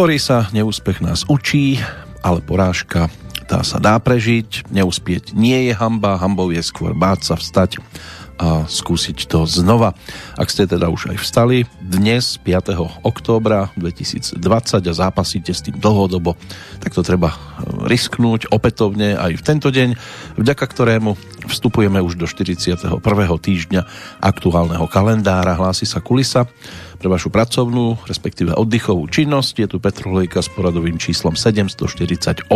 Hovorí sa, neúspech nás učí, ale porážka tá sa dá prežiť, neúspieť nie je hamba, hambou je skôr báť sa vstať a skúsiť to znova. Ak ste teda už aj vstali dnes 5. októbra 2020 a zápasíte s tým dlhodobo, tak to treba risknúť opätovne aj v tento deň, vďaka ktorému vstupujeme už do 41. týždňa aktuálneho kalendára. Hlási sa kulisa pre vašu pracovnú, respektíve oddychovú činnosť. Je tu Petrolejka s poradovým číslom 748.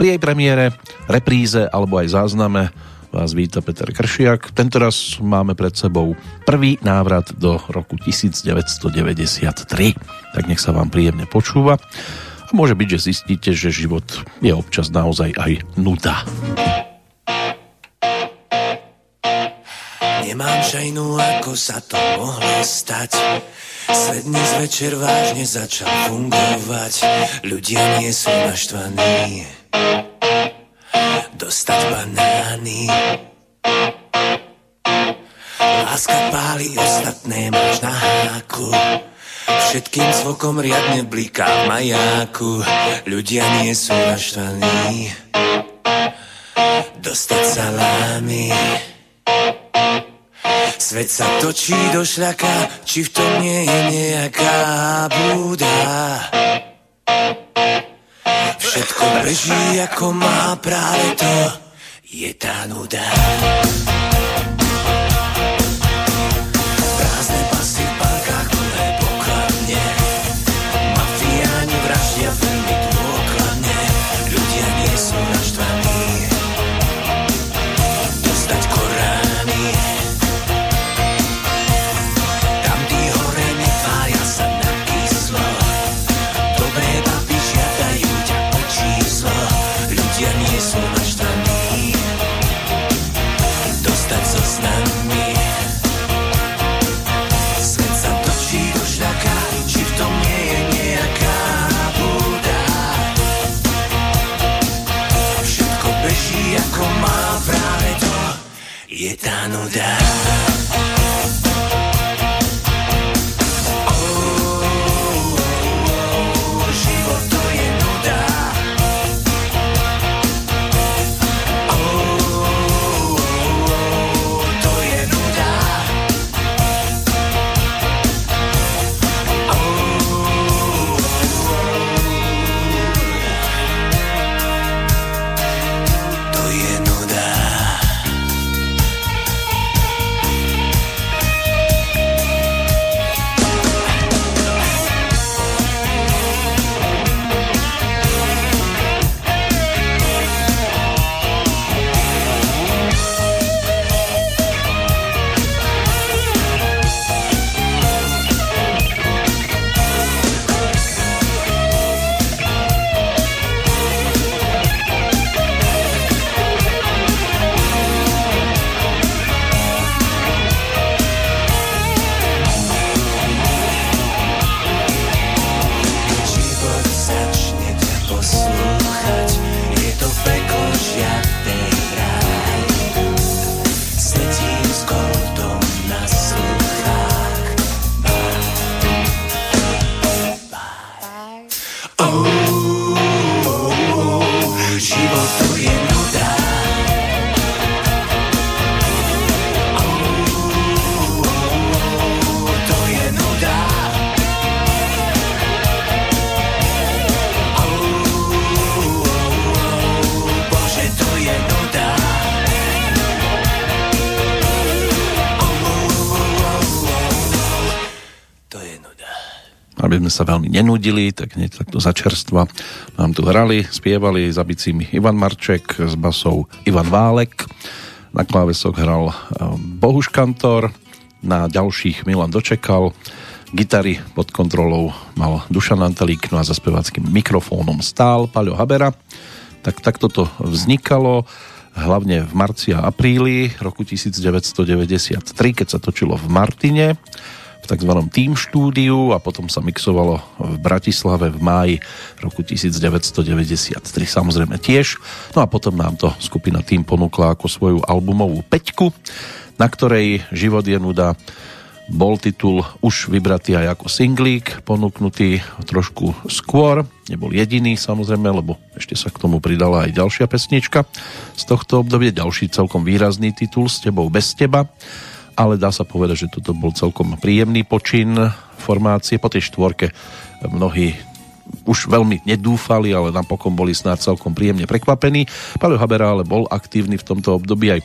Pri jej premiére, repríze alebo aj zázname vás víta Peter Kršiak. Tentoraz máme pred sebou prvý návrat do roku 1993. Tak nech sa vám príjemne počúva. A môže byť, že zistíte, že život je občas naozaj aj nuda. Nemám šajnu, ako sa to mohlo stať. Svet dnes večer vážne začal fungovať. Ľudia nie sú naštvaní dostať banány. Láska páli, ostatné máš na háku. Všetkým zvokom riadne bliká v majáku. Ľudia nie sú naštvaní. Dostať salámy. Svet sa točí do šľaka, či v tom nie je nejaká búda. Beží ako má práve to. Je tá nuda down. Tá nuda. sa veľmi nenudili, tak hneď takto začerstva nám tu hrali, spievali za bicími Ivan Marček, s basou Ivan Válek, na klávesoch hral eh, Bohuš Kantor, na ďalších Milan Dočekal, gitary pod kontrolou mal Dušan Antelík, no a za speváckým mikrofónom stál Paľo Habera. Tak takto to vznikalo hlavne v marci a apríli roku 1993, keď sa točilo v Martine v tzv. Team štúdiu a potom sa mixovalo v Bratislave v máji roku 1993 samozrejme tiež. No a potom nám to skupina Team ponúkla ako svoju albumovú peťku, na ktorej Život je nuda bol titul už vybratý aj ako singlík, ponúknutý trošku skôr. Nebol jediný samozrejme, lebo ešte sa k tomu pridala aj ďalšia pesnička z tohto obdobia, ďalší celkom výrazný titul S tebou bez teba, ale dá sa povedať, že toto bol celkom príjemný počin formácie. Po tej štvorke mnohí už veľmi nedúfali, ale napokon boli snáď celkom príjemne prekvapení. Paľo Habera ale bol aktívny v tomto období aj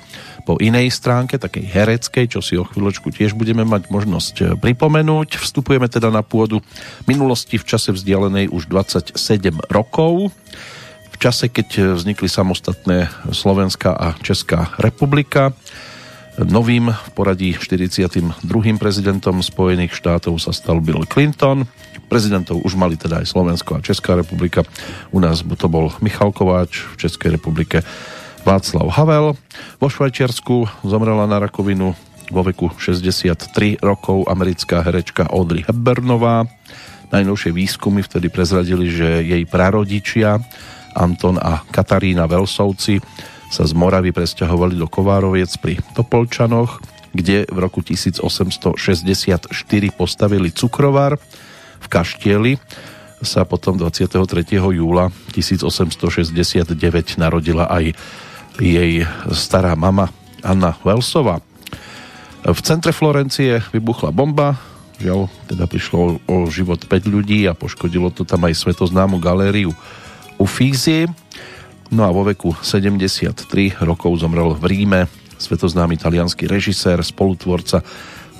po inej stránke, takej hereckej, čo si o chvíľočku tiež budeme mať možnosť e, pripomenúť. Vstupujeme teda na pôdu minulosti v čase vzdialenej už 27 rokov. V čase, keď vznikli samostatné Slovenská a Česká republika. Novým v poradí 42. prezidentom Spojených štátov sa stal Bill Clinton. Prezidentov už mali teda aj Slovensko a Česká republika. U nás to bol Michal Kováč, v Českej republike Václav Havel. Vo Švajčiarsku zomrela na rakovinu vo veku 63 rokov americká herečka Audrey Hepburnová. Najnovšie výskumy vtedy prezradili, že jej prarodičia Anton a Katarína Velsovci sa z Moravy presťahovali do Kovároviec pri Topolčanoch, kde v roku 1864 postavili cukrovar v Kaštieli sa potom 23. júla 1869 narodila aj jej stará mama Anna Wellsová. V centre Florencie vybuchla bomba, žiaľ, teda prišlo o život 5 ľudí a poškodilo to tam aj svetoznámu galériu Uffizi. No a vo veku 73 rokov zomrel v Ríme svetoznámy talianský režisér, spolutvorca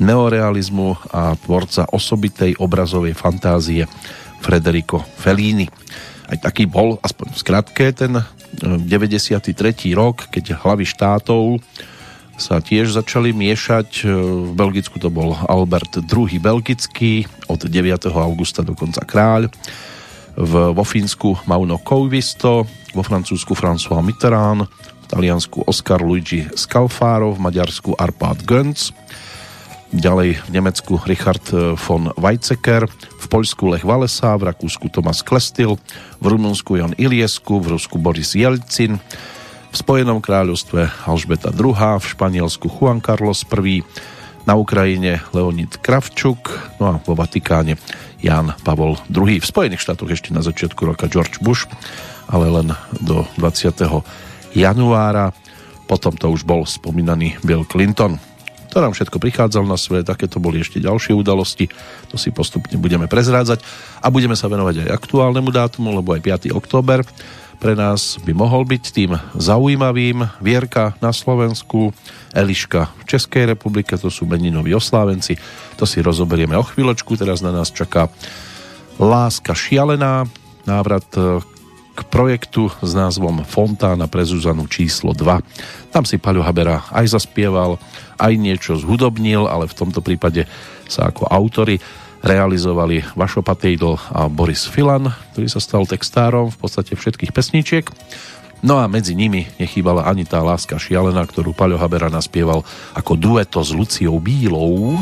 neorealizmu a tvorca osobitej obrazovej fantázie Federico Fellini. Aj taký bol, aspoň v skratke, ten 93. rok, keď hlavy štátov sa tiež začali miešať. V Belgicku to bol Albert II. Belgický, od 9. augusta dokonca kráľ. V, vo Fínsku Mauno Kouvisto, vo Francúzsku François Mitterrand, v Taliansku Oscar Luigi Scalfaro, v Maďarsku Arpad Gönz, ďalej v Nemecku Richard von Weizsäcker, v Poľsku Lech Walesa, v Rakúsku Tomas Klestil, v Rumunsku Jan Iliesku, v Rusku Boris Jelcin, v Spojenom kráľovstve Alžbeta II, v Španielsku Juan Carlos I, na Ukrajine Leonid Kravčuk, no a vo Vatikáne Jan Pavol II. V Spojených štátoch ešte na začiatku roka George Bush, ale len do 20. januára. Potom to už bol spomínaný Bill Clinton. To nám všetko prichádzal na svet, takéto boli ešte ďalšie udalosti, to si postupne budeme prezrádzať a budeme sa venovať aj aktuálnemu dátumu, lebo aj 5. október pre nás by mohol byť tým zaujímavým. Vierka na Slovensku, Eliška v Českej republike, to sú meninoví oslávenci, to si rozoberieme o chvíľočku, teraz na nás čaká Láska šialená, návrat k projektu s názvom Fontána pre Zuzanu číslo 2. Tam si Paľo Habera aj zaspieval, aj niečo zhudobnil, ale v tomto prípade sa ako autory realizovali Vašo Patejdl a Boris Filan, ktorý sa stal textárom v podstate všetkých pesničiek. No a medzi nimi nechýbala ani tá láska šialená, ktorú Paľo Habera naspieval ako dueto s Luciou Bílou.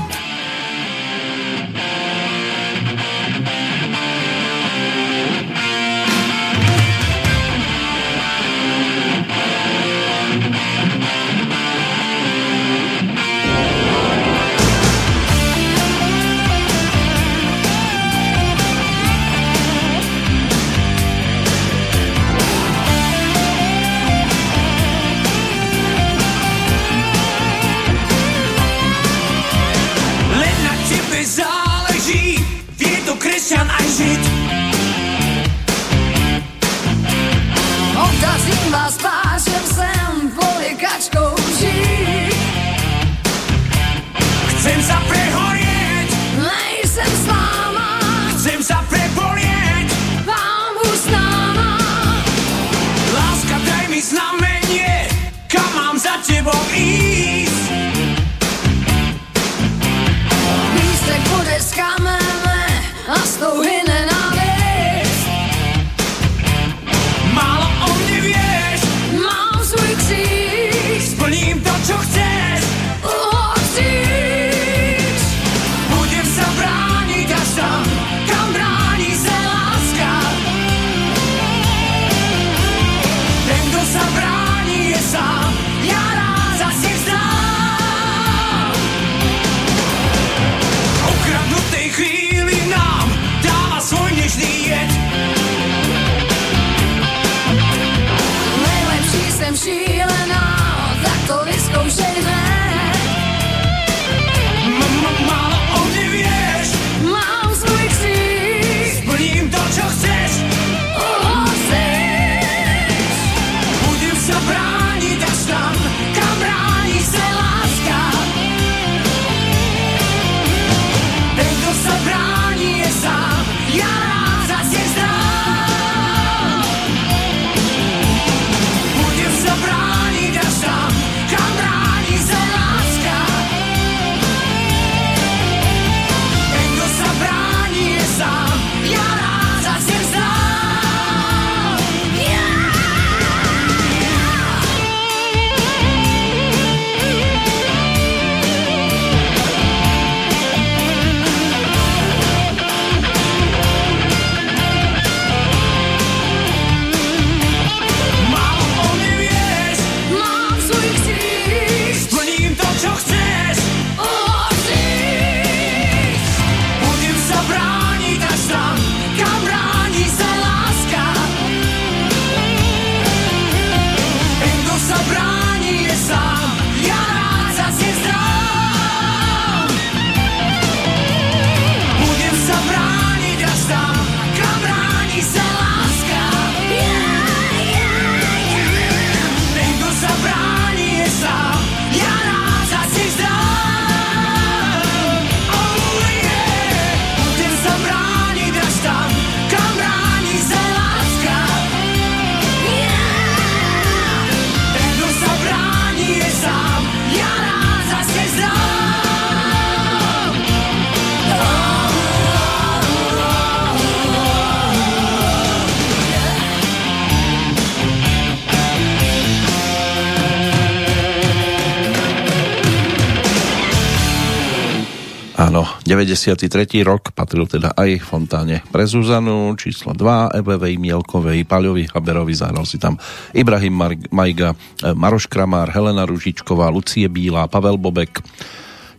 93. rok patril teda aj Fontáne pre Zuzanu, číslo 2, Evevej Mielkovej, Paľovi Haberovi, zahral si tam Ibrahim Mar- Majga, e, Maroš Kramár, Helena Ružičková, Lucie Bílá, Pavel Bobek,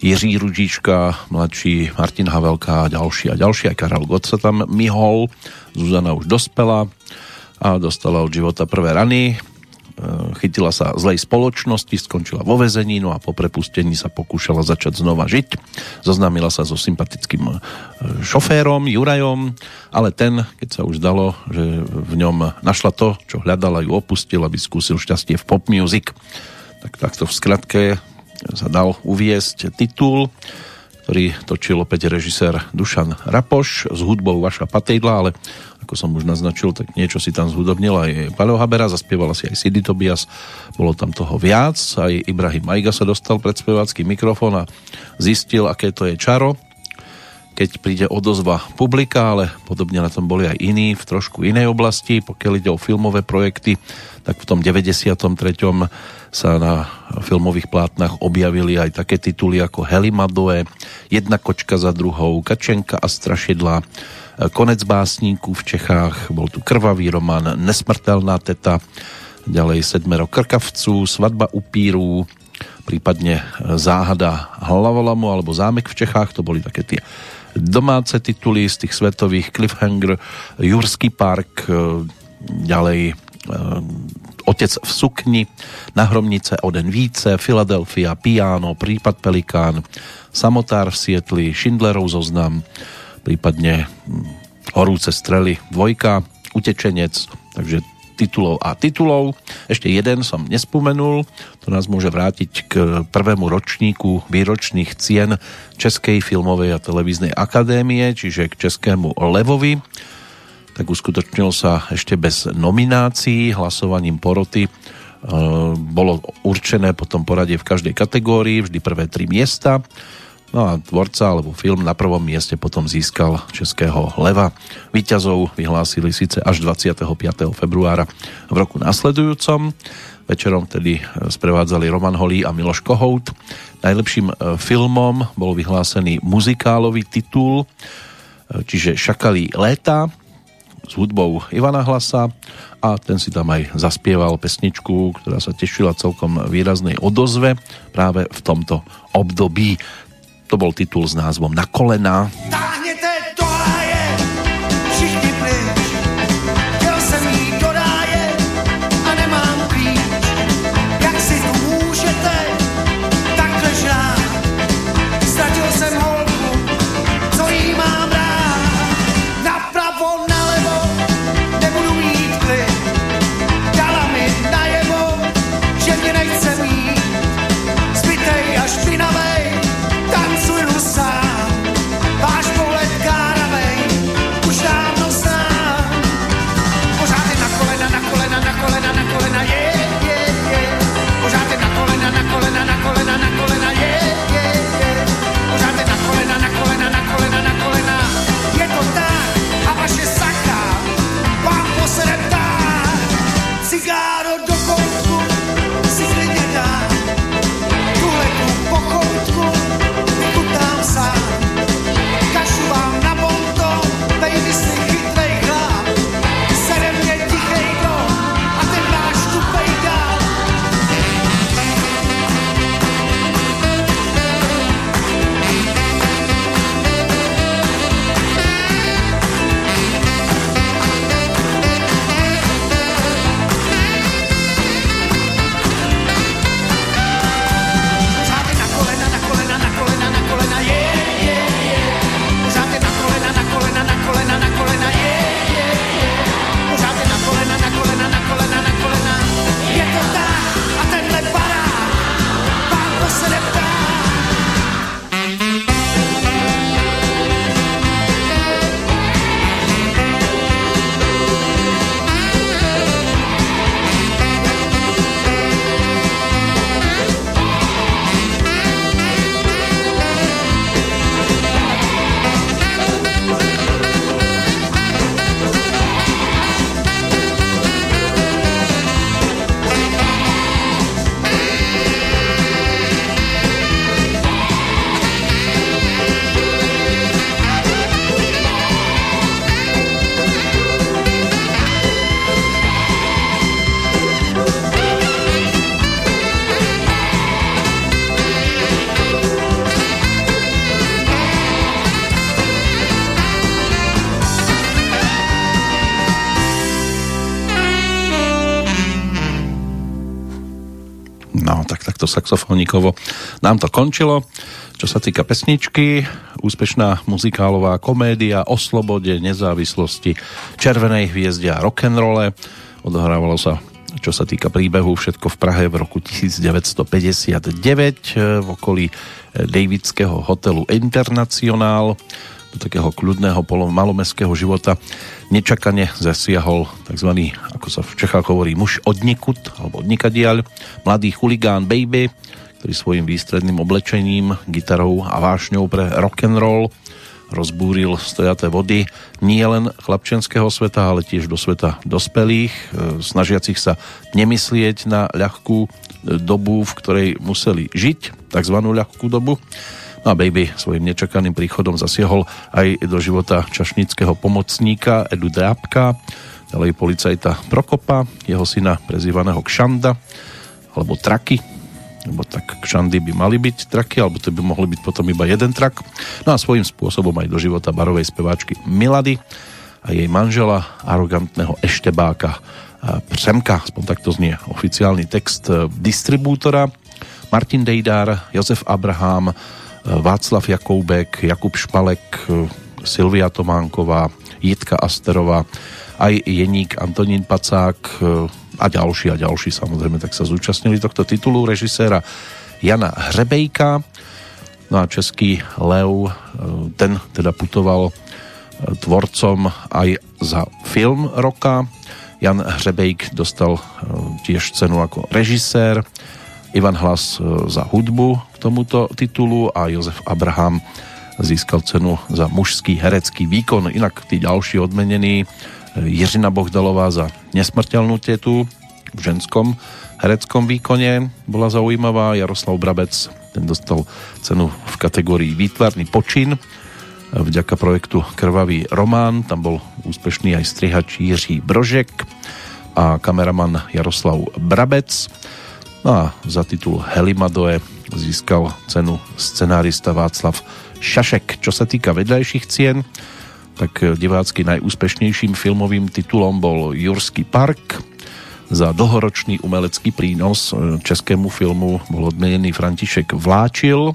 Jiří Ružička, mladší Martin Havelka a ďalší a ďalší, aj Karel Gott sa tam myhol, Zuzana už dospela a dostala od života prvé rany, Eh, chytila sa zlej spoločnosti, skončila vo vezení, no a po prepustení sa pokúšala začať znova žiť. Zoznámila sa so sympatickým eh, šoférom, Jurajom, ale ten, keď sa už dalo, že v ňom našla to, čo hľadala, ju opustil, aby skúsil šťastie v pop music. Tak takto v skratke sa dal uviesť titul, ktorý točil opäť režisér Dušan Rapoš s hudbou Vaša Patejdla, ale ako som už naznačil, tak niečo si tam zhudobnil aj Paľo Habera, zaspievala si aj Sidy Tobias, bolo tam toho viac, aj Ibrahim Majga sa dostal pred spevácky mikrofón a zistil, aké to je čaro, keď príde odozva publika, ale podobne na tom boli aj iní v trošku inej oblasti. Pokiaľ ide o filmové projekty, tak v tom 93. sa na filmových plátnach objavili aj také tituly ako Helimadoe, Jedna kočka za druhou, Kačenka a strašidla, Konec básníku v Čechách, bol tu Krvavý román, Nesmrtelná teta, ďalej Sedmero krkavců, Svadba upíru, prípadne Záhada hlavolamu alebo Zámek v Čechách, to boli také tie domáce tituly z tých svetových Cliffhanger, Jurský park, ďalej eh, Otec v sukni, Na hromnice o den více, Filadelfia, Piano, Prípad Pelikán, Samotár v Sietli, Schindlerov zoznam, prípadne hm, Horúce strely dvojka, Utečenec, takže titulov a titulov. Ešte jeden som nespomenul, to nás môže vrátiť k prvému ročníku výročných cien Českej filmovej a televíznej akadémie, čiže k Českému Levovi. Tak uskutočnil sa ešte bez nominácií, hlasovaním poroty e, bolo určené potom poradie v každej kategórii, vždy prvé tri miesta. No a tvorca alebo film na prvom mieste potom získal Českého leva. Výťazov vyhlásili síce až 25. februára v roku následujúcom. Večerom tedy sprevádzali Roman Holý a Miloš Kohout. Najlepším e, filmom bol vyhlásený muzikálový titul, e, čiže Šakalí léta s hudbou Ivana Hlasa a ten si tam aj zaspieval pesničku, ktorá sa tešila celkom výraznej odozve práve v tomto období. To bol titul s názvom Na kolena. Táhnete No, takto saxofónikovo nám to končilo. Čo sa týka pesničky, úspešná muzikálová komédia o slobode, nezávislosti, červenej hviezde a rock'n'rolle. Odohrávalo sa čo sa týka príbehu, všetko v Prahe v roku 1959 v okolí Davidského hotelu Internacionál do takého kľudného malomestského života nečakane zasiahol tzv. ako sa v Čechách hovorí muž odnikut alebo odnikadiaľ, mladý chuligán Baby, ktorý svojim výstredným oblečením, gitarou a vášňou pre rock'n'roll rozbúril stojaté vody nie len chlapčenského sveta, ale tiež do sveta dospelých, e, snažiacich sa nemyslieť na ľahkú e, dobu, v ktorej museli žiť, takzvanú ľahkú dobu. No a Baby svojim nečakaným príchodom zasiahol aj do života čašnického pomocníka Edu Drábka, ďalej policajta Prokopa, jeho syna prezývaného Kšanda, alebo Traky, lebo tak kšandy by mali byť traky, alebo to by mohli byť potom iba jeden trak. No a svojím spôsobom aj do života barovej speváčky Milady a jej manžela, arogantného eštebáka Přemka, aspoň takto znie oficiálny text e, distribútora, Martin Dejdár, Jozef Abraham, Václav Jakoubek, Jakub Špalek, Silvia Tománková, Jitka Asterová, aj Jeník Antonín Pacák, a ďalší a ďalší samozrejme tak sa zúčastnili tohto titulu režiséra Jana Hrebejka no a český Lev e, ten teda putoval e, tvorcom aj za film roka. Jan Hřebejk dostal tiež cenu ako režisér Ivan Hlas za hudbu k tomuto titulu a Jozef Abraham získal cenu za mužský herecký výkon. Inak tí ďalší odmenení Jiřina Bohdalová za nesmrteľnú tetu v ženskom hereckom výkone bola zaujímavá. Jaroslav Brabec, ten dostal cenu v kategórii výtvarný počin vďaka projektu Krvavý román. Tam bol úspešný aj strihač Jiří Brožek a kameraman Jaroslav Brabec. No a za titul Helimadoe získal cenu scenárista Václav Šašek. Čo sa týka vedľajších cien, tak divácky najúspešnejším filmovým titulom bol Jurský park. Za dlhoročný umelecký prínos e, českému filmu bol odmenený František Vláčil.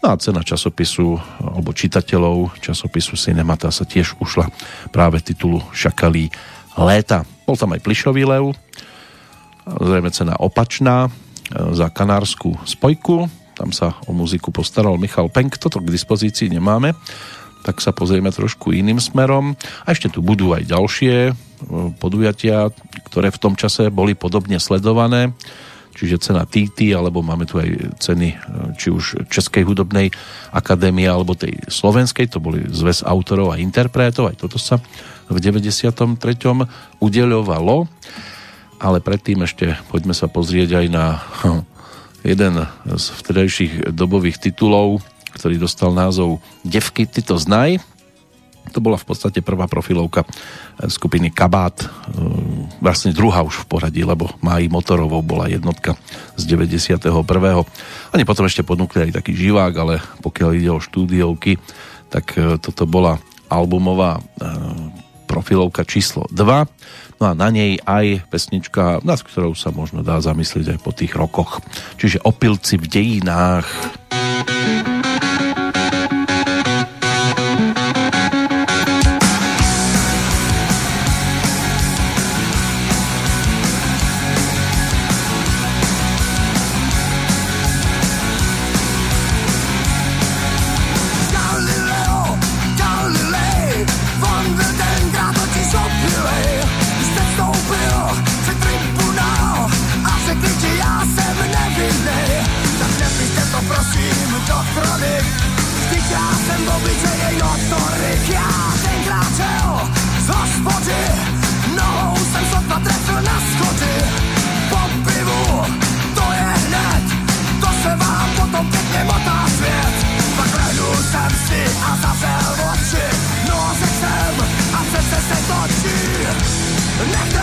No a cena časopisu alebo čitateľov časopisu Cinemata sa tiež ušla práve titulu Šakalí léta. Bol tam aj Plišový lev, zrejme cena opačná e, za kanárskú spojku. Tam sa o muziku postaral Michal Penk, toto k dispozícii nemáme tak sa pozrieme trošku iným smerom. A ešte tu budú aj ďalšie e, podujatia, ktoré v tom čase boli podobne sledované, čiže cena TT, alebo máme tu aj ceny e, či už Českej hudobnej akadémie, alebo tej slovenskej, to boli zväz autorov a interpretov, aj toto sa v 93. udeľovalo, ale predtým ešte poďme sa pozrieť aj na hm, jeden z vtedajších dobových titulov, ktorý dostal názov Devky, ty to znaj. To bola v podstate prvá profilovka skupiny Kabát, eh, vlastne druhá už v poradí, lebo Máji Motorovou bola jednotka z 91. Oni potom ešte ponúkli aj taký živák, ale pokiaľ ide o štúdiovky, tak eh, toto bola albumová profilovka číslo 2. No a na nej aj pesnička, nad ktorou sa možno dá zamyslieť aj po tých rokoch. Čiže Opilci v dejinách.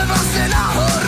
avancer la route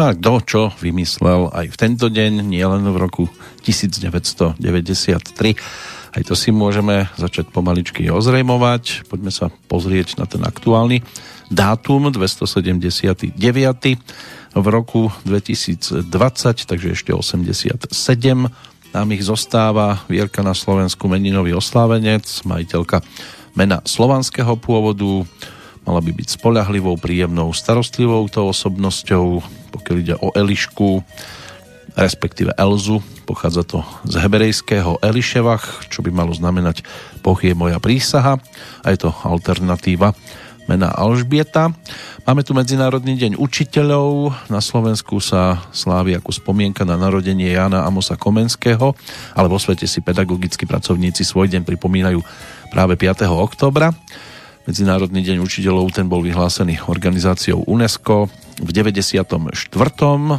a kto čo vymyslel aj v tento deň, nielen v roku 1993. Aj to si môžeme začať pomaličky ozrejmovať. Poďme sa pozrieť na ten aktuálny dátum 279. v roku 2020, takže ešte 87 nám ich zostáva Vierka na Slovensku meninový oslávenec, majiteľka mena slovanského pôvodu, mala by byť spolahlivou, príjemnou, starostlivou tou osobnosťou, pokiaľ ide o Elišku, respektíve Elzu, pochádza to z hebrejského Eliševach, čo by malo znamenať Boh je moja prísaha a je to alternatíva mena Alžbieta. Máme tu Medzinárodný deň učiteľov. Na Slovensku sa slávi ako spomienka na narodenie Jana Amosa Komenského, ale vo svete si pedagogickí pracovníci svoj deň pripomínajú práve 5. oktobra. Medzinárodný deň učiteľov ten bol vyhlásený organizáciou UNESCO v 94.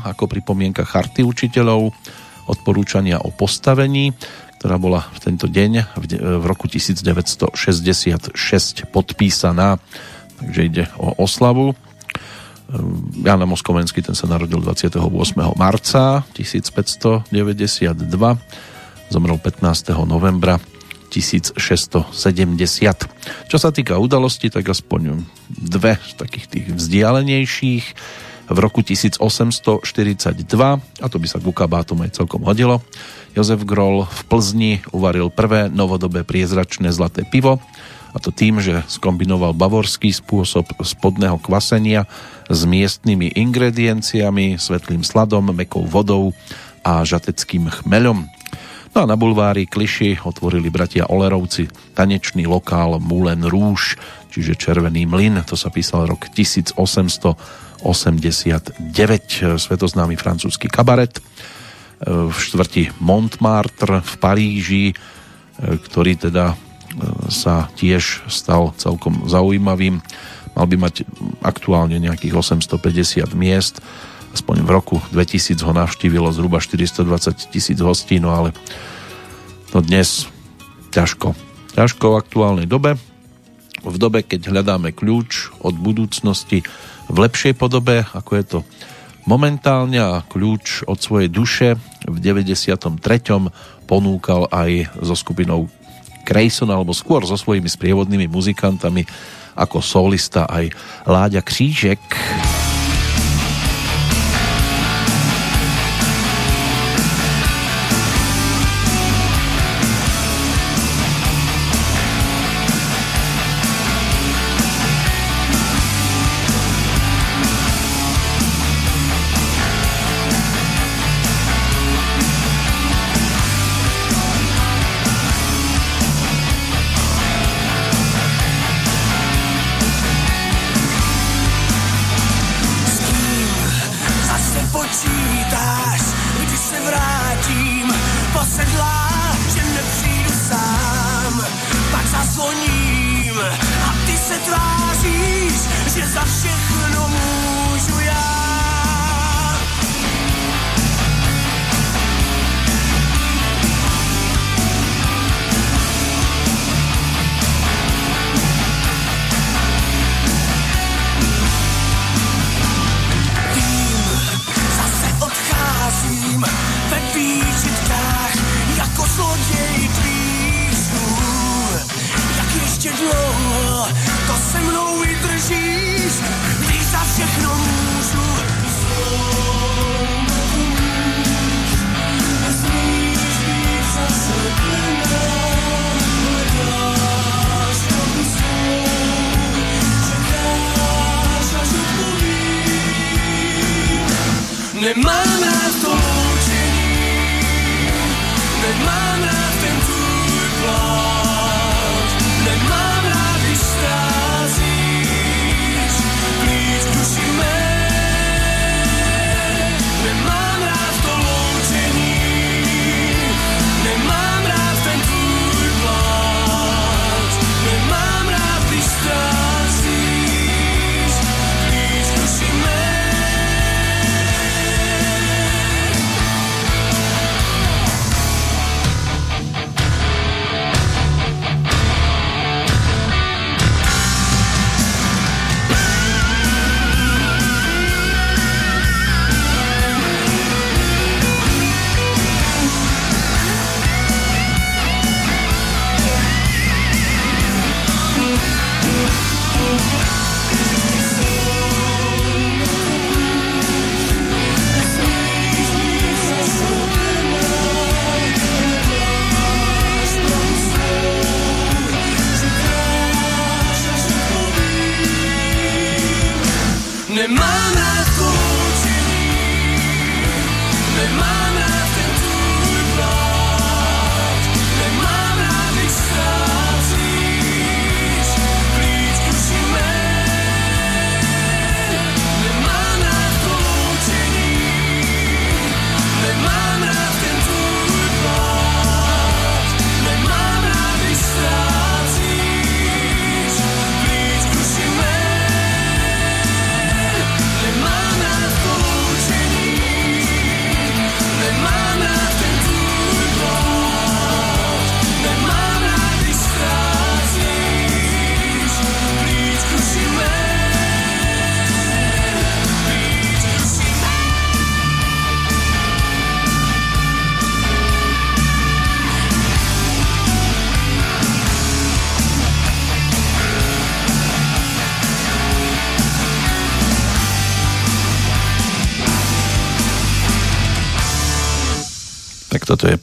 ako pripomienka charty učiteľov, odporúčania o postavení, ktorá bola v tento deň v roku 1966 podpísaná. Takže ide o oslavu. Jan Moskovenský ten sa narodil 28. marca 1592, zomrel 15. novembra 1670. Čo sa týka udalosti, tak aspoň dve takých tých vzdialenejších. V roku 1842, a to by sa ku kabátom aj celkom hodilo, Jozef Groll v Plzni uvaril prvé novodobé priezračné zlaté pivo, a to tým, že skombinoval bavorský spôsob spodného kvasenia s miestnymi ingredienciami, svetlým sladom, mekou vodou a žateckým chmeľom. No a na bulvári Kliši otvorili bratia Olerovci tanečný lokál Moulin Rouge, čiže Červený mlyn, to sa písal rok 1889, svetoznámy francúzsky kabaret v štvrti Montmartre v Paríži, ktorý teda e, sa tiež stal celkom zaujímavým. Mal by mať aktuálne nejakých 850 miest, aspoň v roku 2000 ho navštívilo zhruba 420 tisíc hostí, no ale to dnes ťažko. Ťažko v aktuálnej dobe, v dobe, keď hľadáme kľúč od budúcnosti v lepšej podobe, ako je to momentálne a kľúč od svojej duše v 93. ponúkal aj so skupinou Grayson alebo skôr so svojimi sprievodnými muzikantami ako solista aj Láďa Křížek. Tak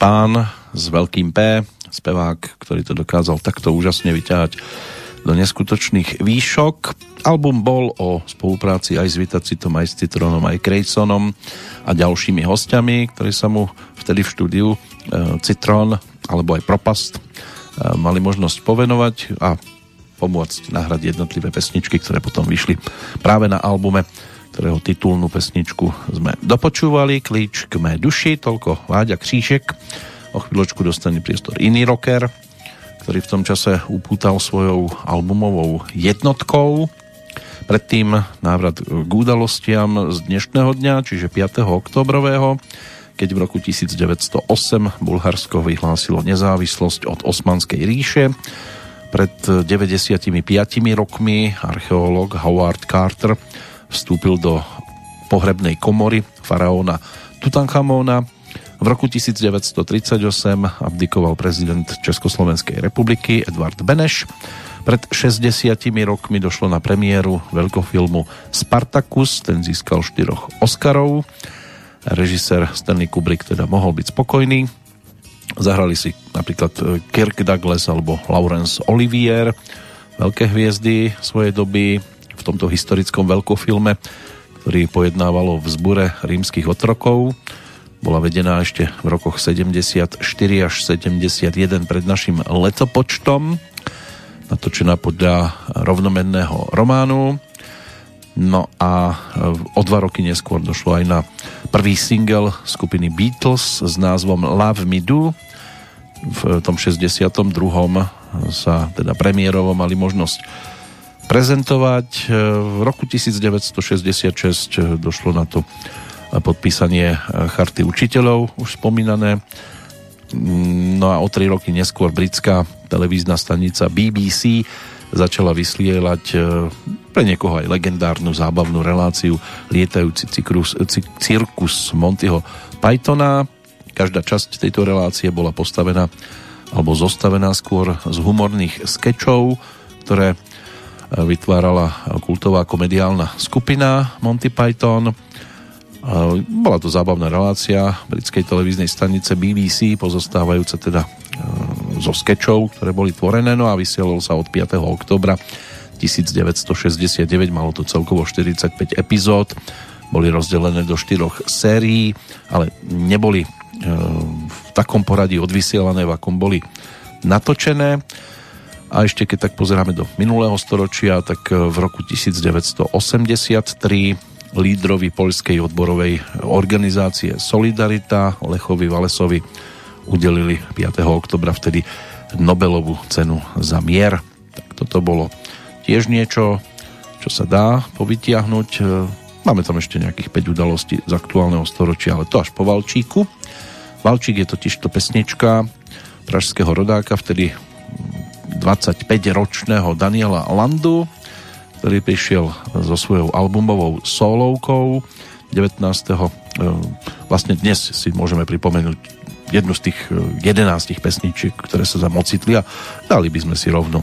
pán s veľkým P, spevák, ktorý to dokázal takto úžasne vyťahať do neskutočných výšok. Album bol o spolupráci aj s Vitacitom, aj s Citronom, aj Creysonom a ďalšími hostiami, ktorí sa mu vtedy v štúdiu e, Citron alebo aj Propast e, mali možnosť povenovať a pomôcť nahrať jednotlivé pesničky, ktoré potom vyšli práve na albume ktorého titulnú pesničku sme dopočúvali. Klíč k mé duši, toľko Láďa Křížek. O chvíľočku dostane priestor iný rocker, ktorý v tom čase upútal svojou albumovou jednotkou. Predtým návrat k udalostiam z dnešného dňa, čiže 5. oktobrového, keď v roku 1908 Bulharsko vyhlásilo nezávislosť od Osmanskej ríše. Pred 95 rokmi archeológ Howard Carter vstúpil do pohrebnej komory faraóna Tutanchamóna. V roku 1938 abdikoval prezident Československej republiky Edvard Beneš. Pred 60 rokmi došlo na premiéru veľkofilmu Spartacus, ten získal štyroch Oscarov. Režisér Stanley Kubrick teda mohol byť spokojný. Zahrali si napríklad Kirk Douglas alebo Laurence Olivier, veľké hviezdy svojej doby, v tomto historickom veľkofilme, ktorý pojednával o vzbure rímskych otrokov. Bola vedená ešte v rokoch 74 až 71 pred našim letopočtom, natočená podľa rovnomenného románu. No a o dva roky neskôr došlo aj na prvý single skupiny Beatles s názvom Love Me Do. V tom 62. sa teda premiérovo mali možnosť prezentovať. E, v roku 1966 e, došlo na to podpísanie e, charty učiteľov, už spomínané. Mm, no a o tri roky neskôr britská televízna stanica BBC začala vysielať pre niekoho aj legendárnu zábavnú reláciu lietajúci cirkus, cirkus Montyho Pythona. Každá časť tejto relácie bola postavená alebo zostavená skôr z humorných skečov, ktoré vytvárala kultová komediálna skupina Monty Python. Bola to zábavná relácia britskej televíznej stanice BBC, pozostávajúca teda e, zo skečov, ktoré boli tvorené, no a vysielalo sa od 5. oktobra 1969, malo to celkovo 45 epizód, boli rozdelené do štyroch sérií, ale neboli e, v takom poradí odvysielané, v akom boli natočené. A ešte keď tak pozeráme do minulého storočia, tak e, v roku 1983 lídrovi poľskej odborovej organizácie Solidarita Lechovi Valesovi udelili 5. oktobra vtedy Nobelovú cenu za mier. Tak toto bolo tiež niečo, čo sa dá povytiahnuť. E, máme tam ešte nejakých 5 udalostí z aktuálneho storočia, ale to až po Valčíku. Valčík je totiž to pesnička pražského rodáka, vtedy 25-ročného Daniela Landu, ktorý prišiel so svojou albumovou solovkou 19. E, vlastne dnes si môžeme pripomenúť jednu z tých 11 e, pesničiek, ktoré sa tam ocitli a dali by sme si rovno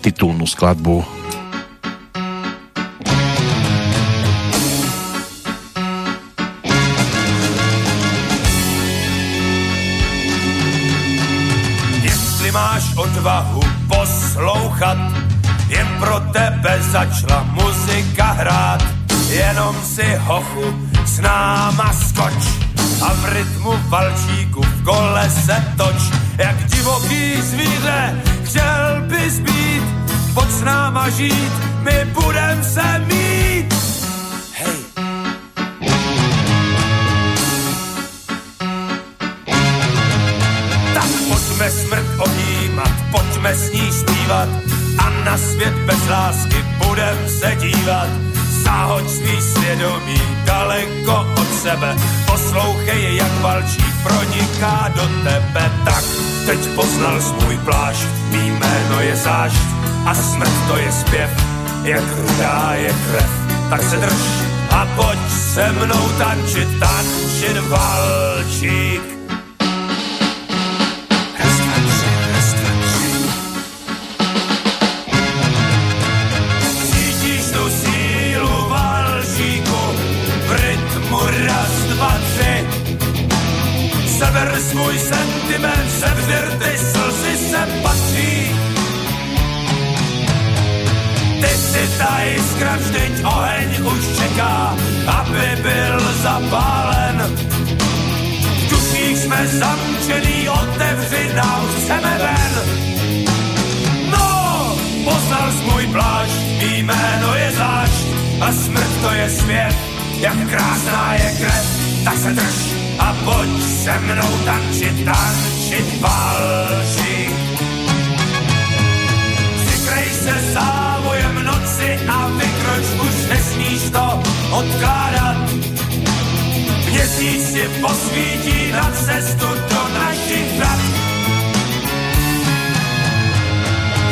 titulnú skladbu. Máš odvahu poslouchat, jen pro tebe začala muzika hrát. Jenom si hochu s náma skoč a v rytmu valčíku v kole se toč. Jak divoký zvíře chtěl bys být, pojď s náma žít, my budem se mít. Ohýmat, pojďme s ní zpívat a na svět bez lásky budem se dívat. Zahoď svý svědomí daleko od sebe, poslouchej, jak valčík proniká do tebe. Tak, teď poznal svůj plášť, mý jméno je zášť a smrt to je zpěv, jak rudá je krev. Tak se drž a pojď se mnou tančit, tančit valčík. Sever můj sentiment sevřir ty slzy sem patří. Ty si ta jiskra, vždyť oheň už čeká, aby byl zapálen. V duších jsme zamčený, otevři nám, chceme ven. No, poznal jsi můj plášť, jméno je zášť a smrt to je svět, jak krásná je krev, tak se drž a pojď se mnou tančit, tančit balši. Přikrej se závojem noci a vykroč, už nesmíš to odkládat. Měsíc ti posvítí na cestu do našich vrat.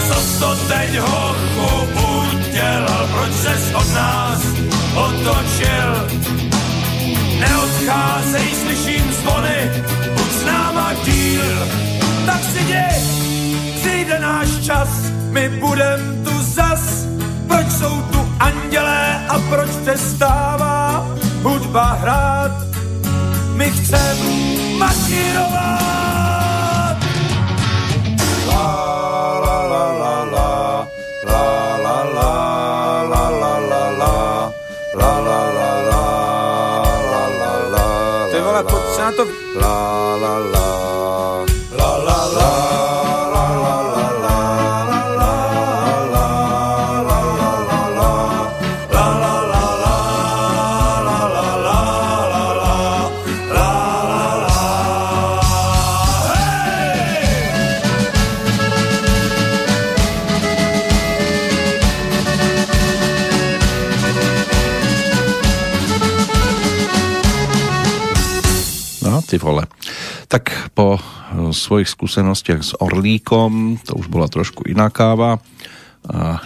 Co to teď hochu udělal, proč ses od nás otočil? Neodcházej, slyším zvony, buď s náma díl. Tak si děj, přijde náš čas, my budem tu zas. Proč jsou tu andělé a proč přestává hudba hrát? My chcem mašírovat. Tak po eh, svojich skúsenostiach s Orlíkom, to už bola trošku iná káva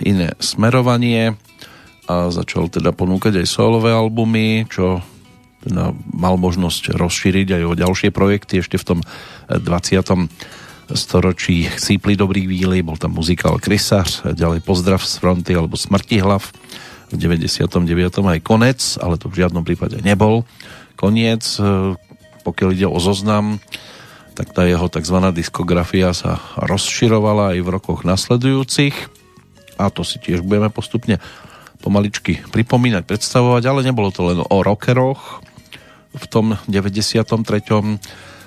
iné smerovanie a začal teda ponúkať aj solové albumy, čo teda mal možnosť rozšíriť aj o ďalšie projekty ešte v tom 20. Eh, storočí Sípli dobrý víly, bol tam muzikál Krysař, ďalej Pozdrav z fronty alebo Smrti hlav, v 99. aj konec, ale to v žiadnom prípade nebol koniec, eh, pokiaľ ide o zoznam, tak tá jeho tzv. diskografia sa rozširovala aj v rokoch nasledujúcich a to si tiež budeme postupne pomaličky pripomínať, predstavovať, ale nebolo to len o rockeroch v tom 93.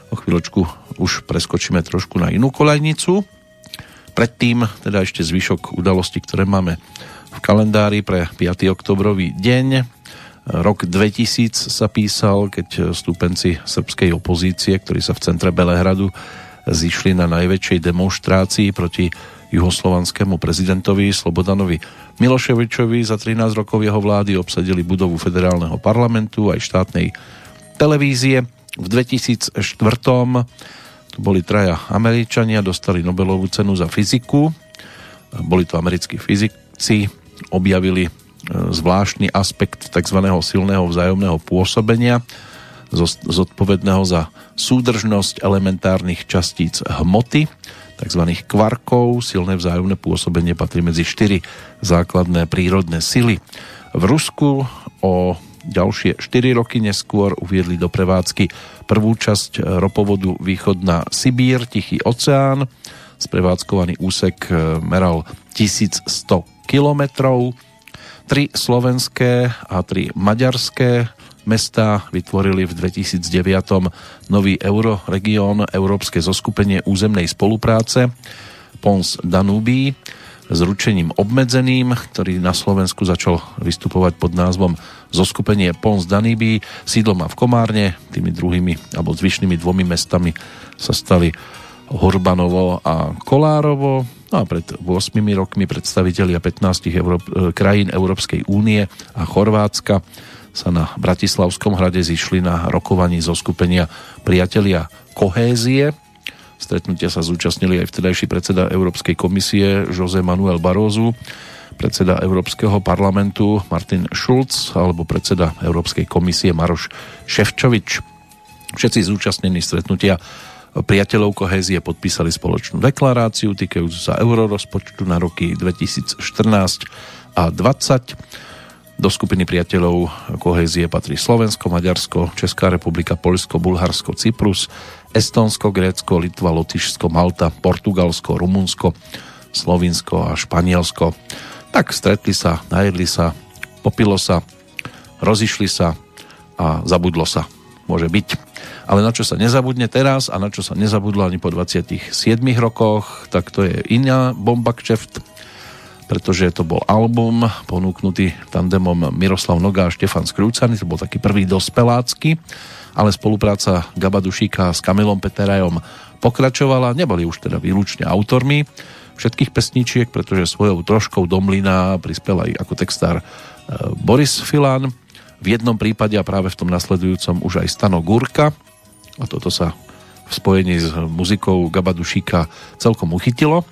O chvíľočku už preskočíme trošku na inú kolajnicu. Predtým teda ešte zvyšok udalostí, ktoré máme v kalendári pre 5. oktobrový deň. Rok 2000 sa písal, keď stúpenci srbskej opozície, ktorí sa v centre Belehradu zišli na najväčšej demonstrácii proti juhoslovanskému prezidentovi Slobodanovi Miloševičovi. Za 13 rokov jeho vlády obsadili budovu federálneho parlamentu aj štátnej televízie. V 2004 tu boli traja Američania, dostali Nobelovú cenu za fyziku. Boli to americkí fyzici, objavili zvláštny aspekt tzv. silného vzájomného pôsobenia, zodpovedného za súdržnosť elementárnych častíc hmoty, tzv. kvarkov. Silné vzájomné pôsobenie patrí medzi štyri základné prírodné sily. V Rusku o ďalšie 4 roky neskôr uviedli do prevádzky prvú časť ropovodu Východná Sibír, Tichý oceán. Sprevádzkovaný úsek eh, meral 1100 kilometrov Tri slovenské a tri maďarské mesta vytvorili v 2009 nový euroregión Európske zoskupenie územnej spolupráce Pons Danubí s ručením obmedzeným, ktorý na Slovensku začal vystupovať pod názvom Zoskupenie Pons Danubí. Sídlo má v Komárne, tými druhými alebo zvyšnými dvomi mestami sa stali Hurbanovo a Kolárovo. No a pred 8 rokmi predstavitelia 15 Euró- e, krajín Európskej únie a Chorvátska sa na Bratislavskom hrade zišli na rokovaní zo skupenia Priatelia kohézie. Stretnutia sa zúčastnili aj vtedajší predseda Európskej komisie Jose Manuel Barozu, predseda Európskeho parlamentu Martin Schulz alebo predseda Európskej komisie Maroš Ševčovič. Všetci zúčastnení stretnutia priateľov kohézie podpísali spoločnú deklaráciu týkajúcu sa eurorozpočtu na roky 2014 a 2020. Do skupiny priateľov kohézie patrí Slovensko, Maďarsko, Česká republika, Polsko, Bulharsko, Cyprus, Estonsko, Grécko, Litva, Lotyšsko, Malta, Portugalsko, Rumunsko, Slovinsko a Španielsko. Tak stretli sa, najedli sa, popilo sa, rozišli sa a zabudlo sa. Môže byť. Ale na čo sa nezabudne teraz a na čo sa nezabudlo ani po 27 rokoch, tak to je iná bomba kšeft pretože to bol album ponúknutý tandemom Miroslav Noga a Štefan Skrúcany, to bol taký prvý dospelácky, ale spolupráca Gaba s Kamilom Peterajom pokračovala, neboli už teda výlučne autormi všetkých pesničiek, pretože svojou troškou do mlyna prispel aj ako textár e, Boris Filan, v jednom prípade a práve v tom nasledujúcom už aj Stano Gurka a toto sa v spojení s muzikou Gaba Dušíka celkom uchytilo.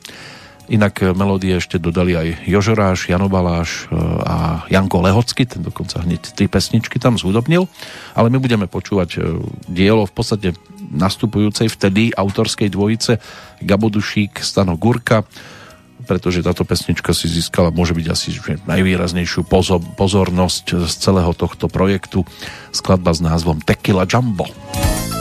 Inak melódie ešte dodali aj Jožoráš, Jano Baláš eh, a Janko Lehocky, ten dokonca hneď tri pesničky tam zhudobnil, ale my budeme počúvať eh, dielo v podstate nastupujúcej vtedy autorskej dvojice Gabo Dušík, Stano Gurka, pretože táto pesnička si získala, môže byť asi najvýraznejšiu pozornosť z celého tohto projektu. Skladba s názvom Tequila Jumbo. nad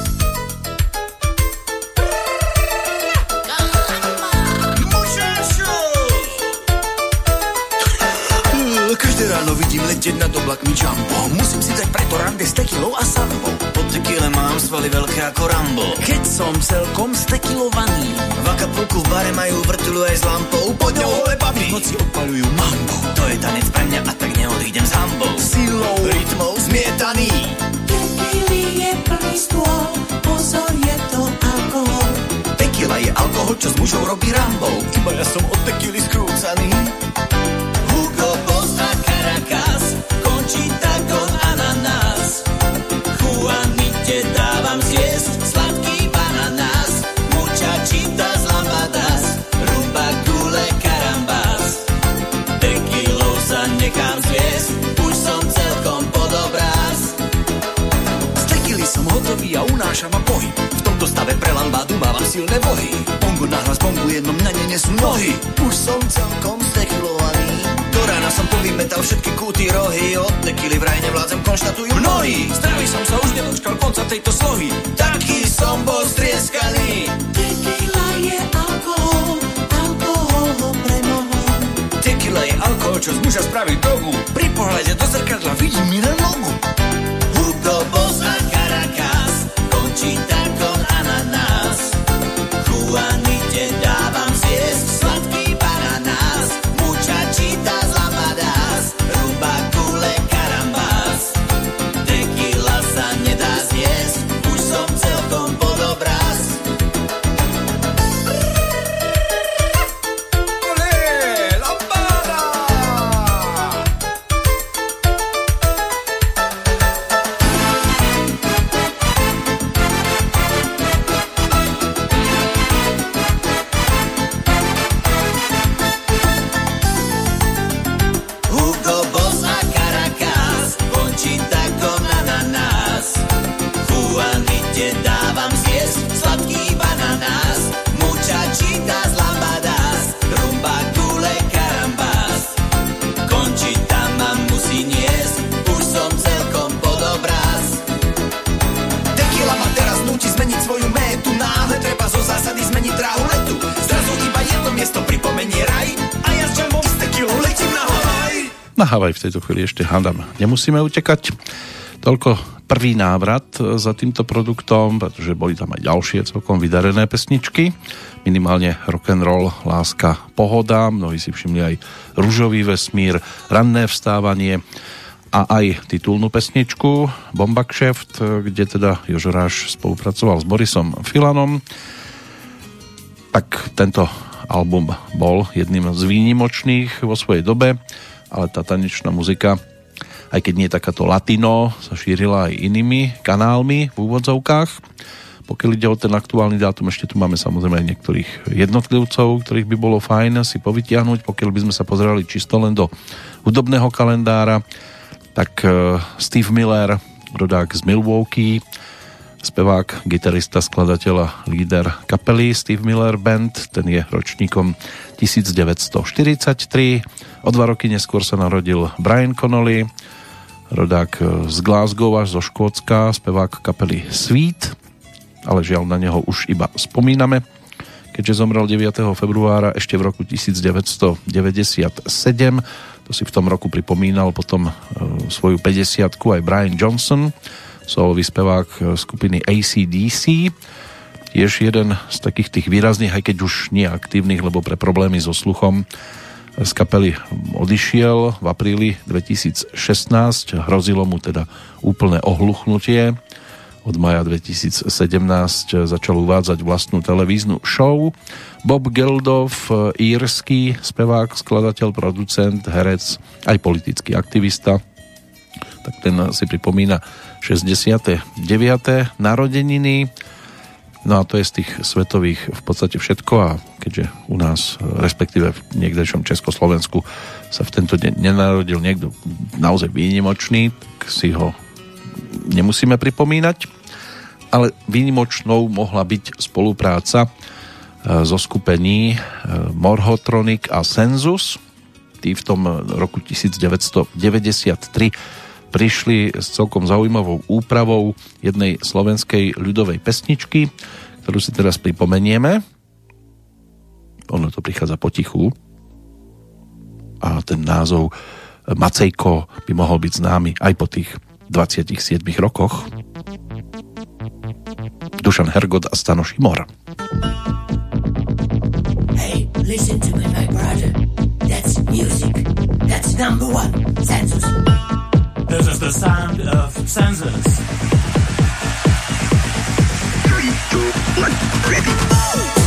oblakmi jumbo Musím si dať preto rande s tekilou a sambo Po tekile mám svaly veľké ako Rambo. Keď som celkom stekilovaný V Acapulku v bare majú vrtulu aj s lampou. Pod ňou hole baby noci opalujú mambo To je tanec pre mňa a tak neodídem s hambou. Silou, rytmou zmietaný Tekily je plný stôl Pozor, je to alkohol. Tekila je alkohol, čo s mužou robí Rambou. Iba ja som od tekily skrúcaný prináša ma pohyb. V tomto stave pre lambádu mávam silné vohy. Bongo nahlas bongu jednom na ne nesú nohy. Už som celkom stekilovaný. Do rána som povymetal všetky kúty rohy. Od tekily vraj nevládzem, konštatujú mnohí. Zdravý som sa už nedočkal konca tejto slohy. Taký som bol strieskaný. Tekila je alkohol, alkohol ho premohol. Tekila je alkohol, čo z muža spraví drogu. Pri pohľade do zrkadla vidím mi na nogu. Havaj v tejto chvíli ešte hádam. Nemusíme utekať. Toľko prvý návrat za týmto produktom, pretože boli tam aj ďalšie celkom vydarené pesničky. Minimálne rock'n'roll, láska, pohoda. Mnohí si všimli aj Ružový vesmír, Ranné vstávanie a aj titulnú pesničku Bomba Kšeft, kde teda Jožoráš spolupracoval s Borisom Filanom. Tak tento album bol jedným z výnimočných vo svojej dobe, ale tá tanečná muzika, aj keď nie takáto latino, sa šírila aj inými kanálmi v úvodzovkách. Pokiaľ ide o ten aktuálny dátum, ešte tu máme samozrejme aj niektorých jednotlivcov, ktorých by bolo fajn si povytiahnuť, pokiaľ by sme sa pozerali čisto len do hudobného kalendára, tak eh, Steve Miller, rodák z Milwaukee, spevák, gitarista, skladateľ a líder kapely Steve Miller Band, ten je ročníkom 1943. O dva roky neskôr sa narodil Brian Connolly, rodák z Glasgow až zo Škótska, spevák kapely Sweet, ale žiaľ na neho už iba spomíname, keďže zomrel 9. februára ešte v roku 1997 to si v tom roku pripomínal potom e, svoju 50 aj Brian Johnson, solový spevák e, skupiny ACDC. Tiež jeden z takých tých výrazných, aj keď už nie aktívnych, lebo pre problémy so sluchom z kapely odišiel v apríli 2016. Hrozilo mu teda úplné ohluchnutie. Od maja 2017 začal uvádzať vlastnú televíznu show Bob Geldof, írsky spevák, skladateľ, producent, herec, aj politický aktivista. Tak ten si pripomína 69. narodeniny. No a to je z tých svetových v podstate všetko a keďže u nás, respektíve v niekdejšom Československu sa v tento deň nenarodil niekto naozaj výnimočný, tak si ho nemusíme pripomínať, ale výnimočnou mohla byť spolupráca zo skupení e, Morhotronic a Sensus. Tí v tom roku 1993 prišli s celkom zaujímavou úpravou jednej slovenskej ľudovej pesničky, ktorú si teraz pripomenieme. Ono to prichádza potichu. A ten názov Macejko by mohol byť známy aj po tých 27 rokoch. Dušan Hergod a Stano Šimor. Listen to me, my brother. That's music. That's number one. Census. This is the sound of census. Three, two, one, ready.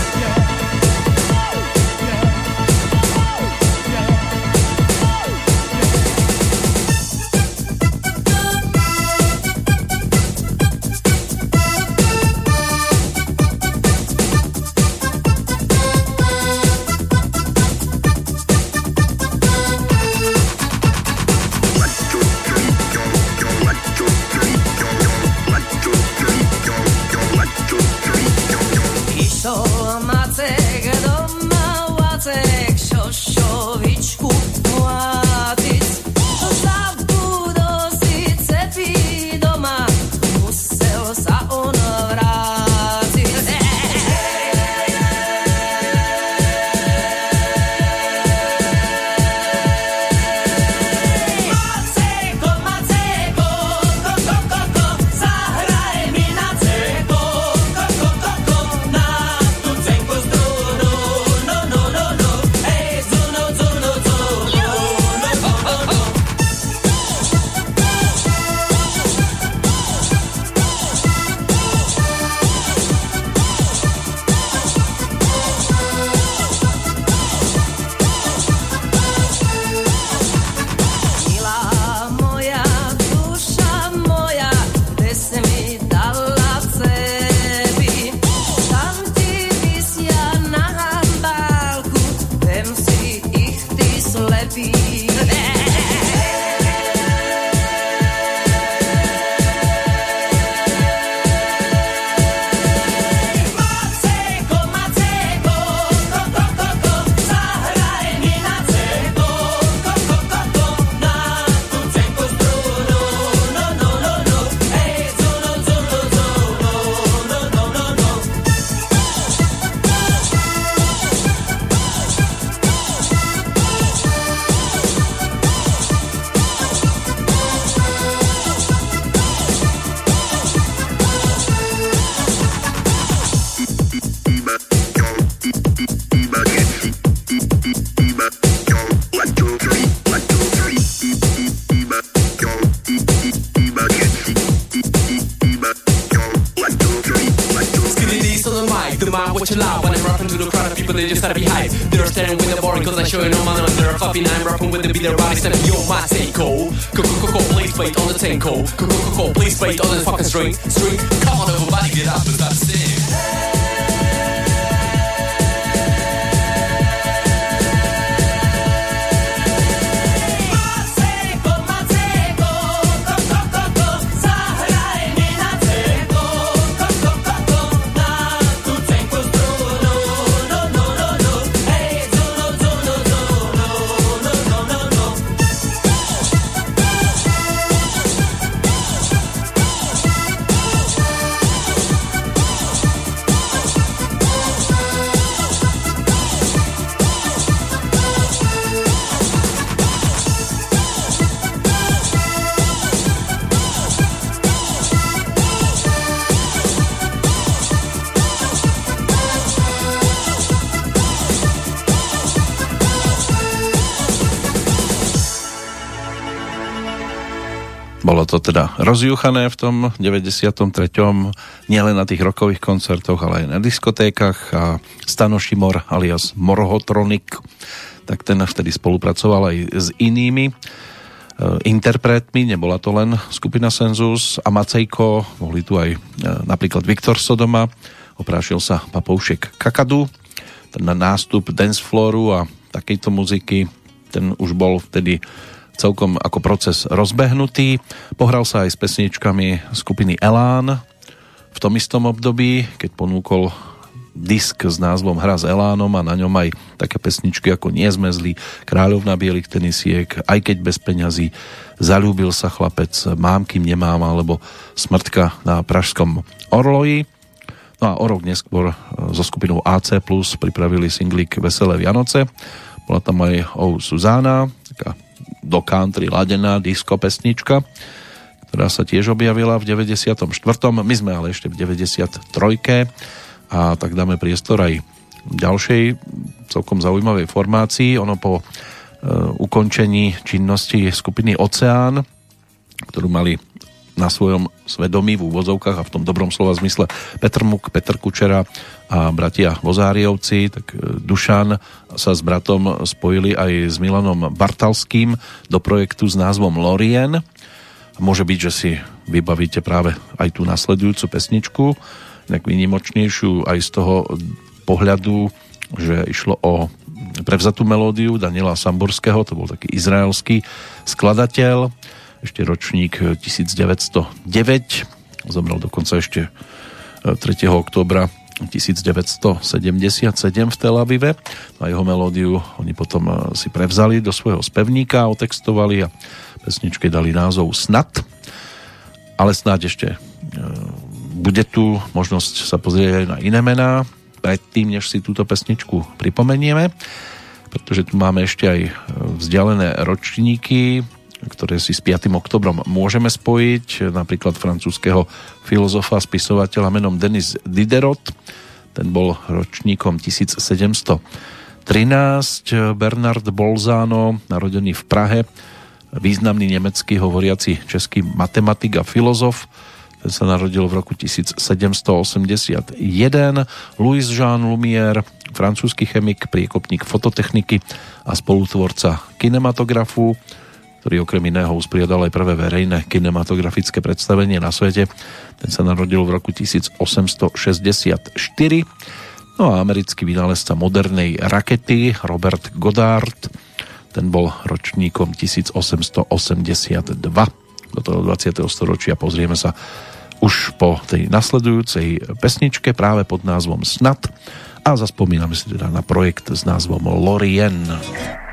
cold. Coca-Cola, please wait on the fucking street. Street, come on everybody, get up and start To teda rozjúchané v tom 93. nielen na tých rokových koncertoch, ale aj na diskotékach a Stano Šimor alias Morhotronik, tak ten vtedy spolupracoval aj s inými e, interpretmi, nebola to len skupina Senzus a Macejko, mohli tu aj e, napríklad Viktor Sodoma, oprášil sa Papoušek Kakadu, ten nástup danceflooru a takejto muziky, ten už bol vtedy celkom ako proces rozbehnutý. Pohral sa aj s pesničkami skupiny Elán v tom istom období, keď ponúkol disk s názvom Hra s Elánom a na ňom aj také pesničky ako Nie sme zlí, Kráľovna bielých tenisiek, Aj keď bez peňazí, Zalúbil sa chlapec, Mám kým nemám alebo Smrtka na Pražskom Orloji. No a o rok neskôr so skupinou AC Plus pripravili singlik Veselé Vianoce. Bola tam aj O Suzána, taká do country ladená disco pesnička, ktorá sa tiež objavila v 94. My sme ale ešte v 93. A tak dáme priestor aj ďalšej celkom zaujímavej formácii. Ono po e, ukončení činnosti skupiny Oceán, ktorú mali na svojom svedomí v úvozovkách a v tom dobrom slova zmysle Petr Muk, Petr Kučera a bratia Vozáriovci, tak e, Dušan sa s bratom spojili aj s Milanom Bartalským do projektu s názvom Lorien. Môže byť, že si vybavíte práve aj tú nasledujúcu pesničku, nejak vynimočnejšiu aj z toho pohľadu, že išlo o prevzatú melódiu Daniela Samborského, to bol taký izraelský skladateľ, ešte ročník 1909, zomrel dokonca ešte 3. E, oktobra 1977 v Tel Avive. A jeho melódiu oni potom e, si prevzali do svojho spevníka, otextovali a pesničke dali názov Snad. Ale snáď ešte e, bude tu možnosť sa pozrieť aj na iné mená, predtým, než si túto pesničku pripomenieme, pretože tu máme ešte aj vzdialené ročníky ktoré si s 5. oktobrom môžeme spojiť, napríklad francúzského filozofa, spisovateľa menom Denis Diderot, ten bol ročníkom 1713, Bernard Bolzano, narodený v Prahe, významný nemecký hovoriaci český matematik a filozof, ten sa narodil v roku 1781, Louis Jean Lumière, francúzsky chemik, priekopník fototechniky a spolutvorca kinematografu, ktorý okrem iného usporiadal aj prvé verejné kinematografické predstavenie na svete. Ten sa narodil v roku 1864. No a americký vynálezca modernej rakety Robert Goddard, ten bol ročníkom 1882. Do toho 20. storočia pozrieme sa už po tej nasledujúcej pesničke práve pod názvom Snad a zaspomíname si teda na projekt s názvom Lorien. Lorien.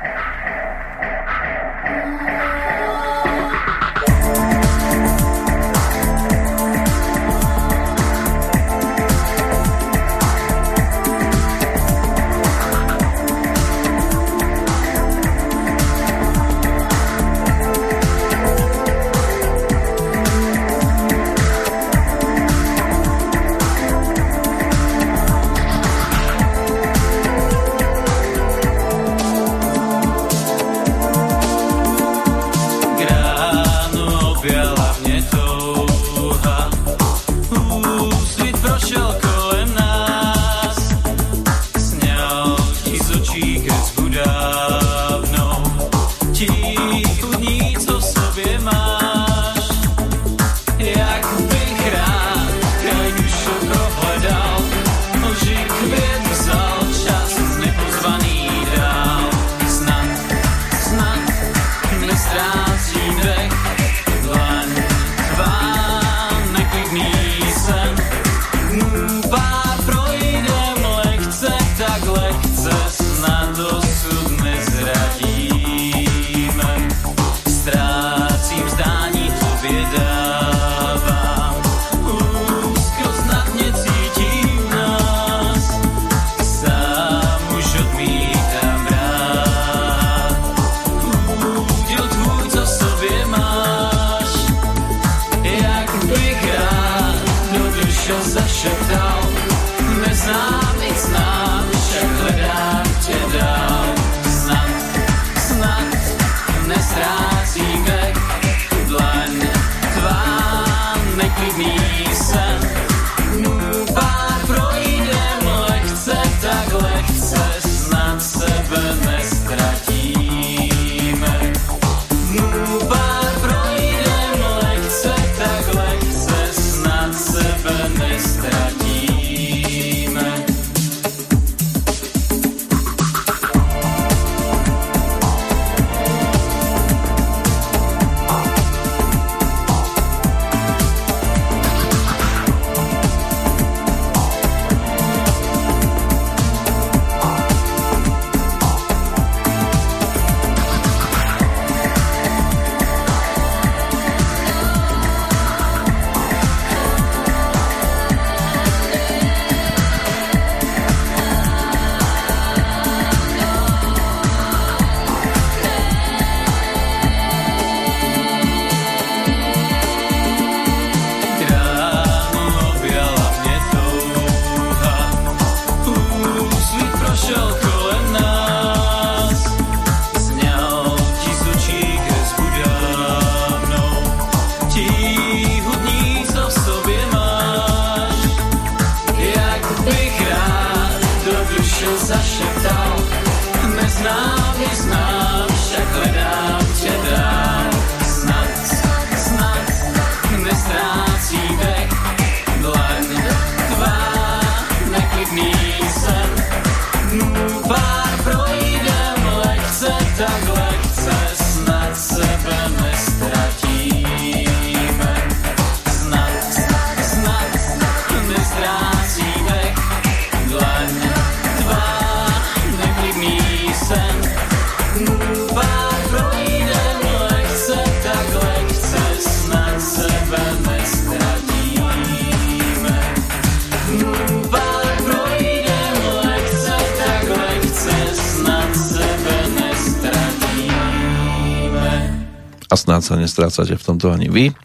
Nestrácate v tomto ani vy.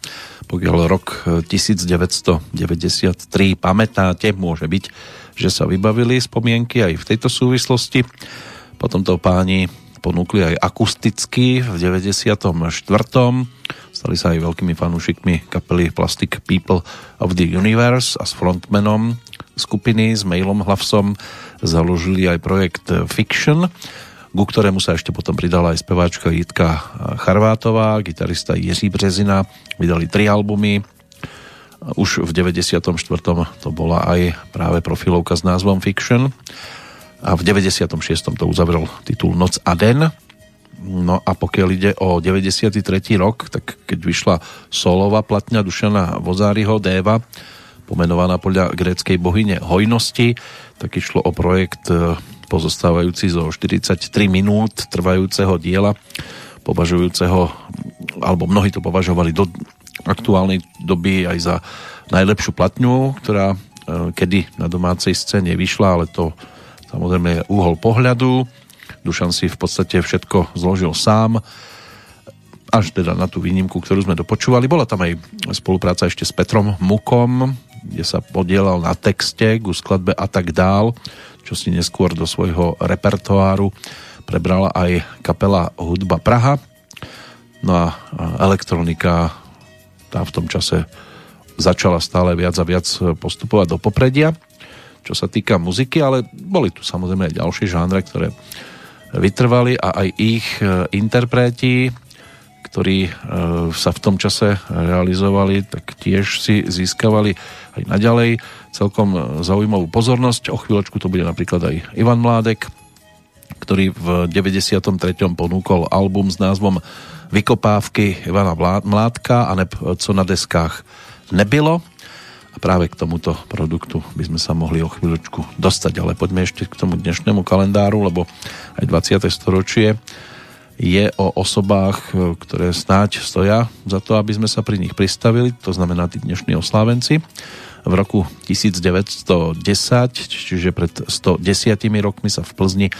Pokiaľ rok 1993 pamätáte, môže byť, že sa vybavili spomienky aj v tejto súvislosti. Potom to páni ponúkli aj akusticky v 94. Stali sa aj veľkými fanúšikmi kapely Plastic People of the Universe a s frontmanom skupiny s Mailom Hlavsom založili aj projekt Fiction, ku ktorému sa ešte potom pridala aj speváčka Jitka Charvátová, gitarista Jiří Březina. Vydali tri albumy. Už v 94. to bola aj práve profilovka s názvom Fiction a v 96. to uzavrel titul Noc a den. No a pokiaľ ide o 93. rok, tak keď vyšla solová platňa Dušana Vozáriho Déva, pomenovaná podľa gréckej bohyne hojnosti, tak išlo o projekt e, pozostávajúci zo 43 minút trvajúceho diela, považujúceho, alebo mnohí to považovali do aktuálnej doby aj za najlepšiu platňu, ktorá e, kedy na domácej scéne vyšla, ale to samozrejme je úhol pohľadu. Dušan si v podstate všetko zložil sám, až teda na tú výnimku, ktorú sme dopočúvali. Bola tam aj spolupráca ešte s Petrom Mukom, kde sa podielal na texte ku skladbe a tak dál, čo si neskôr do svojho repertoáru prebrala aj kapela Hudba Praha. No a elektronika tá v tom čase začala stále viac a viac postupovať do popredia čo sa týka muziky, ale boli tu samozrejme aj ďalšie žánre, ktoré vytrvali a aj ich e, interpreti, ktorí e, sa v tom čase realizovali, tak tiež si získavali aj naďalej celkom zaujímavú pozornosť. O chvíľočku to bude napríklad aj Ivan Mládek, ktorý v 93. ponúkol album s názvom Vykopávky Ivana Mládka a neb co na deskách nebylo a práve k tomuto produktu by sme sa mohli o chvíľočku dostať, ale poďme ešte k tomu dnešnému kalendáru, lebo aj 20. storočie je o osobách, ktoré snáď stoja za to, aby sme sa pri nich pristavili, to znamená tí dnešní oslávenci. V roku 1910, čiže pred 110 rokmi sa v Plzni e,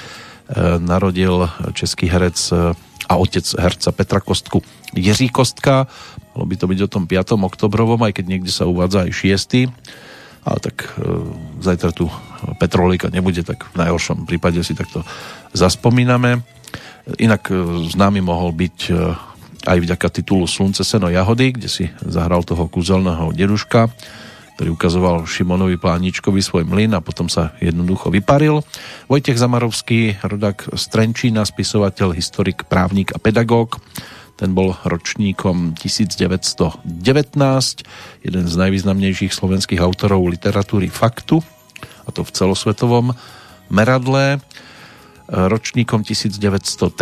narodil český herec e, a otec herca Petra Kostku Jiří Kostka, Malo by to byť o tom 5. oktobrovom, aj keď niekde sa uvádza aj 6. Ale tak e, zajtra tu Petrolika nebude, tak v najhoršom prípade si takto zaspomíname. Inak e, známy mohol byť e, aj vďaka titulu Slunce, seno, jahody, kde si zahral toho kúzelného deduška, ktorý ukazoval Šimonovi Pláničkovi svoj mlyn a potom sa jednoducho vyparil. Vojtech Zamarovský, rodak z Trenčína, spisovateľ, historik, právnik a pedagóg ten bol ročníkom 1919, jeden z najvýznamnejších slovenských autorov literatúry faktu, a to v celosvetovom meradle. Ročníkom 1936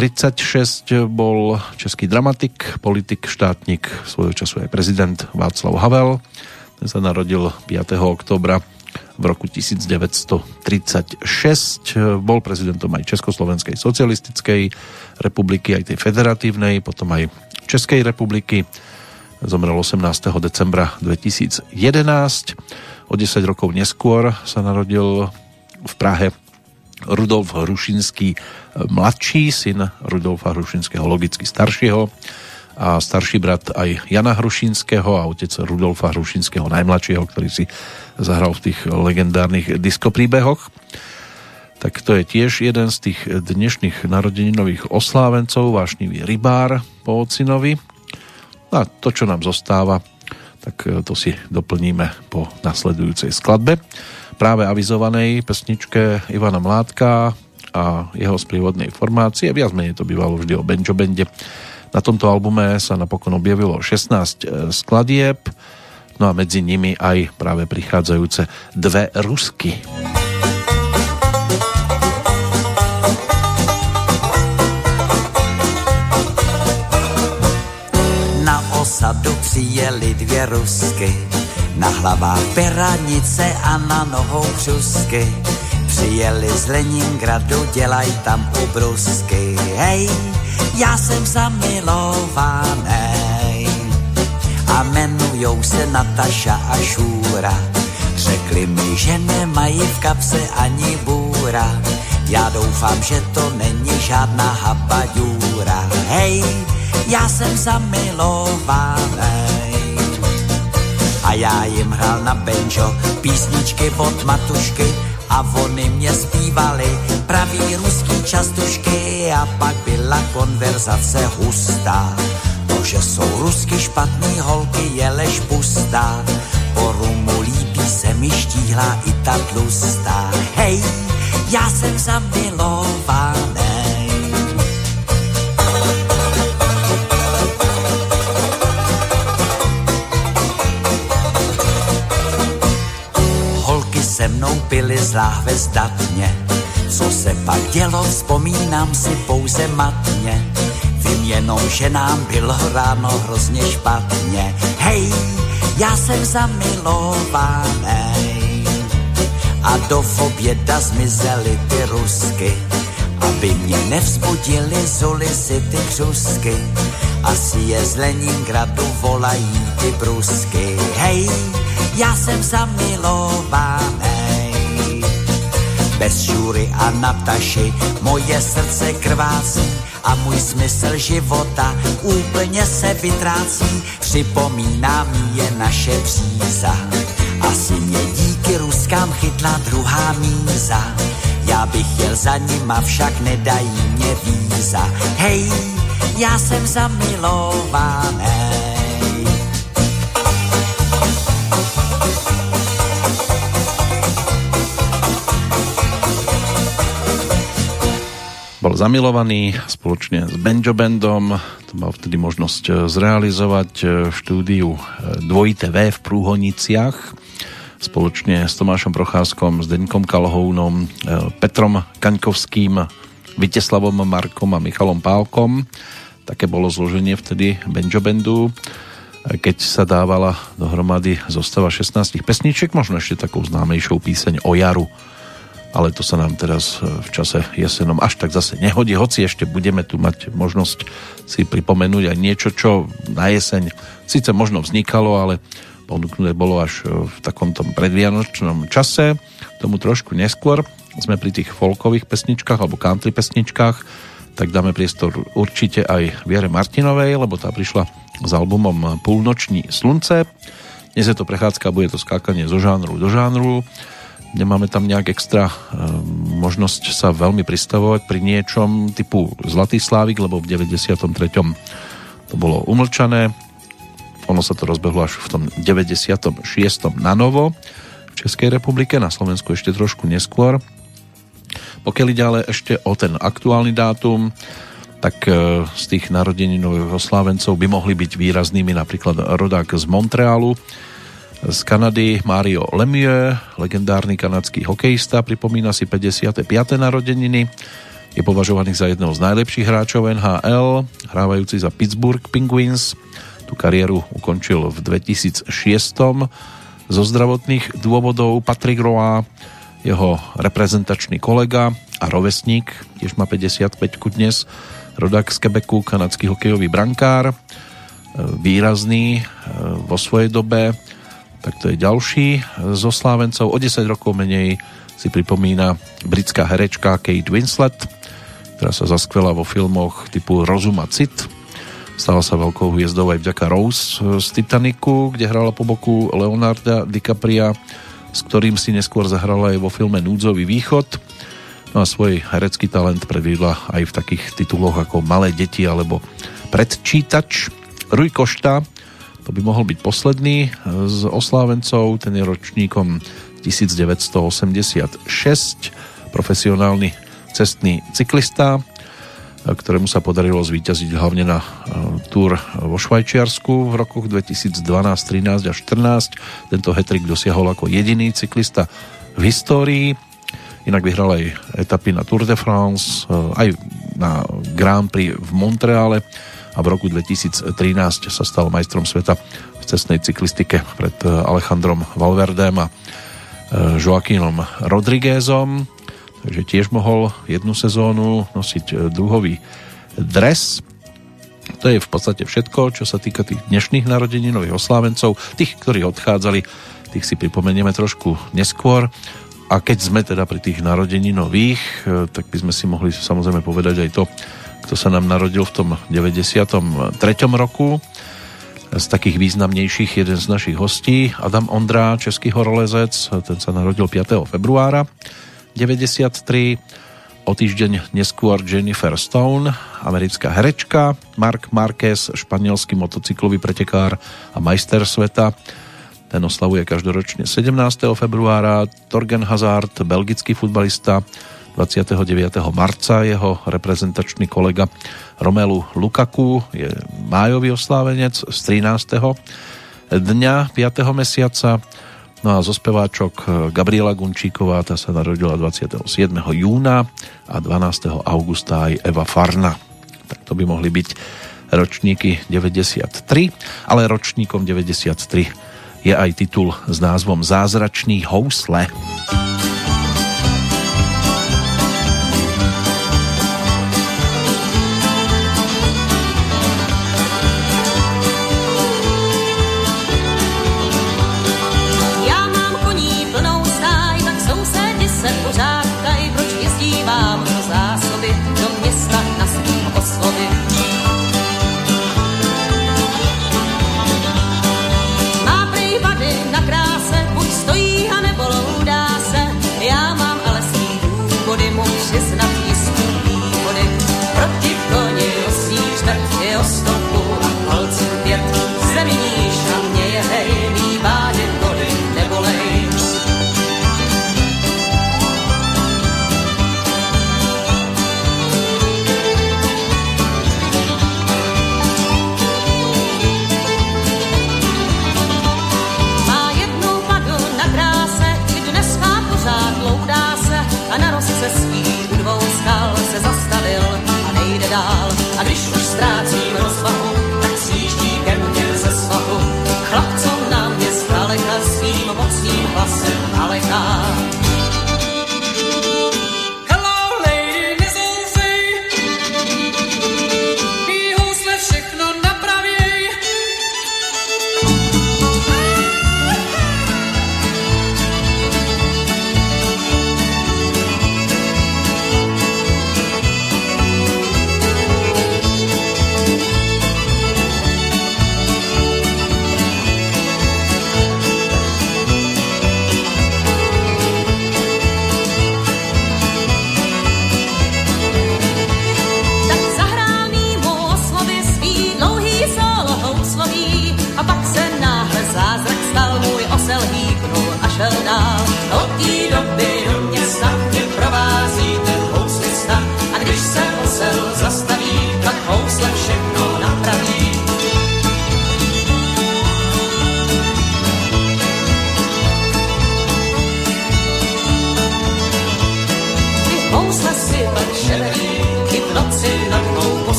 bol český dramatik, politik, štátnik, svojho času aj prezident Václav Havel. Ten sa narodil 5. oktobra v roku 1936. Bol prezidentom aj Československej socialistickej republiky, aj tej federatívnej, potom aj Českej republiky. Zomrel 18. decembra 2011. O 10 rokov neskôr sa narodil v Prahe Rudolf Hrušinský mladší, syn Rudolfa Hrušinského logicky staršieho a starší brat aj Jana Hrušinského a otec Rudolfa Hrušinského najmladšieho, ktorý si zahral v tých legendárnych diskopríbehoch. Tak to je tiež jeden z tých dnešných narodeninových oslávencov, vášnivý rybár po ocinovi. A to, čo nám zostáva, tak to si doplníme po nasledujúcej skladbe. práve avizovanej pesničke Ivana Mládka a jeho sprievodnej formácie. Viac menej to bývalo vždy o Benjo Bende. Na tomto albume sa napokon objavilo 16 e, skladieb, no a medzi nimi aj práve prichádzajúce dve rusky. Na osadu přijeli dvě rusky, na hlavách peranice a na nohou křusky. Přijeli z Leningradu, dělaj tam ubrusky. Hej, já jsem zamilovaný a jmenujou se Nataša a Šúra. Řekli mi, že nemají v kapse ani bůra. Já doufám, že to není žádná habadůra. Hej, já jsem zamilovaný. A já jim hrál na benjo písničky od matušky a oni mě zpívali pravý ruský častušky a pak byla konverzace hustá. To, že jsou rusky špatný holky, je lež pustá. Po rumu líbí se mi štíhla i ta tlustá. Hej, já jsem zamilovaný. Se mnou pily z láhve zdatně. Co se pak dělo, vzpomínám si pouze matně. Vím jenom, že nám bylo ráno hrozně špatně. Hej, já jsem zamilovaný. A do oběda zmizely ty rusky. Aby mě nevzbudili zuly si ty křusky. Asi je z Leningradu volají ty brusky. Hej, já jsem zamilovaný. Bez Šury a Nataši moje srdce krvácí a můj smysl života úplně se vytrácí. Připomíná mi je naše příza. Asi mě díky Ruskám chytla druhá míza. Já bych jel za nima, však nedají mě víza. Hej, já jsem zamilovaný. Bol zamilovaný spoločne s Benjo Bandom, to mal vtedy možnosť e, zrealizovať e, v štúdiu e, Dvojité V v Prúhoniciach. Spoločne s Tomášom Procházkom, s Deňkom Kalhounom, Petrom Kaňkovským, Viteslavom Markom a Michalom Pálkom. Také bolo zloženie vtedy Benjo Bandu. Keď sa dávala dohromady zostava 16 pesničiek, možno ešte takou známejšou píseň o jaru ale to sa nám teraz v čase jesenom až tak zase nehodí, hoci ešte budeme tu mať možnosť si pripomenúť aj niečo, čo na jeseň síce možno vznikalo, ale ponúknuté bolo až v takom tom predvianočnom čase, tomu trošku neskôr. Sme pri tých folkových pesničkách alebo country pesničkách, tak dáme priestor určite aj Viere Martinovej, lebo tá prišla s albumom Púlnoční slunce. Dnes je to prechádzka, bude to skákanie zo žánru do žánru nemáme tam nejak extra e, možnosť sa veľmi pristavovať pri niečom typu Zlatý Slávik, lebo v 93. to bolo umlčané. Ono sa to rozbehlo až v tom 96. na novo v Českej republike, na Slovensku ešte trošku neskôr. Pokiaľ ide ale ešte o ten aktuálny dátum, tak e, z tých narodeninových oslávencov by mohli byť výraznými napríklad rodák z Montrealu, z Kanady Mario Lemieux, legendárny kanadský hokejista, pripomína si 55. narodeniny. Je považovaný za jedného z najlepších hráčov NHL, hrávajúci za Pittsburgh Penguins. Tu kariéru ukončil v 2006. Zo zdravotných dôvodov Patrick Roy, jeho reprezentačný kolega a rovesník, tiež má 55 dnes, rodák z Quebecu, kanadský hokejový brankár, výrazný vo svojej dobe, tak to je ďalší z oslávencov. O 10 rokov menej si pripomína britská herečka Kate Winslet, ktorá sa zaskvela vo filmoch typu Rozum a Cit. Stala sa veľkou hviezdou aj vďaka Rose z Titaniku, kde hrala po boku Leonarda DiCapria, s ktorým si neskôr zahrala aj vo filme Núdzový východ. No a svoj herecký talent predviedla aj v takých tituloch ako Malé deti alebo Predčítač. Rui Košta to by mohol byť posledný z oslávencov, ten je ročníkom 1986. Profesionálny cestný cyklista, ktorému sa podarilo zvíťaziť hlavne na Tour vo Švajčiarsku v rokoch 2012, 13 a 14. Tento hetrik dosiahol ako jediný cyklista v histórii. Inak vyhral aj etapy na Tour de France, aj na Grand Prix v Montreale a v roku 2013 sa stal majstrom sveta v cestnej cyklistike pred Alejandrom Valverdem a Joaquinom Rodriguezom takže tiež mohol jednu sezónu nosiť druhový dres to je v podstate všetko, čo sa týka tých dnešných narodeninových oslávencov. Tých, ktorí odchádzali, tých si pripomenieme trošku neskôr. A keď sme teda pri tých narodeninových, tak by sme si mohli samozrejme povedať aj to, kto sa nám narodil v tom 93. roku. Z takých významnejších jeden z našich hostí, Adam Ondrá, český horolezec, ten sa narodil 5. februára 93. O týždeň neskôr Jennifer Stone, americká herečka, Mark Marquez, španielský motocyklový pretekár a majster sveta. Ten oslavuje každoročne 17. februára. Torgen Hazard, belgický futbalista, 29. marca jeho reprezentačný kolega Romelu Lukaku je májový oslávenec z 13. dňa 5. mesiaca No a zo speváčok Gabriela Gunčíková, tá sa narodila 27. júna a 12. augusta aj Eva Farna. Tak to by mohli byť ročníky 93, ale ročníkom 93 je aj titul s názvom Zázračný housle.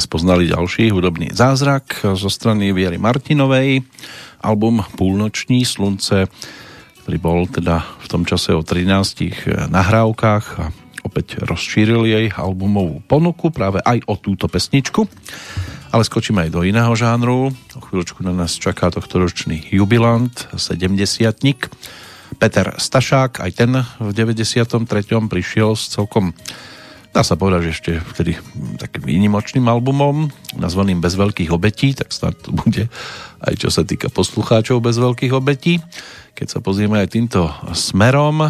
Spoznali ďalší hudobný zázrak zo strany Viery Martinovej, album Púlnoční slunce, ktorý bol teda v tom čase o 13 nahrávkach a opäť rozšíril jej albumovú ponuku práve aj o túto pesničku. Ale skočíme aj do iného žánru. O chvíľočku na nás čaká tohto ročný jubilant, 70 Peter Stašák, aj ten v 93. prišiel s celkom Dá sa povedať, že ešte vtedy takým výnimočným albumom, nazvaným Bez veľkých obetí, tak snad to bude aj čo sa týka poslucháčov bez veľkých obetí. Keď sa pozrieme aj týmto smerom,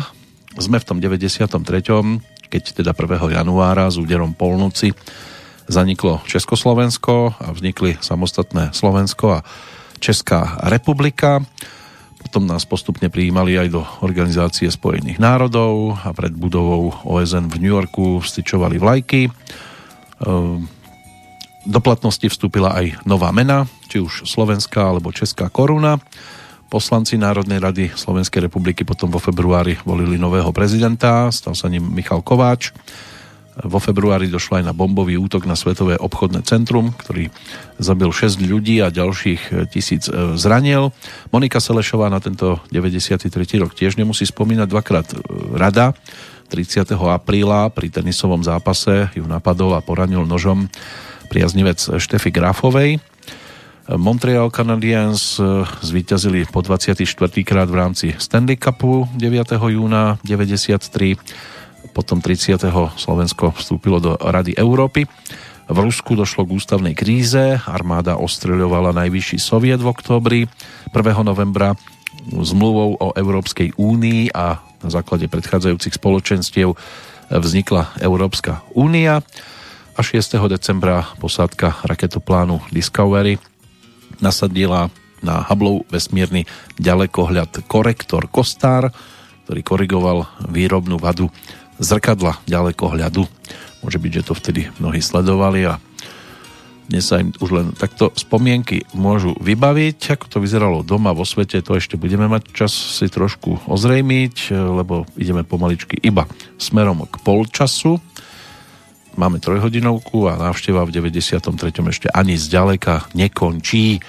sme v tom 93., keď teda 1. januára s úderom polnoci zaniklo Československo a vznikli samostatné Slovensko a Česká republika. Potom nás postupne prijímali aj do Organizácie spojených národov a pred budovou OSN v New Yorku vstyčovali vlajky. Ehm, do platnosti vstúpila aj nová mena, či už slovenská alebo česká koruna. Poslanci Národnej rady Slovenskej republiky potom vo februári volili nového prezidenta, stal sa ním Michal Kováč. Vo februári došlo aj na bombový útok na Svetové obchodné centrum, ktorý zabil 6 ľudí a ďalších tisíc e, zranil. Monika Selešová na tento 93. rok tiež nemusí spomínať dvakrát e, rada. 30. apríla pri tenisovom zápase ju napadol a poranil nožom priaznivec Štefy Grafovej. Montreal Canadiens e, zvíťazili po 24. krát v rámci Stanley Cupu 9. júna 93. Potom 30. Slovensko vstúpilo do Rady Európy. V Rusku došlo k ústavnej kríze, armáda ostreľovala najvyšší soviet v októbri. 1. novembra zmluvou o Európskej únii a na základe predchádzajúcich spoločenstiev vznikla Európska únia a 6. decembra posádka raketoplánu Discovery nasadila na Hubbleov vesmírny ďalekohľad korektor Kostar, ktorý korigoval výrobnú vadu zrkadla ďalekohľadu. Môže byť, že to vtedy mnohí sledovali a dnes sa im už len takto spomienky môžu vybaviť. Ako to vyzeralo doma vo svete, to ešte budeme mať čas si trošku ozrejmiť, lebo ideme pomaličky iba smerom k polčasu. Máme trojhodinovku a návšteva v 93. ešte ani zďaleka nekončí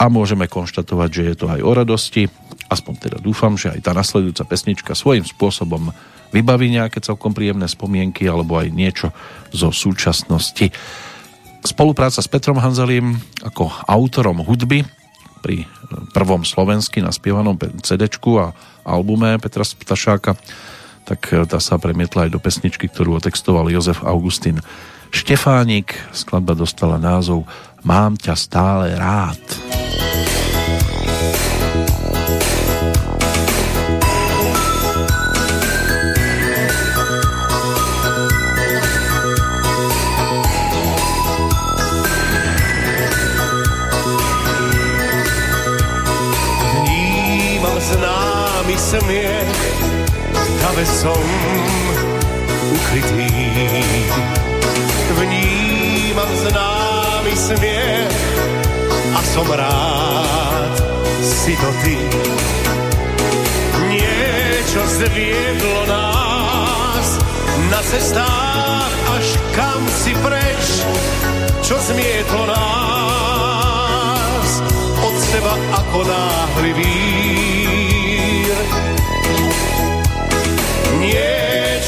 a môžeme konštatovať, že je to aj o radosti. Aspoň teda dúfam, že aj tá nasledujúca pesnička svojím spôsobom vybaví nejaké celkom príjemné spomienky alebo aj niečo zo súčasnosti. Spolupráca s Petrom Hanzelím ako autorom hudby pri prvom slovensky naspievanom cd a albume Petra Ptašáka tak tá sa premietla aj do pesničky, ktorú otextoval Jozef Augustín Štefánik. Skladba dostala názov Mám ťa stále rád. Smiech, dave som ukrytý. Vnímam známy smiech a som rád, si to ty. Niečo zviedlo nás na cestách, až kam si preč, čo zmietlo nás od seba ako náhly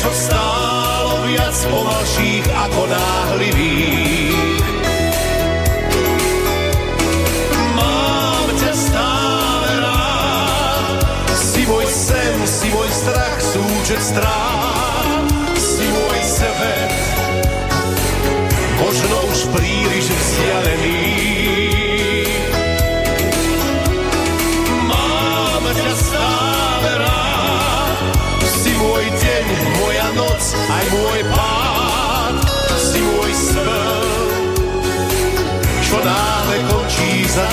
Niečo stálo viac pomalších ako náhlivých. Mám ťa stále rád, si môj sen, si môj strach, súčet strát, si môj svet, možno už príliš vzdialený. Náhle končí za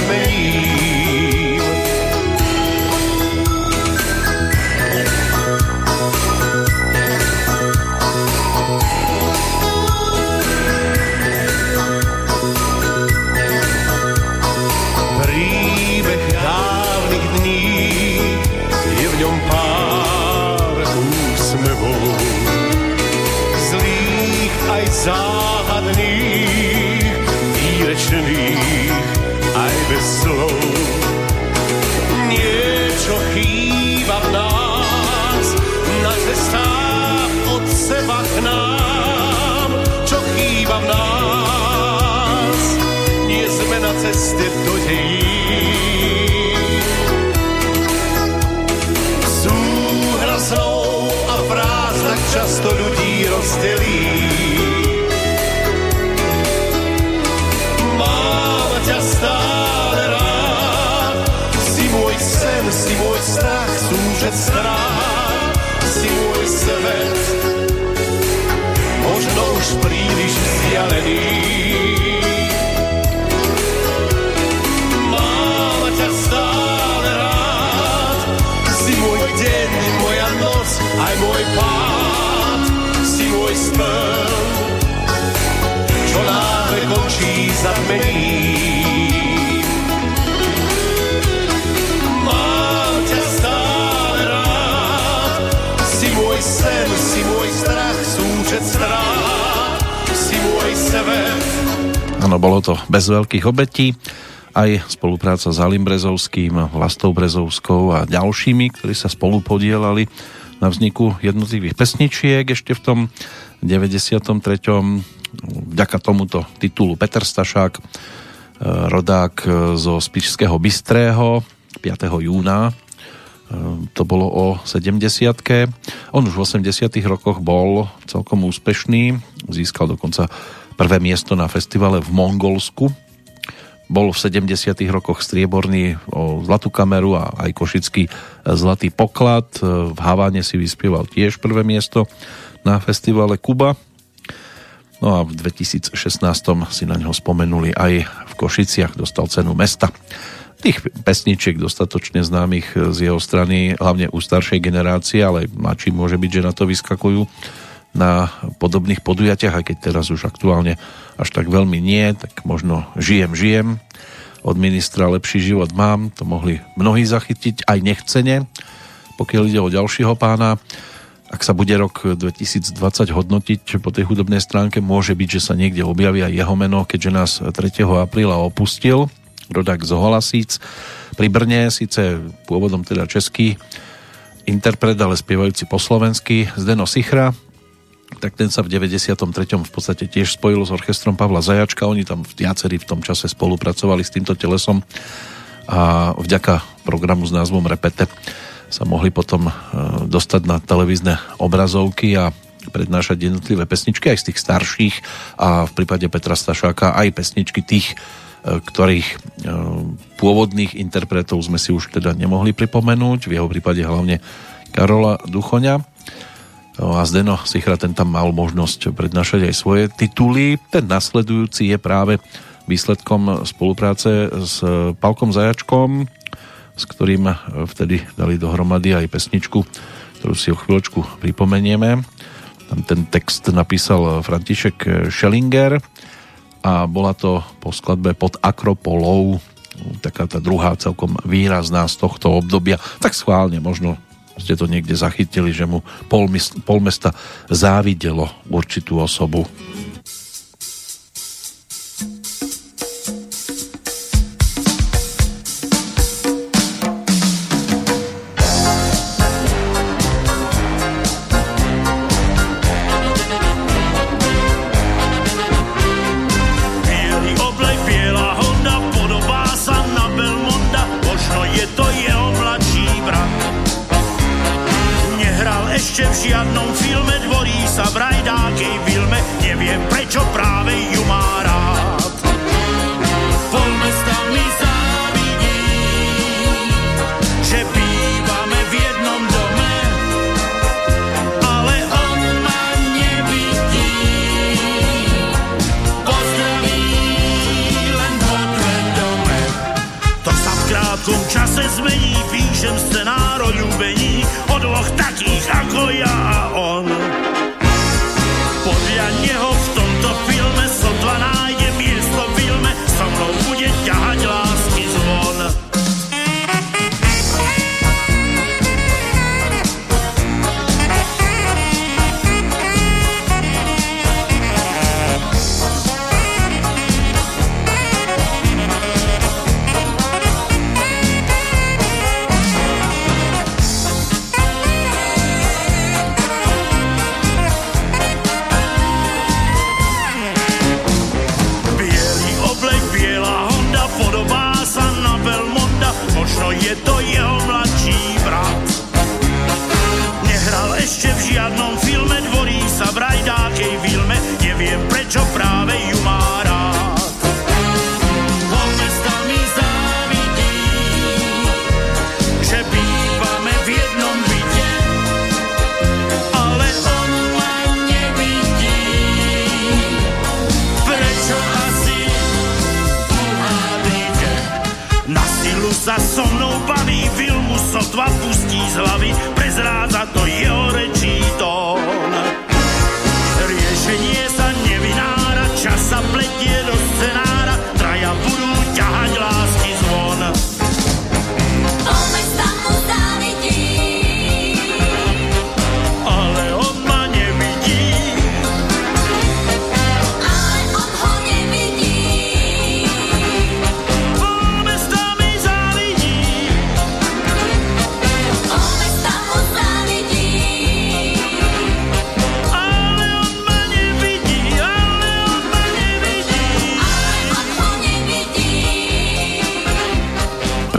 súžet strát, si môj svet. Možno už príliš vzdialený. Mám ťa stále rád, si môj deň, moja noc, aj môj pád, si môj spev, čo náhle končí zatmením. Áno, bolo to bez veľkých obetí. Aj spolupráca s Alim Brezovským, Vlastou Brezovskou a ďalšími, ktorí sa spolu podielali na vzniku jednotlivých pesničiek ešte v tom 93. Vďaka tomuto titulu Peter Stašák, e, rodák e, zo Spišského Bystrého 5. júna to bolo o 70 On už v 80 rokoch bol celkom úspešný, získal dokonca prvé miesto na festivale v Mongolsku. Bol v 70 rokoch strieborný o Zlatú kameru a aj košický Zlatý poklad. V Haváne si vyspieval tiež prvé miesto na festivale Kuba. No a v 2016 si na ňo spomenuli aj v Košiciach, dostal cenu mesta. Tých pesničiek dostatočne známych z jeho strany, hlavne u staršej generácie, ale mladší môže byť, že na to vyskakujú na podobných podujatiach, aj keď teraz už aktuálne až tak veľmi nie, tak možno žijem, žijem. Od ministra Lepší život mám, to mohli mnohí zachytiť, aj nechcene. Pokiaľ ide o ďalšieho pána, ak sa bude rok 2020 hodnotiť po tej hudobnej stránke, môže byť, že sa niekde objaví aj jeho meno, keďže nás 3. apríla opustil, rodák z Holasíc. Pri Brne, síce pôvodom teda český interpret, ale spievajúci po slovensky, Zdeno Sichra, tak ten sa v 93. v podstate tiež spojil s orchestrom Pavla Zajačka. Oni tam viacerí v tom čase spolupracovali s týmto telesom a vďaka programu s názvom Repete sa mohli potom e, dostať na televízne obrazovky a prednášať jednotlivé pesničky aj z tých starších a v prípade Petra Stašáka aj pesničky tých, ktorých e, pôvodných interpretov sme si už teda nemohli pripomenúť, v jeho prípade hlavne Karola Duchoňa. No a Zdeno Sichra ten tam mal možnosť prednášať aj svoje tituly. Ten nasledujúci je práve výsledkom spolupráce s Palkom Zajačkom, s ktorým vtedy dali dohromady aj pesničku, ktorú si o chvíľočku pripomenieme. Tam ten text napísal František Schellinger a bola to po skladbe pod Akropolou taká tá druhá celkom výrazná z tohto obdobia. Tak schválne možno ste to niekde zachytili, že mu pol, pol závidelo určitú osobu.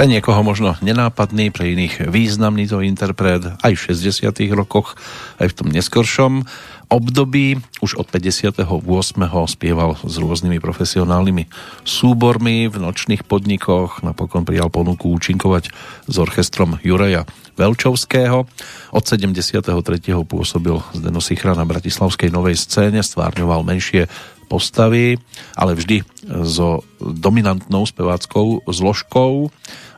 Pre niekoho možno nenápadný, pre iných významný to interpret aj v 60 rokoch, aj v tom neskoršom období. Už od 58. spieval s rôznymi profesionálnymi súbormi v nočných podnikoch, napokon prijal ponuku účinkovať s orchestrom Juraja Velčovského. Od 73. pôsobil Zdeno Sichra na Bratislavskej novej scéne, stvárňoval menšie postavy, ale vždy so dominantnou speváckou zložkou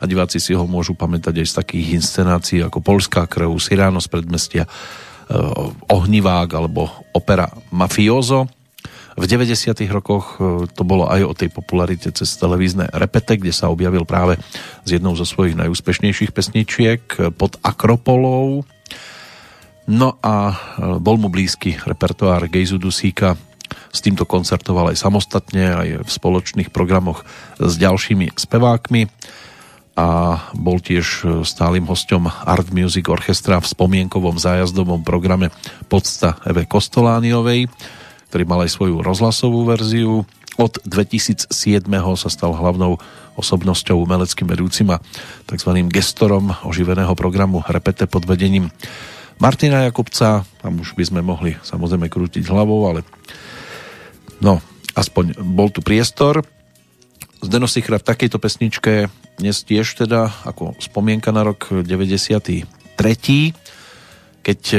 a diváci si ho môžu pamätať aj z takých inscenácií ako Polská krv, Siráno z predmestia, eh, Ohnivák alebo opera Mafiozo. V 90. rokoch eh, to bolo aj o tej popularite cez televízne repete, kde sa objavil práve s jednou zo svojich najúspešnejších pesničiek eh, pod Akropolou. No a bol mu blízky repertoár Gejzu Dusíka, s týmto koncertoval aj samostatne, aj v spoločných programoch s ďalšími spevákmi a bol tiež stálym hostom Art Music Orchestra v spomienkovom zájazdovom programe Podsta Eve Kostolániovej, ktorý mal aj svoju rozhlasovú verziu. Od 2007. sa stal hlavnou osobnosťou umeleckým vedúcim a tzv. gestorom oživeného programu Repete pod vedením Martina Jakubca. Tam už by sme mohli samozrejme krútiť hlavou, ale no, aspoň bol tu priestor. Zdeno Sichra v takejto pesničke dnes tiež teda ako spomienka na rok 93 keď e,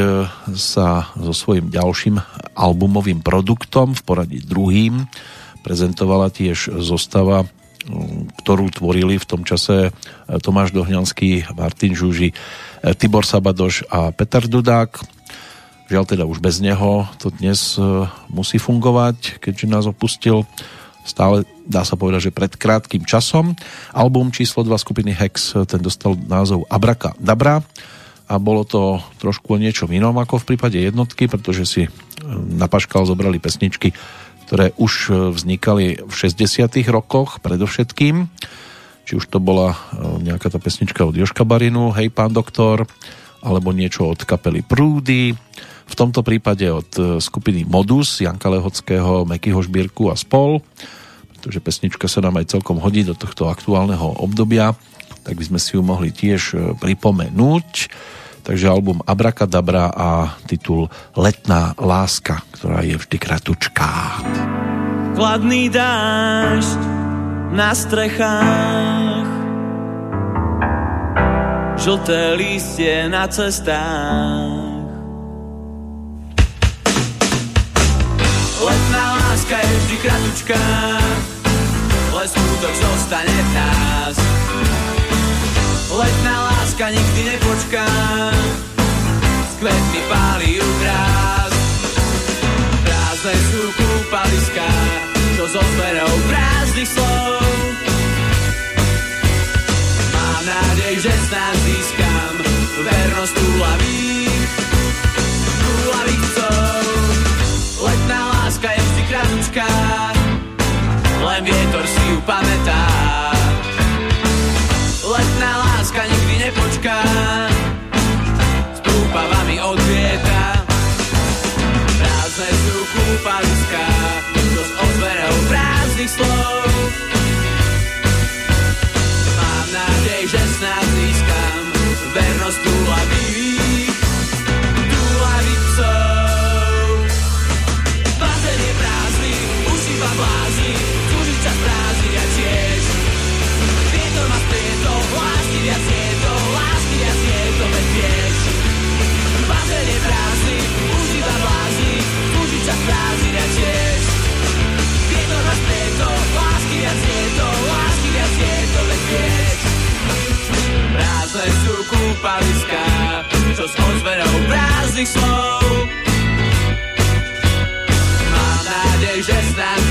sa so svojím ďalším albumovým produktom v poradí druhým prezentovala tiež zostava, ktorú tvorili v tom čase e, Tomáš Dohňanský, Martin Žuži, e, Tibor Sabadoš a Peter Dudák. Žiaľ teda už bez neho to dnes musí fungovať, keďže nás opustil stále dá sa povedať, že pred krátkým časom. Album číslo 2 skupiny Hex, ten dostal názov Abraka Dabra a bolo to trošku o niečom inom ako v prípade jednotky, pretože si e, na Paškal zobrali pesničky, ktoré už e, vznikali v 60 rokoch predovšetkým. Či už to bola nejaká tá pesnička od Joška Barinu, Hej pán doktor, alebo niečo od kapely Prúdy, v tomto prípade od skupiny Modus, Janka Lehockého, Mekyho Žbírku a spol pretože pesnička sa nám aj celkom hodí do tohto aktuálneho obdobia, tak by sme si ju mohli tiež e, pripomenúť. Takže album Abrakadabra a titul Letná láska, ktorá je vždy kratučká. Kladný dážď na strechách Žlté lístie na cestách Letná láska je vždy kratučká ale skutok zostane nás. Letná láska nikdy nepočká, s kvetmi páli ukrás. Prázdne sú kúpaliská, čo so zverou prázdnych slov. Mám nádej, že snad získam vernosť túlavých planeta. Sú kúpaliská, čo s ozverou prázdnych slov. Mám nádej, že snad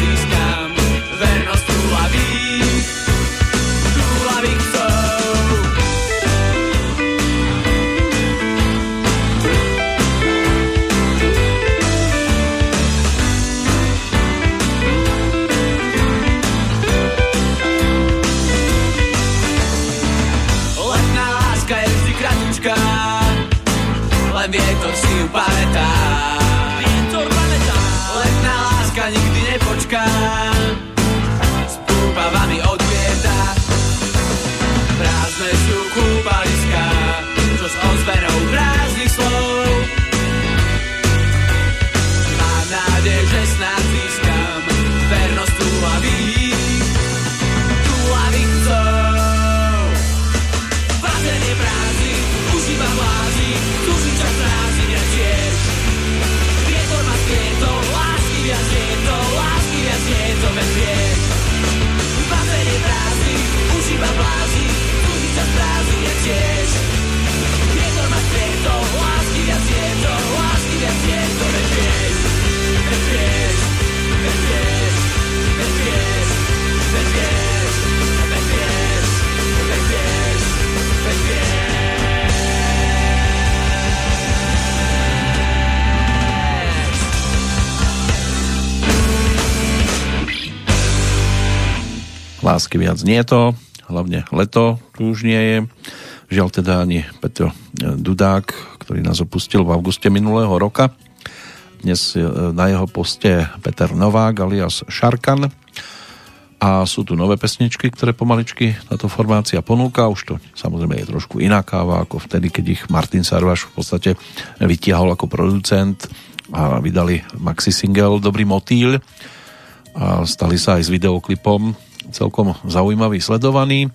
Lásky viac nie je to, hlavne leto tu už nie je. Žiaľ teda ani Petro Dudák, ktorý nás opustil v auguste minulého roka. Dnes na jeho poste Peter Novák alias Šarkan. A sú tu nové pesničky, ktoré pomaličky táto formácia ponúka. Už to samozrejme je trošku iná káva ako vtedy, keď ich Martin Sarvaš v podstate vytiahol ako producent a vydali maxi single Dobrý motýl a stali sa aj s videoklipom celkom zaujímavý, sledovaný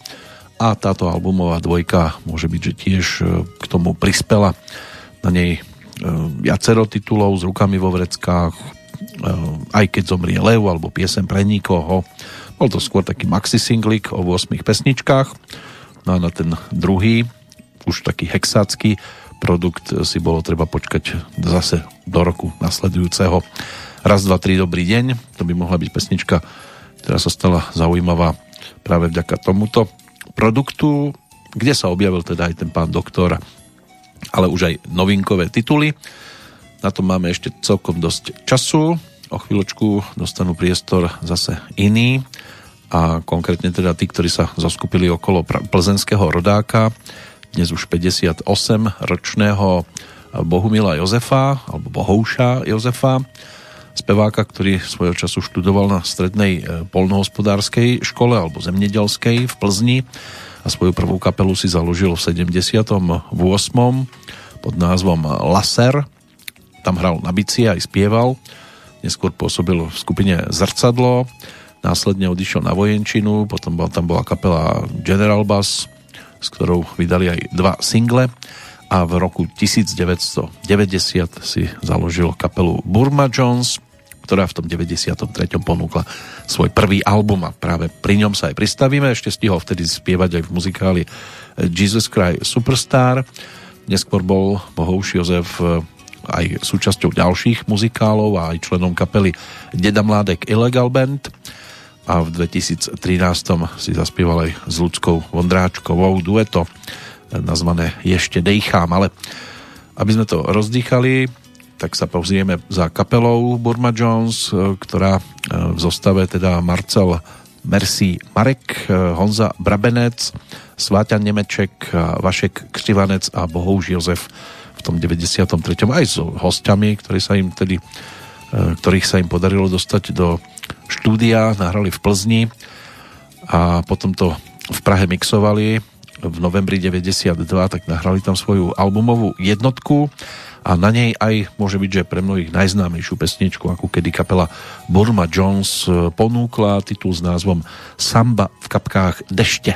a táto albumová dvojka môže byť, že tiež e, k tomu prispela na nej e, viacero titulov s rukami vo vreckách, e, aj keď zomrie Lev alebo piesem pre nikoho. Bol to skôr taký maxi singlik o 8 pesničkách. No a na ten druhý, už taký hexácky produkt si bolo treba počkať zase do roku nasledujúceho. Raz, dva, tri, dobrý deň. To by mohla byť pesnička, ktorá sa stala zaujímavá práve vďaka tomuto produktu, kde sa objavil teda aj ten pán doktor, ale už aj novinkové tituly. Na to máme ešte celkom dosť času. O chvíľočku dostanú priestor zase iní a konkrétne teda tí, ktorí sa zoskupili okolo plzenského rodáka, dnes už 58 ročného Bohumila Jozefa, alebo Bohouša Jozefa, speváka, ktorý svojho času študoval na strednej e, polnohospodárskej škole alebo zemnedelskej v Plzni a svoju prvú kapelu si založil v 78. pod názvom Laser. Tam hral na bici aj spieval. Neskôr pôsobil v skupine Zrcadlo, následne odišiel na vojenčinu, potom tam bola kapela General Bass, s ktorou vydali aj dva single a v roku 1990 si založil kapelu Burma Jones, ktorá v tom 93. ponúkla svoj prvý album a práve pri ňom sa aj pristavíme. Ešte stihol vtedy spievať aj v muzikáli Jesus Christ Superstar. Neskôr bol Bohouš Jozef eh, aj súčasťou ďalších muzikálov a aj členom kapely Deda Mládek Illegal Band a v 2013 si zaspieval aj s ľudskou Vondráčkovou dueto nazvané Ešte dejchám, ale aby sme to rozdýchali, tak sa pozrieme za kapelou Burma Jones, e, ktorá e, v zostave teda Marcel Mercy Marek, e, Honza Brabenec, Sváťan Nemeček, Vašek Křivanec a Bohouž Jozef v tom 93. aj s hostiami, ktorí sa im tedy, ktorých sa im podarilo dostať do štúdia, nahrali v Plzni a potom to v Prahe mixovali v novembri 92, tak nahrali tam svoju albumovú jednotku a na nej aj môže byť, že pre mnohých najznámejšiu pesničku, ako kedy kapela Burma Jones e, ponúkla titul s názvom Samba v kapkách dešte.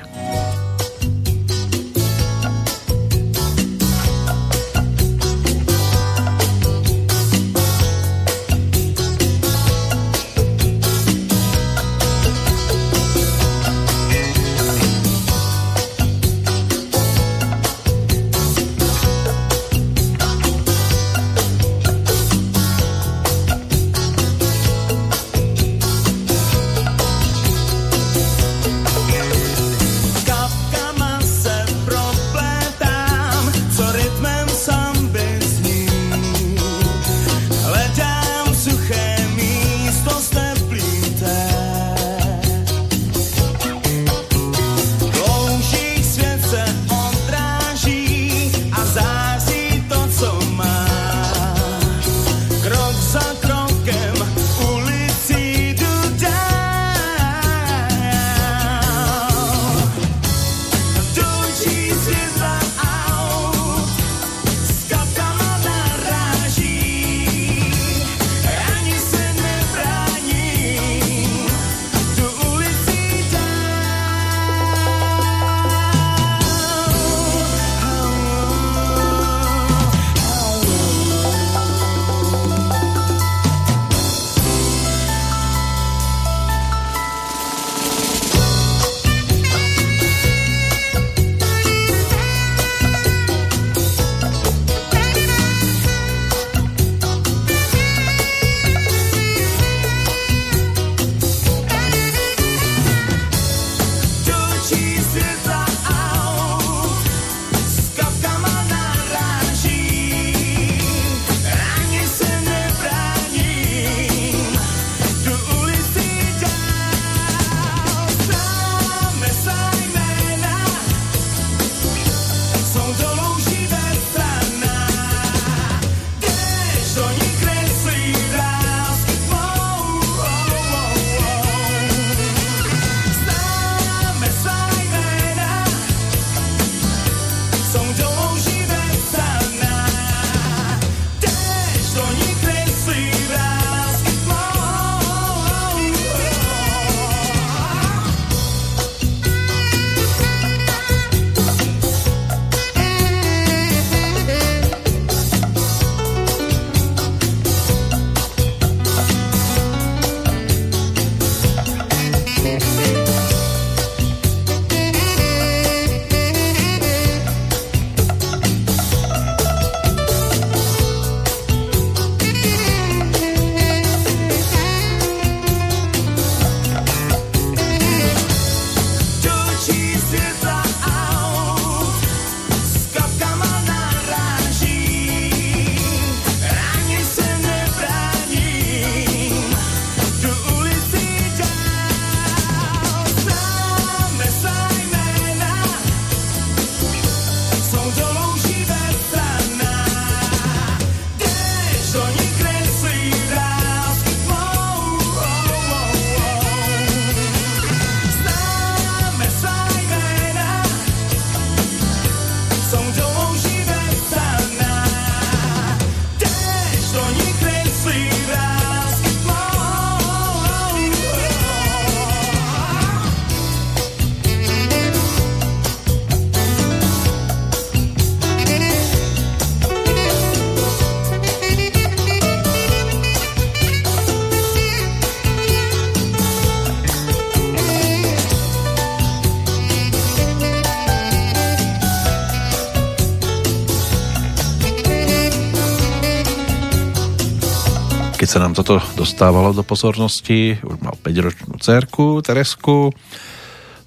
Sa nám toto dostávalo do pozornosti, už mal 5-ročnú cerku, Teresku,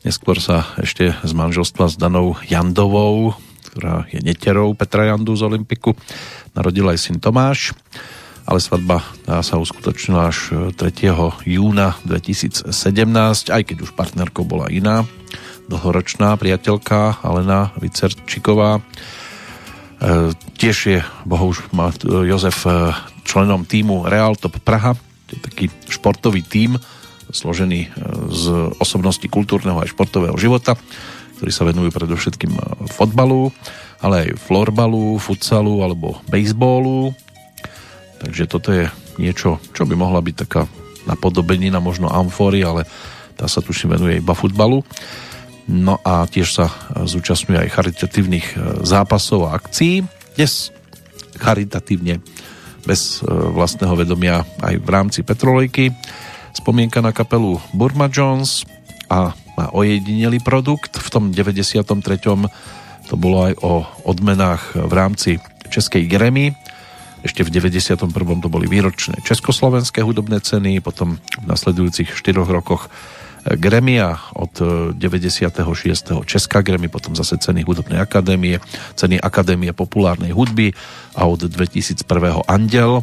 neskôr sa ešte z manželstva s Danou Jandovou, ktorá je neterou Petra Jandu z Olympiku, narodil aj syn Tomáš, ale svadba sa uskutočnila až 3. júna 2017, aj keď už partnerkou bola iná, dlhoročná priateľka Alena Vicerčiková. E, tiež je bohuž Jozef e, členom týmu Real Top Praha. To je taký športový tím, složený e, z osobností kultúrneho aj športového života, ktorí sa venujú predovšetkým e, fotbalu, ale aj florbalu, futsalu alebo baseballu. Takže toto je niečo, čo by mohla byť taká napodobenina možno amfory, ale tá sa tuším venuje iba futbalu. No a tiež sa zúčastňuje aj charitatívnych e, zápasov a akcií. Dnes charitatívne bez e, vlastného vedomia aj v rámci Petrolejky. Spomienka na kapelu Burma Jones a na ojedinelý produkt. V tom 93. to bolo aj o odmenách v rámci Českej Grammy. Ešte v 91. to boli výročné československé hudobné ceny, potom v nasledujúcich 4 rokoch Grammy a od 96. Česká Grammy, potom zase ceny Hudobnej akadémie, ceny Akadémie populárnej hudby a od 2001. Andel.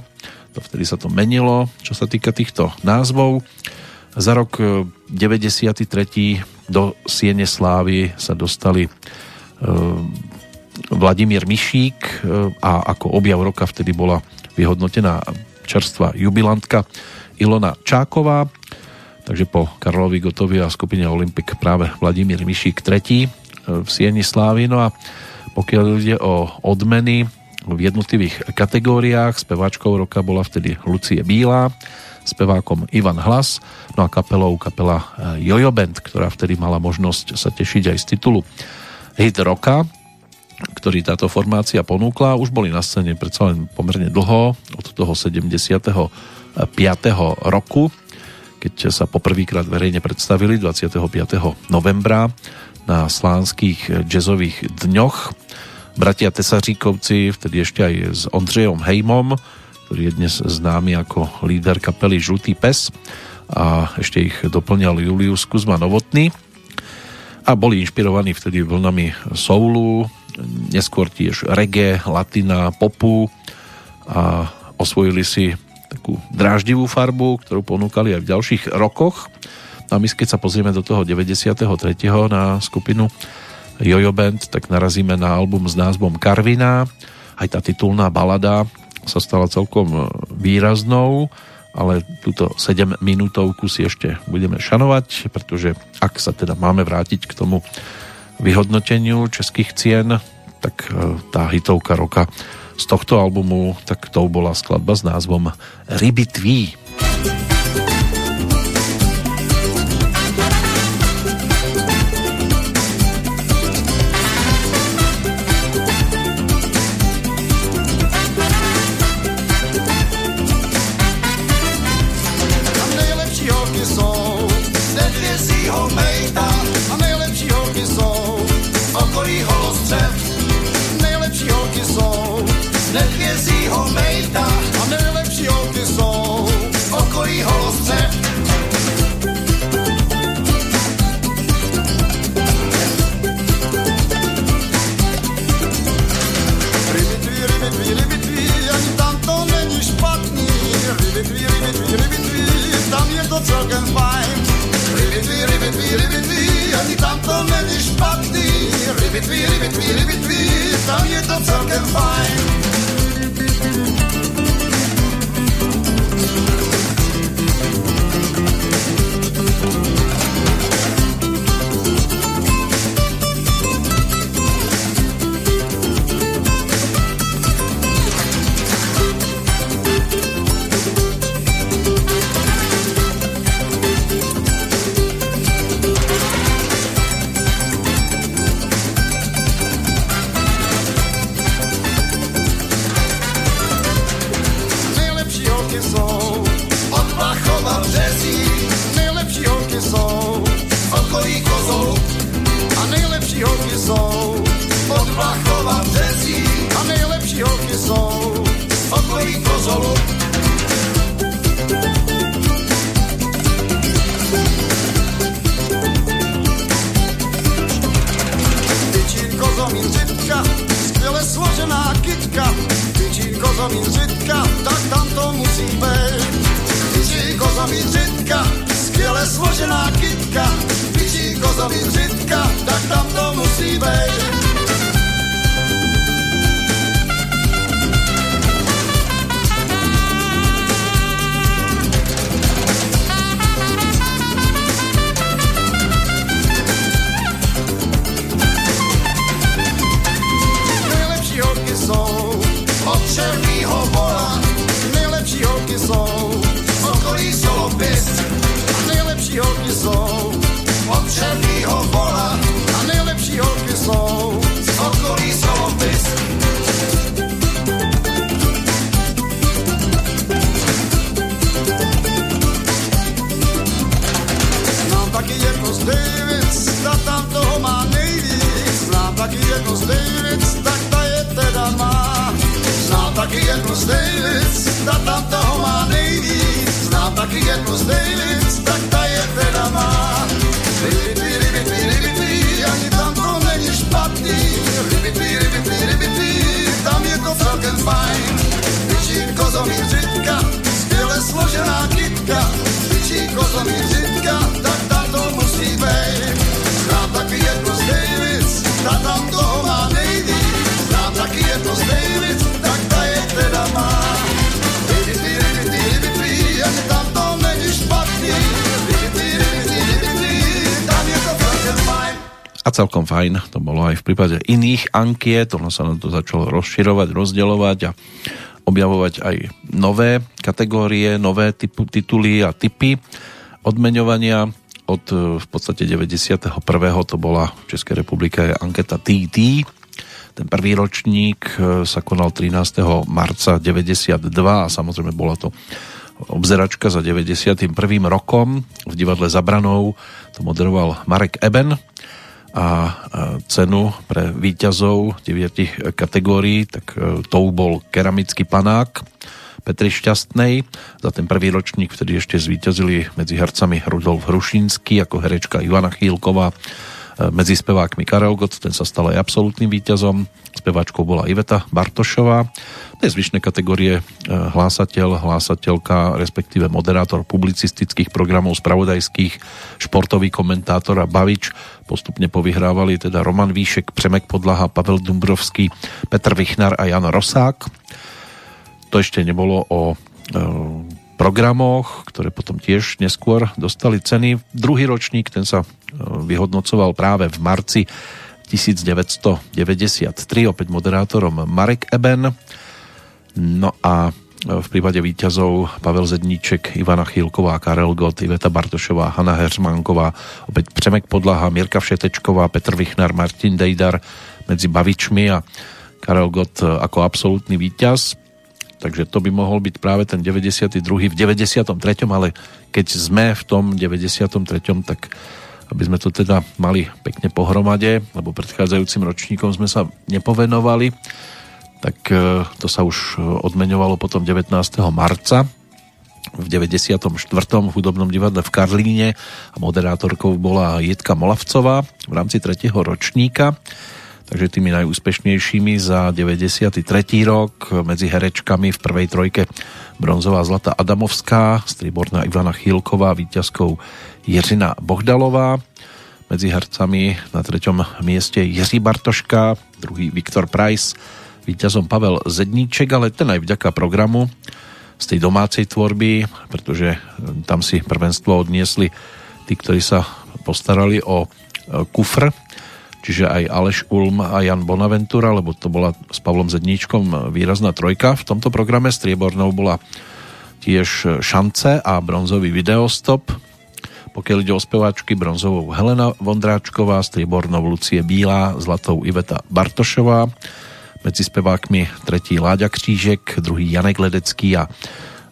To vtedy sa to menilo, čo sa týka týchto názvov. Za rok 93. E, do Siene Slávy sa dostali e, Vladimír Mišík e, a ako objav roka vtedy bola vyhodnotená čerstvá jubilantka Ilona Čáková Takže po Karlovi Gotovi a skupine Olympik práve Vladimír Mišík III e, v Sieni Slávy. No a pokiaľ ide o odmeny v jednotlivých kategóriách, speváčkou roka bola vtedy Lucie Bílá, spevákom Ivan Hlas, no a kapelou kapela e, Jojo Band, ktorá vtedy mala možnosť sa tešiť aj z titulu Hit roka, ktorý táto formácia ponúkla. Už boli na scéne predsa len pomerne dlho, od toho 75. roku keď sa poprvýkrát verejne predstavili 25. novembra na slánskych jazzových dňoch. Bratia Tesaříkovci, vtedy ešte aj s Ondřejom Hejmom, ktorý je dnes známy ako líder kapely Žlutý pes a ešte ich doplňal Julius Kuzma Novotný a boli inšpirovaní vtedy vlnami soulu, neskôr tiež reggae, latina, popu a osvojili si takú dráždivú farbu, ktorú ponúkali aj v ďalších rokoch. No a my keď sa pozrieme do toho 93. na skupinu Jojo Band, tak narazíme na album s názvom Karvina. Aj tá titulná balada sa stala celkom výraznou, ale túto 7 minútovku si ešte budeme šanovať, pretože ak sa teda máme vrátiť k tomu vyhodnoteniu českých cien, tak e, tá hitovka roka z tohto albumu, tak to bola skladba s názvom Ryby tví. Fajn to bolo aj v prípade iných ankiet, ono sa na to začalo rozširovať, rozdeľovať a objavovať aj nové kategórie, nové typu, tituly a typy odmeňovania. Od e, v podstate 91. to bola v Českej republike anketa TT. Ten prvý ročník e, sa konal 13. marca 92 a samozrejme bola to obzeračka za 91. rokom. V divadle Zabranou to moderoval Marek Eben a cenu pre výťazov deviatich kategórií, tak e, tou bol keramický panák Petri Šťastnej. Za ten prvý ročník vtedy ešte zvíťazili medzi hercami Rudolf Hrušínsky ako herečka Ivana Chýlková, medzi spevákmi Karel Gott, ten sa stal aj absolútnym víťazom. Speváčkou bola Iveta Bartošová. Tie zvyšné kategórie hlásateľ, hlásateľka, respektíve moderátor publicistických programov, spravodajských, športový komentátor a bavič postupne povyhrávali teda Roman Výšek, Přemek Podlaha, Pavel Dumbrovský, Petr Vichnar a Jan Rosák. To ešte nebolo o e, programoch, ktoré potom tiež neskôr dostali ceny. Druhý ročník, ten sa e, vyhodnocoval práve v marci 1993, opäť moderátorom Marek Eben. No a v prípade výťazov Pavel Zedníček, Ivana Chýlková, Karel Gott, Iveta Bartošová, Hanna Heřmanková, opäť Přemek Podlaha, Mirka Všetečková, Petr Vichnar, Martin Dejdar medzi bavičmi a Karel Gott ako absolútny víťaz. Takže to by mohol byť práve ten 92. v 93. ale keď sme v tom 93. tak aby sme to teda mali pekne pohromade, lebo predchádzajúcim ročníkom sme sa nepovenovali, tak e, to sa už odmeňovalo potom 19. marca v 94. v hudobnom divadle v Karlíne a moderátorkou bola Jitka Molavcová v rámci tretieho ročníka takže tými najúspešnejšími za 93. rok medzi herečkami v prvej trojke bronzová Zlata Adamovská, striborná Ivana Chýlková, víťazkou Jiřina Bohdalová, medzi hercami na treťom mieste Jiří Bartoška, druhý Viktor Price, víťazom Pavel Zedníček, ale ten aj vďaka programu z tej domácej tvorby, pretože tam si prvenstvo odniesli tí, ktorí sa postarali o kufr čiže aj Aleš Ulm a Jan Bonaventura, lebo to bola s Pavlom Zedníčkom výrazná trojka v tomto programe. Striebornou bola tiež Šance a bronzový videostop. Pokiaľ ide o speváčky, bronzovou Helena Vondráčková, striebornou Lucie Bílá, zlatou Iveta Bartošová. Medzi spevákmi tretí Láďa Křížek, druhý Janek Ledecký a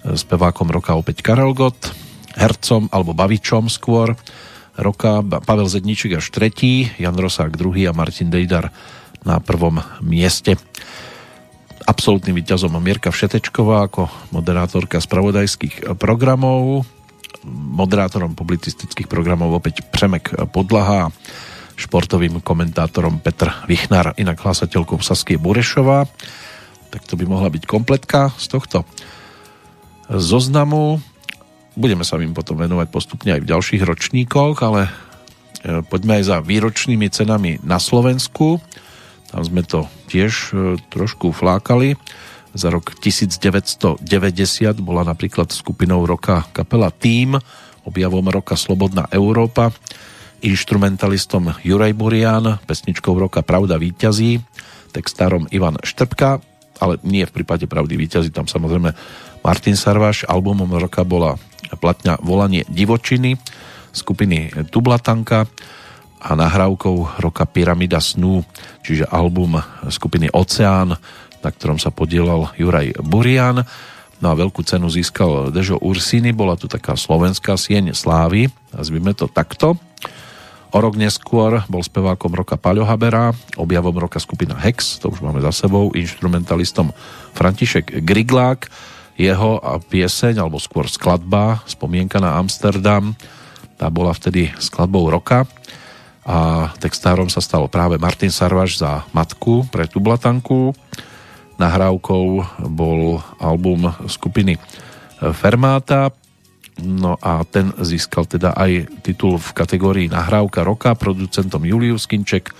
spevákom roka opäť Karel Gott, hercom alebo bavičom skôr roka, Pavel Zedníček až tretí, Jan Rosák druhý a Martin Dejdar na prvom mieste. Absolutným víťazom Mirka Všetečková ako moderátorka spravodajských programov, moderátorom publicistických programov opäť Přemek Podlaha, športovým komentátorom Petr Vichnar, inak hlasateľkou Saskie Burešová. tak to by mohla byť kompletka z tohto zoznamu. Budeme sa im potom venovať postupne aj v ďalších ročníkoch, ale e, poďme aj za výročnými cenami na Slovensku. Tam sme to tiež e, trošku flákali. Za rok 1990 bola napríklad skupinou roka kapela Team, objavom roka Slobodná Európa, instrumentalistom Juraj Burian, pesničkou roka Pravda víťazí, textárom Ivan Štrbka, ale nie v prípade Pravdy víťazí, tam samozrejme Martin Sarvaš, albumom roka bola platňa Volanie divočiny skupiny Tublatanka a nahrávkou roka Pyramida snú, čiže album skupiny Oceán, na ktorom sa podielal Juraj Burian. No a veľkú cenu získal Dežo Ursini, bola tu taká slovenská sieň slávy, nazvime to takto. O rok neskôr bol spevákom roka Paľo Habera, objavom roka skupina Hex, to už máme za sebou, instrumentalistom František Griglák, jeho pieseň, alebo skôr skladba, spomienka na Amsterdam, tá bola vtedy skladbou roka. A textárom sa stal práve Martin Sarvaš za matku pre Tublatanku. Nahrávkou bol album skupiny Fermáta, no a ten získal teda aj titul v kategórii Nahrávka roka. Producentom Julius Kinček,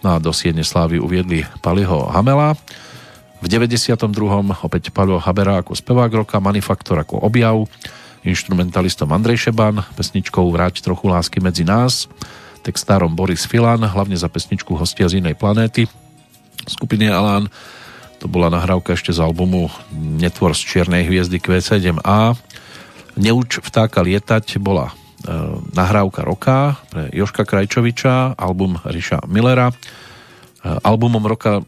no a do Siene Slávy uviedli Paliho Hamela. V 92. opäť Paľo Habera ako spevák roka, Manifaktor ako objav, instrumentalistom Andrej Šeban, pesničkou Vráť trochu lásky medzi nás, textárom Boris Filan, hlavne za pesničku Hostia z inej planéty skupiny Alan. To bola nahrávka ešte z albumu Netvor z čiernej hviezdy Q7A. Neuč vtáka lietať bola e, nahrávka roka pre Joška Krajčoviča, album Riša Millera. E, albumom roka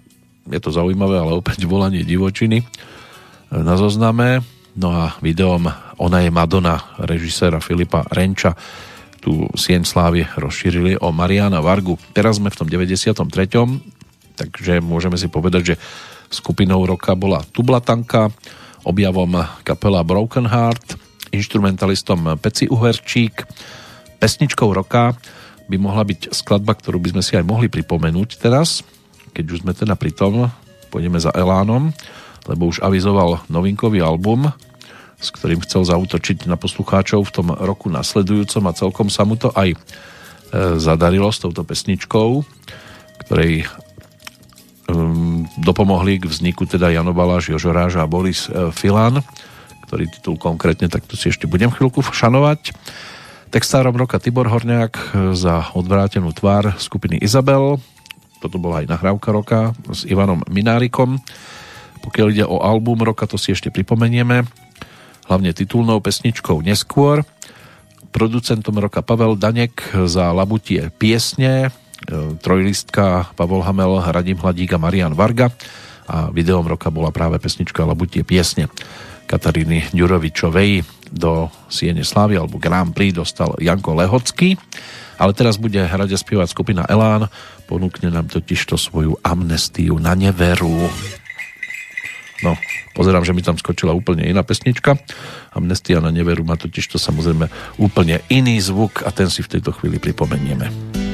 je to zaujímavé, ale opäť volanie divočiny na zozname. No a videom Ona je Madonna režiséra Filipa Renča tú sieň slávy rozšírili o Mariana Vargu. Teraz sme v tom 93. Takže môžeme si povedať, že skupinou roka bola Tublatanka, objavom kapela Broken Heart, instrumentalistom Peci Uherčík, pesničkou roka by mohla byť skladba, ktorú by sme si aj mohli pripomenúť teraz, keď už sme teda pri tom, pôjdeme za Elánom, lebo už avizoval novinkový album s ktorým chcel zautočiť na poslucháčov v tom roku nasledujúcom a celkom sa mu to aj e, zadarilo s touto pesničkou, ktorej um, dopomohli k vzniku teda Jano Baláš, Jožo a Boris e, Filan, ktorý titul konkrétne, tak to si ešte budem chvíľku šanovať. Textárom roka Tibor Horňák e, za odvrátenú tvár skupiny Izabel. Toto bola aj nahrávka roka s Ivanom Minárikom. Pokiaľ ide o album roka, to si ešte pripomenieme. Hlavne titulnou pesničkou Neskôr. Producentom roka Pavel Danek za labutie piesne, e, trojlistka Pavel Hamel, Radim Hladík a Marian Varga. A videom roka bola práve pesnička Labutie piesne Kataríny Ďurovičovej. Do Siene Slavy alebo Grand Prix dostal Janko Lehocký. Ale teraz bude hrať a spievať skupina Elán ponúkne nám totiž to svoju amnestiu na neveru no Pozerám, že mi tam skočila úplne iná pesnička. Amnestia na neveru má totiž to samozrejme úplne iný zvuk a ten si v tejto chvíli pripomenieme.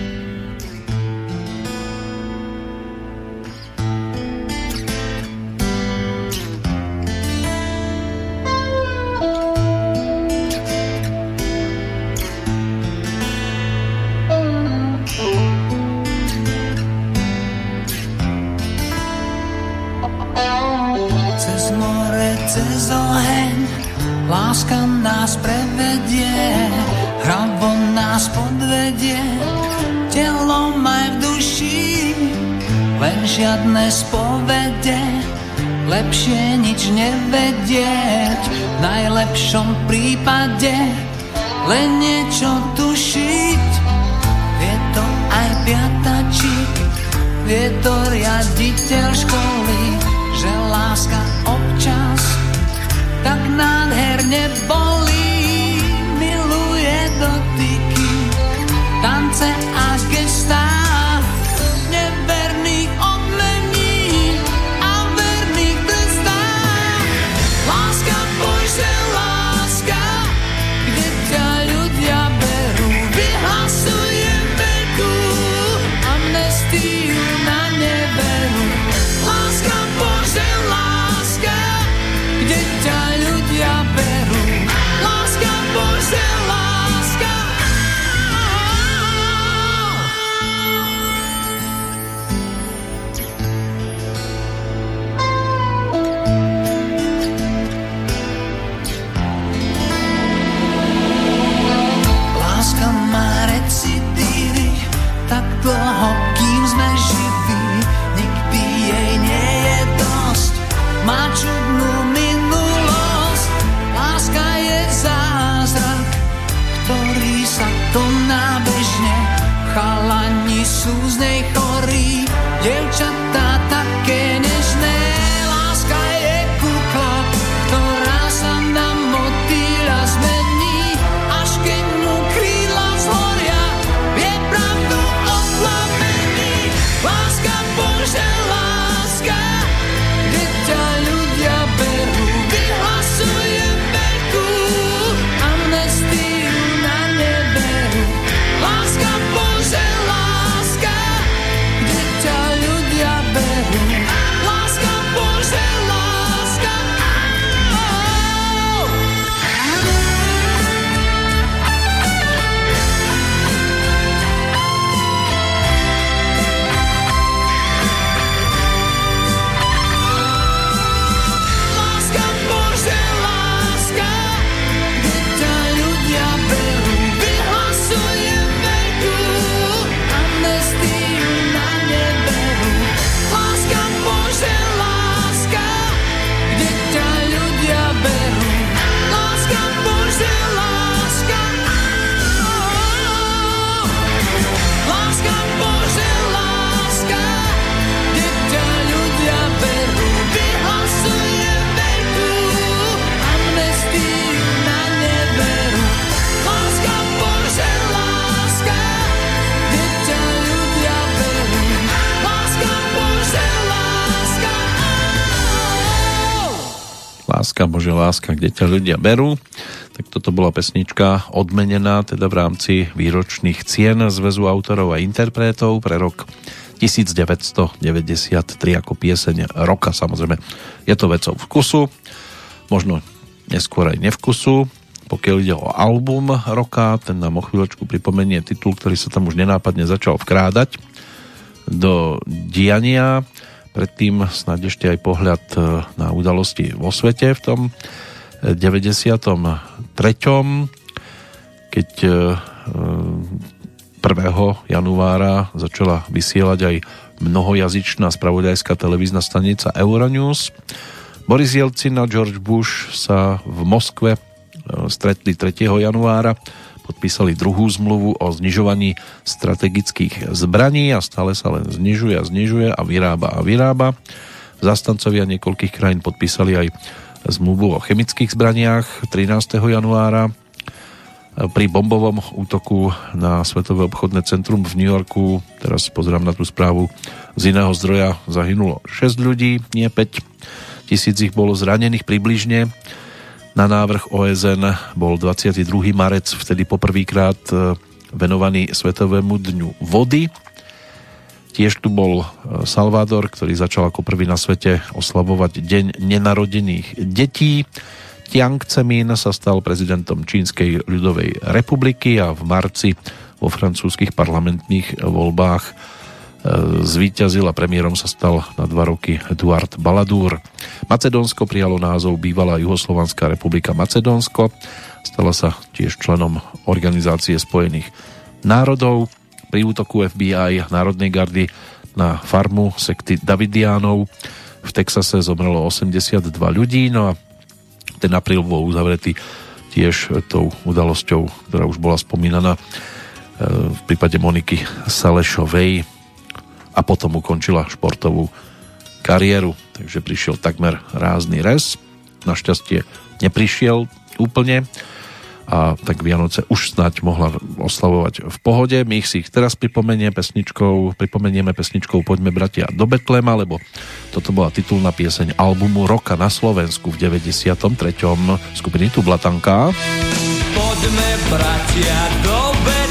Láska, Bože láska, kde ťa ľudia berú. Tak toto bola pesnička odmenená teda v rámci výročných cien Zväzu autorov a interpretov pre rok 1993 ako pieseň roka samozrejme. Je to vecou vkusu, možno neskôr aj nevkusu, pokiaľ ide o album roka, ten nám o chvíľočku pripomenie titul, ktorý sa tam už nenápadne začal vkrádať do diania predtým snáď ešte aj pohľad e, na udalosti vo svete v tom 93. E, keď 1. E, januára začala vysielať aj mnohojazyčná spravodajská televízna stanica Euronews. Boris Jelcin a George Bush sa v Moskve stretli 3. januára podpísali druhú zmluvu o znižovaní strategických zbraní a stále sa len znižuje a znižuje a vyrába a vyrába. Zastancovia niekoľkých krajín podpísali aj zmluvu o chemických zbraniach 13. januára. Pri bombovom útoku na Svetové obchodné centrum v New Yorku, teraz pozerám na tú správu, z iného zdroja zahynulo 6 ľudí, nie 5 tisíc ich bolo zranených približne na návrh OSN bol 22. marec, vtedy poprvýkrát e, venovaný Svetovému dňu vody. Tiež tu bol e, Salvador, ktorý začal ako prvý na svete oslavovať Deň nenarodených detí. Tiang Zemin sa stal prezidentom Čínskej ľudovej republiky a v marci vo francúzskych parlamentných voľbách zvíťazil a premiérom sa stal na dva roky Eduard Baladúr. Macedónsko prijalo názov bývalá Juhoslovanská republika Macedónsko. Stala sa tiež členom Organizácie spojených národov. Pri útoku FBI Národnej gardy na farmu sekty Davidiánov v Texase zomrelo 82 ľudí, no a ten apríl bol uzavretý tiež tou udalosťou, ktorá už bola spomínaná e, v prípade Moniky Salešovej, a potom ukončila športovú kariéru, takže prišiel takmer rázny res. Našťastie neprišiel úplne a tak Vianoce už snáď mohla oslavovať v pohode. My ich si ich teraz pripomenie pesničkou, pripomenieme pesničkou Poďme bratia do Betlema, lebo toto bola titulná pieseň albumu Roka na Slovensku v 93. skupiny Tublatanka. Poďme bratia do Betlema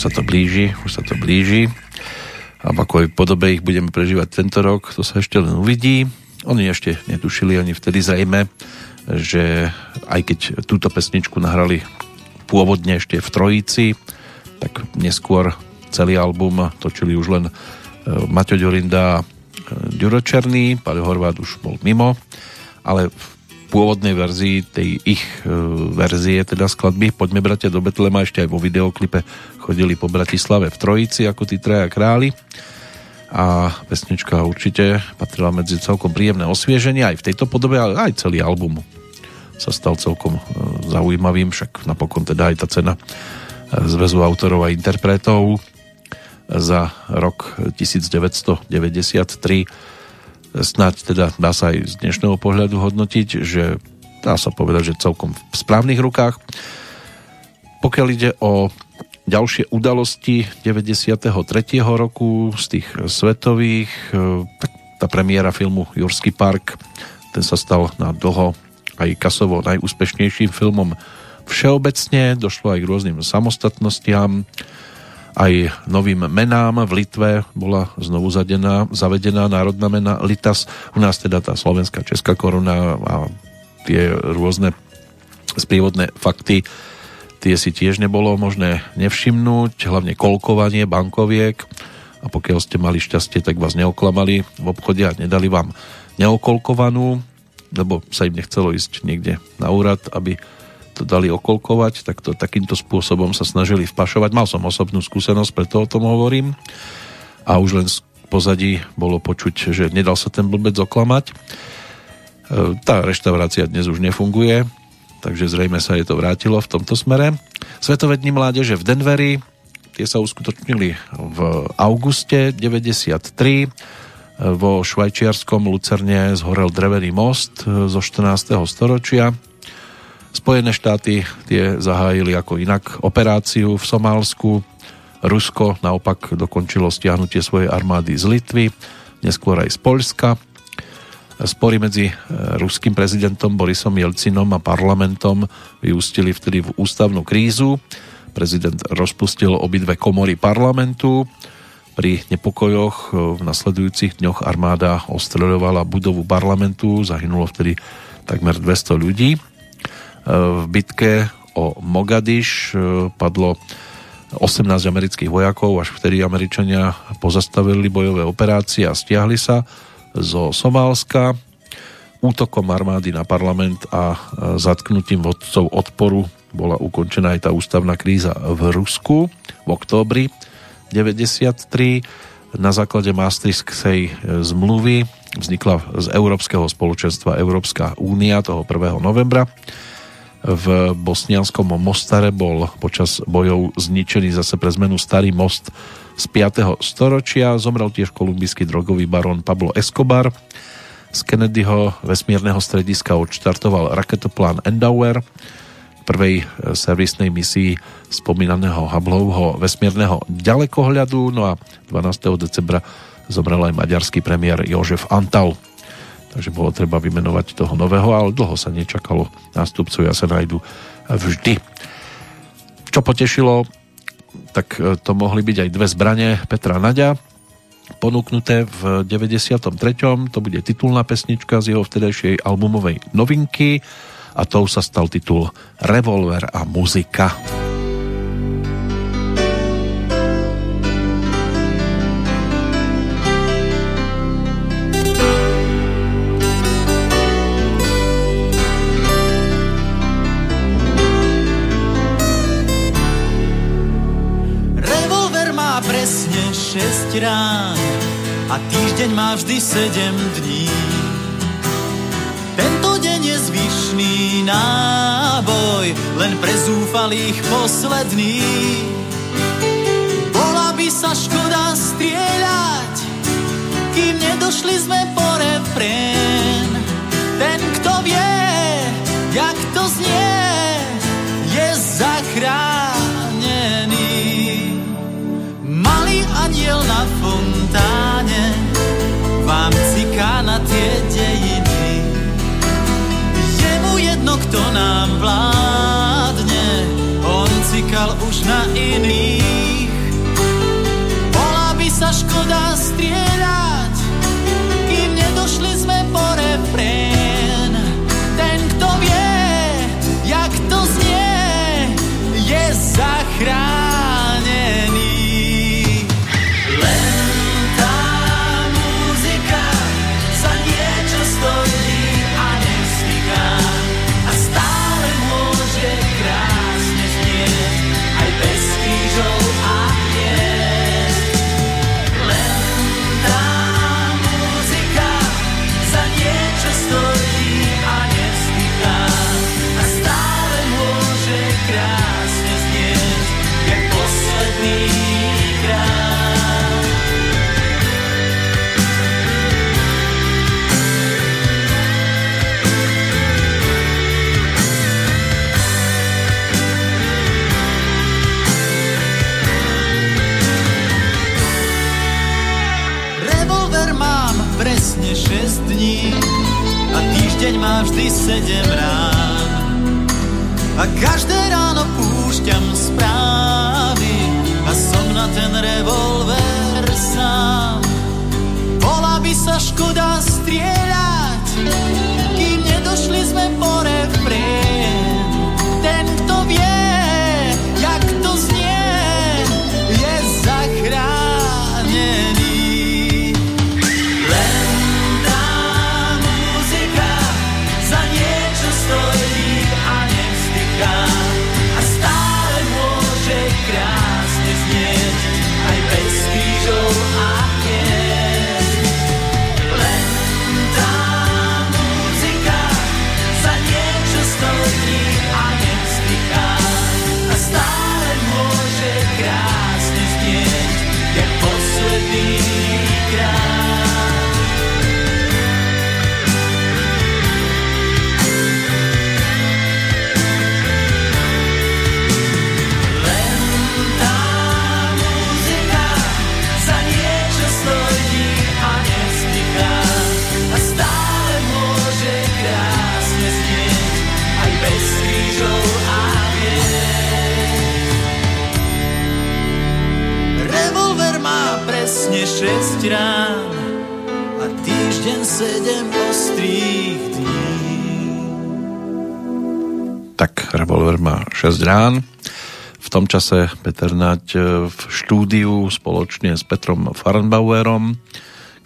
už sa to blíži, už sa to blíži. A v akoj podobe ich budeme prežívať tento rok, to sa ešte len uvidí. Oni ešte netušili ani vtedy zrejme, že aj keď túto pesničku nahrali pôvodne ešte v Trojici, tak neskôr celý album točili už len e, Maťo Ďurinda a e, Ďuro Černý, Paľo Horvát už bol mimo, ale pôvodnej verzii tej ich e, verzie, teda skladby. Poďme bratia do Betlema, ešte aj vo videoklipe chodili po Bratislave v Trojici ako tí traja králi. A pesnička určite patrila medzi celkom príjemné osvieženie aj v tejto podobe, ale aj celý album sa stal celkom e, zaujímavým, však napokon teda aj tá cena e, Zväzu autorov a interpretov za rok 1993 snáď teda dá sa aj z dnešného pohľadu hodnotiť, že dá sa povedať, že celkom v správnych rukách. Pokiaľ ide o ďalšie udalosti 93. roku z tých svetových, e, tak tá premiéra filmu Jurský park, ten sa stal na dlho aj kasovo najúspešnejším filmom všeobecne, došlo aj k rôznym samostatnostiam, aj novým menám. V Litve bola znovu zadená, zavedená národná mena Litas. U nás teda tá slovenská česká koruna a tie rôzne sprievodné fakty tie si tiež nebolo možné nevšimnúť, hlavne kolkovanie bankoviek a pokiaľ ste mali šťastie, tak vás neoklamali v obchode a nedali vám neokolkovanú, lebo sa im nechcelo ísť niekde na úrad, aby to dali okolkovať, tak to takýmto spôsobom sa snažili vpašovať. Mal som osobnú skúsenosť, preto o tom hovorím. A už len z pozadí bolo počuť, že nedal sa ten blbec oklamať. E, tá reštaurácia dnes už nefunguje, takže zrejme sa je to vrátilo v tomto smere. Svetové dni mládeže v Denveri, tie sa uskutočnili v auguste 93. Vo švajčiarskom Lucerne zhorel drevený most zo 14. storočia. Spojené štáty tie zahájili ako inak operáciu v Somálsku. Rusko naopak dokončilo stiahnutie svojej armády z Litvy, neskôr aj z Polska. Spory medzi e, ruským prezidentom Borisom Jelcinom a parlamentom vyústili vtedy v ústavnú krízu. Prezident rozpustil obidve komory parlamentu. Pri nepokojoch e, v nasledujúcich dňoch armáda ostreľovala budovu parlamentu, zahynulo vtedy takmer 200 ľudí. V bitke o Mogadiš e, padlo 18 amerických vojakov, až vtedy Američania pozastavili bojové operácie a stiahli sa zo Somálska. Útokom armády na parlament a e, zatknutím vodcov odporu bola ukončená aj tá ústavná kríza v Rusku v októbri 93. Na základe Maastrichtskej e, zmluvy vznikla z Európskeho spoločenstva Európska únia toho 1. novembra v bosnianskom Mostare bol počas bojov zničený zase pre zmenu starý most z 5. storočia. Zomrel tiež kolumbijský drogový barón Pablo Escobar. Z Kennedyho vesmírneho strediska odštartoval raketoplán Endower prvej e, servisnej misii spomínaného Hubbleho vesmírneho ďalekohľadu. No a 12. decembra zomrel aj maďarský premiér Jožef Antal takže bolo treba vymenovať toho nového, ale dlho sa nečakalo. Nástupcovia sa nájdu vždy. Čo potešilo, tak e, to mohli byť aj dve zbranie Petra Naďa, ponúknuté v 93. To bude titulná pesnička z jeho vtedajšej albumovej novinky a tou sa stal titul Revolver a muzika. Rán a týždeň má vždy sedem dní. Tento deň je zvyšný náboj, len pre zúfalých posledný. Bola by sa škoda strieľať, kým nedošli sme po refrén. Ten, aniel na fontáne vám ciká na tie dejiny. Je mu jedno, kto nám vládne, on cikal už na iných. Bola by sa škoda strieľať má vždy 7 rán. A každé ráno púšťam správy a som na ten revolver sám. Bola by sa škoda strieľať, kým nedošli sme po 6 rán a týždeň 7 ostrých dní. Tak revolver má 6 rán. V tom čase Peter Naď e, v štúdiu spoločne s Petrom Farnbauerom,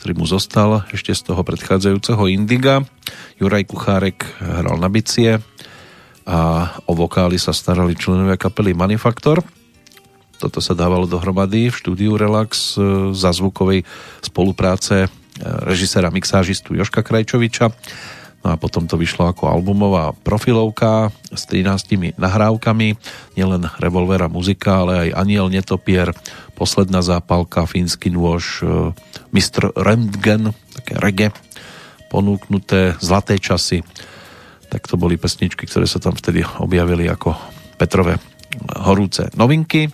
ktorý mu zostal ešte z toho predchádzajúceho Indiga. Juraj Kuchárek hral na bicie a o vokály sa starali členovia kapely Manifaktor. Toto sa dávalo dohromady v štúdiu Relax e, za zvukovej spolupráce e, režisera mixážistu Joška Krajčoviča. No a potom to vyšlo ako albumová profilovka s 13 nahrávkami, nielen Revolvera muzika, ale aj Aniel Netopier, Posledná zápalka, Fínsky nôž, e, Mr. Röntgen, také reggae, ponúknuté Zlaté časy. Tak to boli pesničky, ktoré sa tam vtedy objavili ako Petrové horúce novinky.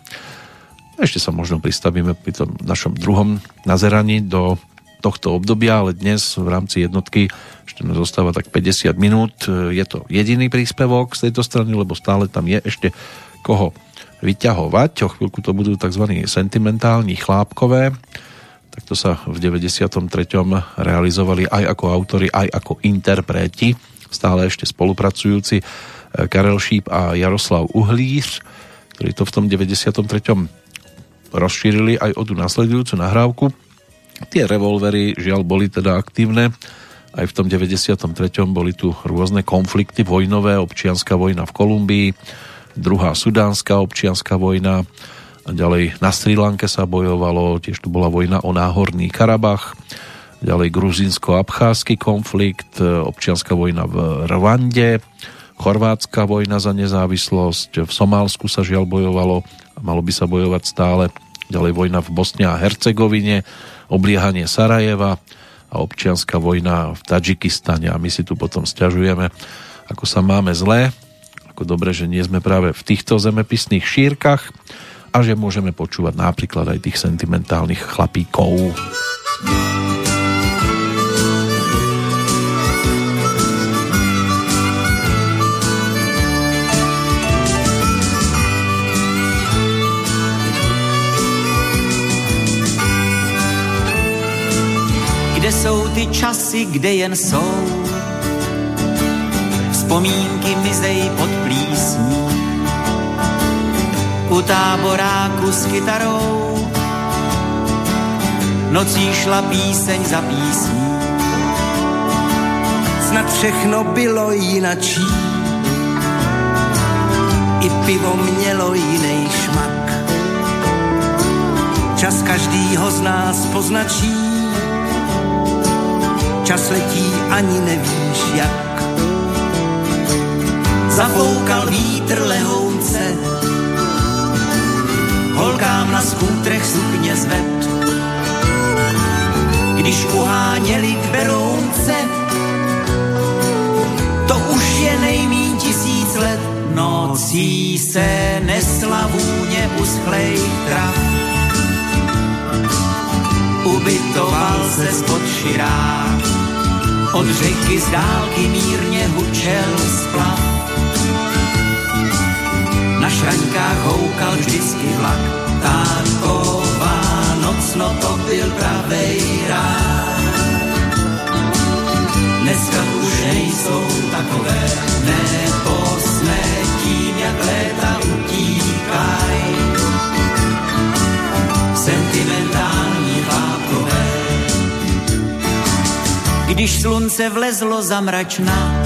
Ešte sa možno pristavíme pri tom našom druhom nazeraní do tohto obdobia, ale dnes v rámci jednotky ešte nám zostáva tak 50 minút. Je to jediný príspevok z tejto strany, lebo stále tam je ešte koho vyťahovať. O chvíľku to budú tzv. sentimentálni chlápkové. Tak to sa v 93. realizovali aj ako autori, aj ako interpreti, stále ešte spolupracujúci Karel Šíp a Jaroslav Uhlíř, ktorí to v tom 93. rozšírili aj o tú nasledujúcu nahrávku. Tie revolvery žiaľ boli teda aktívne. Aj v tom 93. boli tu rôzne konflikty vojnové, občianská vojna v Kolumbii, druhá sudánska občianská vojna, a ďalej na Sri Lanke sa bojovalo, tiež tu bola vojna o náhorný Karabach, ďalej gruzinsko-abcházsky konflikt, občianská vojna v Rwande, chorvátska vojna za nezávislosť, v Somálsku sa žiaľ bojovalo a malo by sa bojovať stále, ďalej vojna v Bosne a Hercegovine, obliehanie Sarajeva a občianská vojna v Tadžikistane a my si tu potom stiažujeme, ako sa máme zlé, ako dobre, že nie sme práve v týchto zemepisných šírkach a že môžeme počúvať napríklad aj tých sentimentálnych chlapíkov. Kde jsou ty časy, kde jen jsou? Vzpomínky mizej pod plísní. U táboráku s kytarou nocí šla píseň za písní. Snad všechno bylo jinačí, i pivo mělo jiný šmak. Čas každýho z nás poznačí, čas letí ani nevíš jak. Zafoukal vítr lehounce, holkám na skútrech sukně zved. Když uháněli k Berounce, to už je nejmín tisíc let. Nocí se nesla vůně uschlej trav. Ubytoval se spod širák, od řeky z dálky mírně hučel splav. Na šraňkách houkal vždycky vlak, taková noc, no to byl pravej rád. Dneska už nejsou takové, nebo jsme tím, jak léta utíkaj. Sentimentální Když slunce vlezlo za mračna,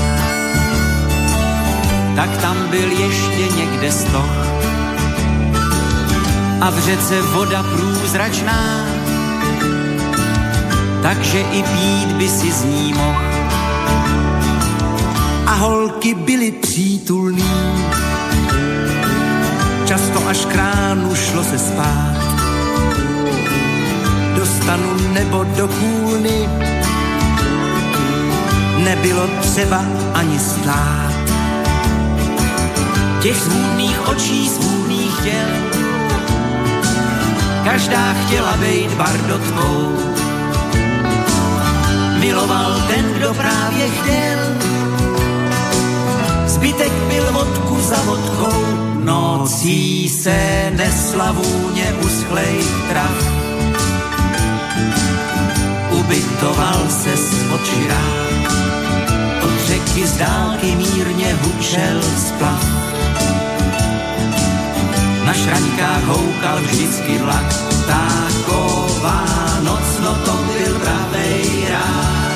tak tam byl ještě někde stoch. A v řece voda průzračná, takže i pít by si z ní mohl. A holky byly přítulný, často až k ránu šlo se spát. Do stanu nebo do kůlny nebylo třeba ani stát. Těch svůdných očí, svůdných těl, každá chtěla být bardotkou. Miloval ten, kdo právě chtěl, zbytek byl vodku za vodkou, nocí se nesla vůně uschlej trav. Ubytoval se spod širák, od řeky z dálky mírně hučel splav. Na šraňkách houkal vždycky vlak, taková noc, no to byl pravej rád.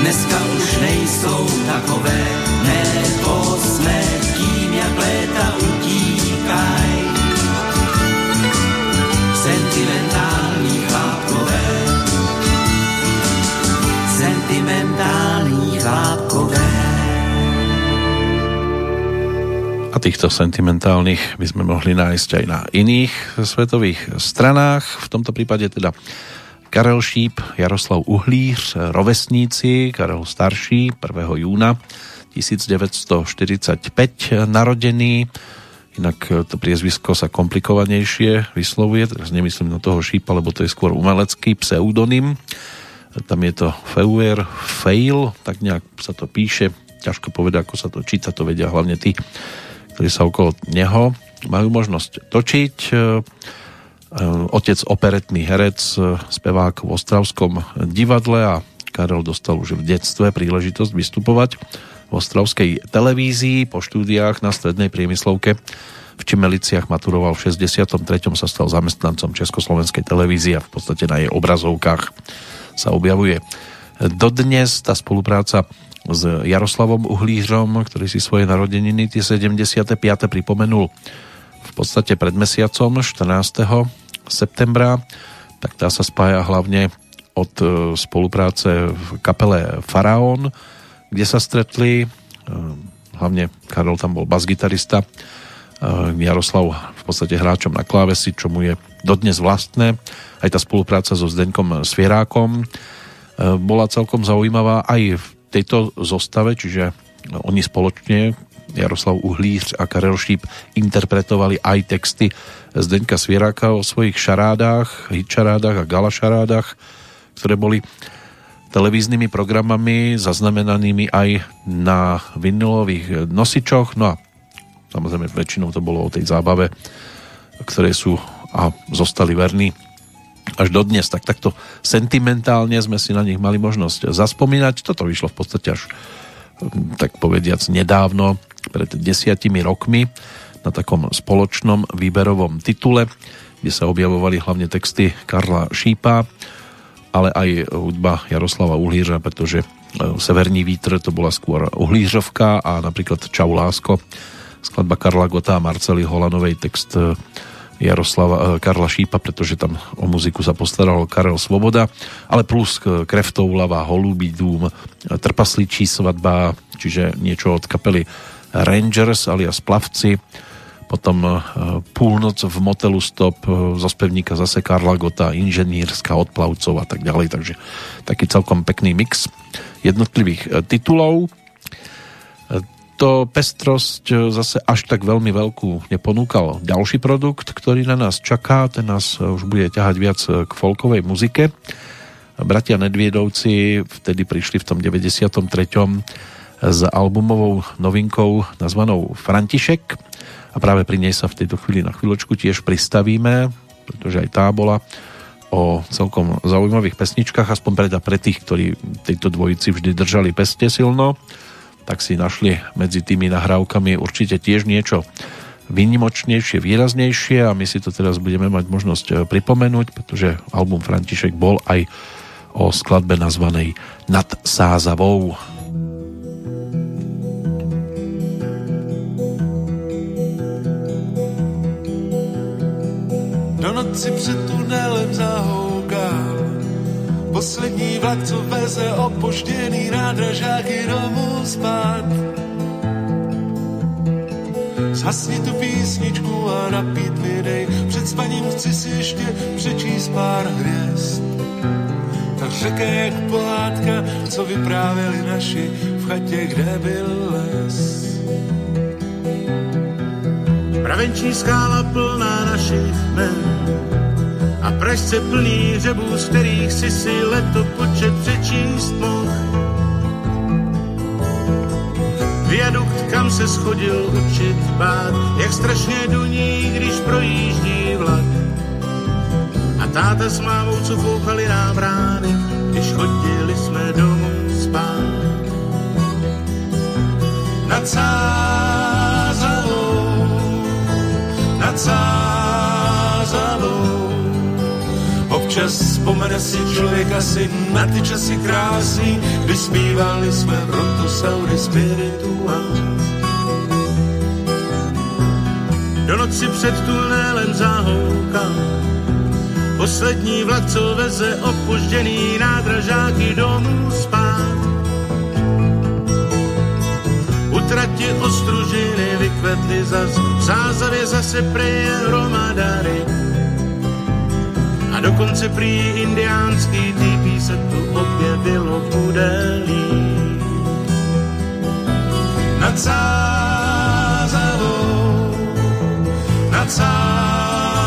Dneska už nejsou takové, nebo jsme tím, jak léta utíkaj. Sentimentální A týchto sentimentálnych by sme mohli nájsť aj na iných svetových stranách. V tomto prípade teda Karel Šíp, Jaroslav Uhlíř, rovesníci, Karel starší 1. júna 1945 narodený. Inak to priezvisko sa komplikovanejšie vyslovuje, teraz nemyslím na toho Šípa, lebo to je skôr umelecký pseudonym. Tam je to Feuer, Fail, tak nejak sa to píše, ťažko povedať, ako sa to číta, to vedia hlavne tí, ktorí sa okolo neho majú možnosť točiť. Otec operetný herec, spevák v Ostravskom divadle a Karel dostal už v detstve príležitosť vystupovať v Ostravskej televízii po štúdiách na strednej priemyslovke v Čimeliciach maturoval v 63. sa stal zamestnancom Československej televízie a v podstate na jej obrazovkách sa objavuje dodnes tá spolupráca s Jaroslavom Uhlířom, ktorý si svoje narodeniny tie 75. pripomenul v podstate pred mesiacom 14. septembra, tak tá sa spája hlavne od spolupráce v kapele Faraón, kde sa stretli, hlavne Karol tam bol basgitarista, Jaroslav v podstate hráčom na klávesi, čo mu je dodnes vlastné. Aj tá spolupráca so Zdeňkom Svierákom bola celkom zaujímavá aj v tejto zostave, čiže oni spoločne, Jaroslav Uhlíř a Karel Šíp, interpretovali aj texty Zdeňka Svieráka o svojich šarádách, hitšarádach a galašarádach, ktoré boli televíznymi programami zaznamenanými aj na vinylových nosičoch. No a samozrejme väčšinou to bolo o tej zábave, ktoré sú a zostali verní až dodnes, tak takto sentimentálne sme si na nich mali možnosť zaspomínať. Toto vyšlo v podstate až tak povediac nedávno, pred desiatimi rokmi, na takom spoločnom výberovom titule, kde sa objavovali hlavne texty Karla Šípa, ale aj hudba Jaroslava Uhlířa, pretože e, Severní vítr to bola skôr Uhlířovka a napríklad Čau lásko, skladba Karla Gota a Marcely Holanovej text e, Jaroslava, e, Karla Šípa, pretože tam o muziku sa postaral Karel Svoboda, ale plus Kreftov lava, Holubí dům, Trpasličí svadba, čiže niečo od kapely Rangers alias Plavci, potom Púlnoc v motelu Stop, zo spevníka zase Karla Gota, Inženýrska od plavcov a tak ďalej, takže taký celkom pekný mix jednotlivých titulov to pestrosť e, zase až tak veľmi veľkú neponúkal ďalší produkt, ktorý na nás čaká, ten nás už bude ťahať viac e, k folkovej muzike. Bratia Nedviedovci vtedy prišli v tom 93. s albumovou novinkou nazvanou František a práve pri nej sa v tejto chvíli na chvíľočku tiež pristavíme, pretože aj tá bola o celkom zaujímavých pesničkách, aspoň preda pre tých, ktorí tejto dvojici vždy držali peste silno tak si našli medzi tými nahrávkami určite tiež niečo výnimočnejšie, výraznejšie a my si to teraz budeme mať možnosť e, pripomenúť, pretože album František bol aj o skladbe nazvanej Nad Sázavou. Do noci před tunelem zahoukám Poslední vlak, co veze opožděný nádražáky domů spát. Zhasni tu písničku a napít mi dej. Před spaním chci si ještě přečíst pár hvězd. Ta řeka jak pohádka, co vyprávěli naši v chatě, kde byl les. Pravenční skála plná našich men a pražce plný řebů, z kterých si si leto počet přečíst mohl. Viadukt, kam se schodil učit bát, jak strašně duní, když projíždí vlak. A táta s mámou, co fouchali nám brány, když chodili jsme domů spát. Nad Sázavou, nad Sázavou, Občas vzpomene si člověk asi na ty časy krásný, kdy zpívali jsme Brontosaury spiritua. Do noci před tunelem zahouka, poslední vlak, co veze opužděný nádražáky domů spát. U trati ostružiny vykvetly zas, v zázavě zase preje hromadary a dokonce prý indiánský týpí se tu objevilo v údelí. Nad Sázavou, nad Sázavou,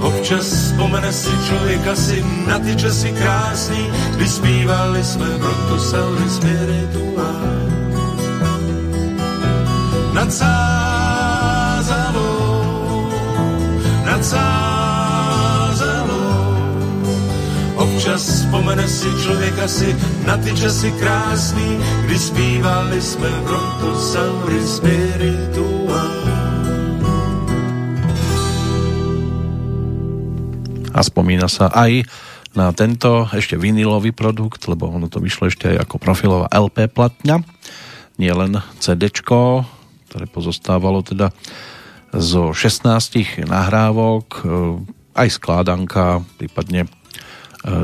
občas vzpomene si člověk asi na ty časy krásný, kdy zpívali jsme Brontosaury spirituál. Nad Sázavou, nad Sázavou, Občas vzpomene si člověk asi na ty časy krásný, kdy zpívali jsme Brontosaury spirituál. A spomína sa aj na tento ešte vinilový produkt, lebo ono to vyšlo ešte aj ako profilová LP platňa, nie len CD, ktoré pozostávalo teda zo 16 nahrávok, e, aj skládanka, prípadne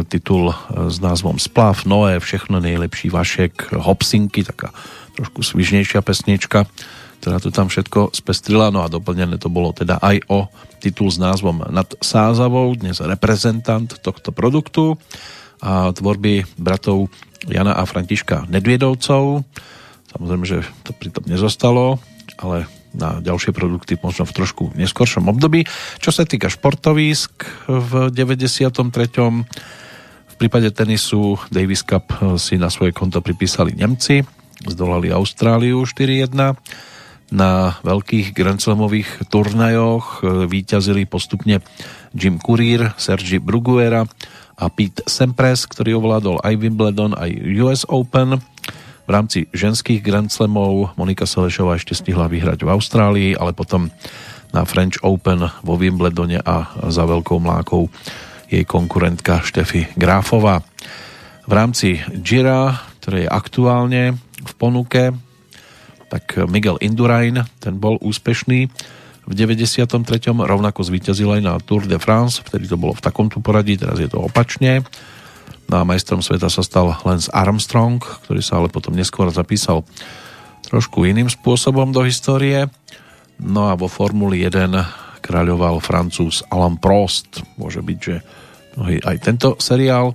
titul e, s názvom Splav, Noé, Všechno nejlepší Vašek, Hopsinky, taká trošku svižnejšia pesnička, ktorá to tam všetko spestrila, no a doplnené to bolo teda aj o titul s názvom Nad Sázavou, dnes reprezentant tohto produktu a tvorby bratov Jana a Františka Nedviedovcov. Samozrejme, že to pritom nezostalo, ale na ďalšie produkty možno v trošku neskoršom období. Čo sa týka športovísk v 93. V prípade tenisu Davis Cup si na svoje konto pripísali Nemci, zdolali Austráliu 4-1. na veľkých Grand Slamových turnajoch e, víťazili postupne Jim Courier, Sergi Bruguera a Pete Sampras, ktorý ovládol aj Wimbledon, aj US Open. V rámci ženských Grand Slamov Monika Selešová ešte stihla vyhrať v Austrálii, ale potom na French Open vo Wimbledone a za veľkou mlákou jej konkurentka Štefi Gráfová. V rámci Gira, ktoré je aktuálne v ponuke, tak Miguel Indurain, ten bol úspešný v 93. rovnako zvíťazil aj na Tour de France, vtedy to bolo v takomto poradí, teraz je to opačne. No a majstrom sveta sa stal Lance Armstrong, ktorý sa ale potom neskôr zapísal trošku iným spôsobom do histórie. No a vo Formuli 1 kráľoval francúz Alain Prost. Môže byť, že aj tento seriál e,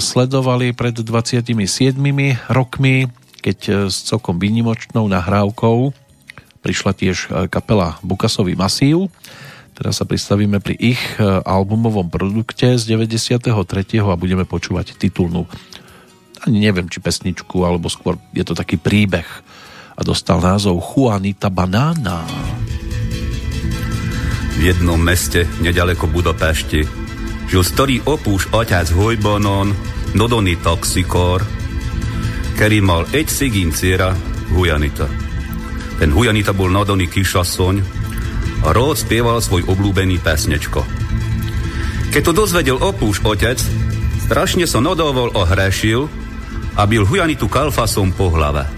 sledovali pred 27 rokmi, keď e, s celkom výnimočnou nahrávkou prišla tiež e, kapela Bukasový masív. Teraz sa pristavíme pri ich e, albumovom produkte z 93. a budeme počúvať titulnú ani neviem, či pesničku, alebo skôr je to taký príbeh a dostal názov Juanita Banana. V jednom meste nedaleko Budapešti žil starý opúš otec Hojbanon, Nodony taxikor, ktorý mal egy szigín céra Hujanita. Ten Hujanita bol nadaný kisasszony, a rád spieval svoj obľúbený pesnečko. Keď to dozvedel opúš otec, strašne sa nadával a hrešil a bil Hujanitu kalfasom po hlave.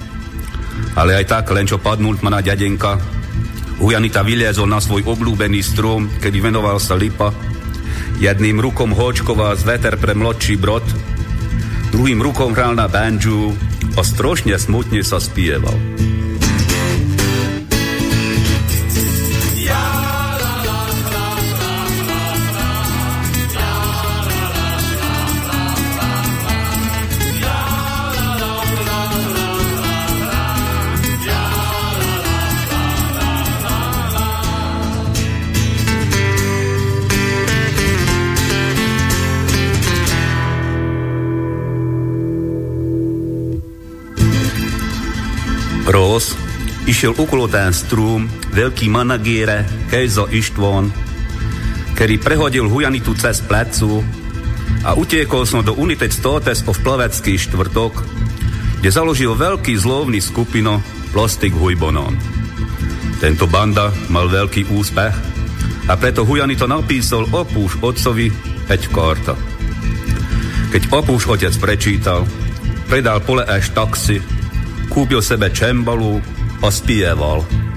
Ale aj tak, len čo padnul na ďadenka, Hujanita vyliezol na svoj obľúbený strom, kedy venoval sa lipa, jedným rukom hočkoval z veter pre mladší brod, druhým rukom hral na banju a strošne smutne sa spieval. Išiel okolo ten strúm, veľký managére, Kejzo Ištvon, ktorý prehodil Hujanitu cez plecu a utiekol som do United Stotes of plavecký štvrtok, kde založil veľký zlovný skupino Plastik Hujbonon. Tento banda mal veľký úspech a preto Hujanito napísal opúš otcovi Peť karta. Keď opúš otec prečítal, predal pole až taxi kúpil sebe čembalu a spieval.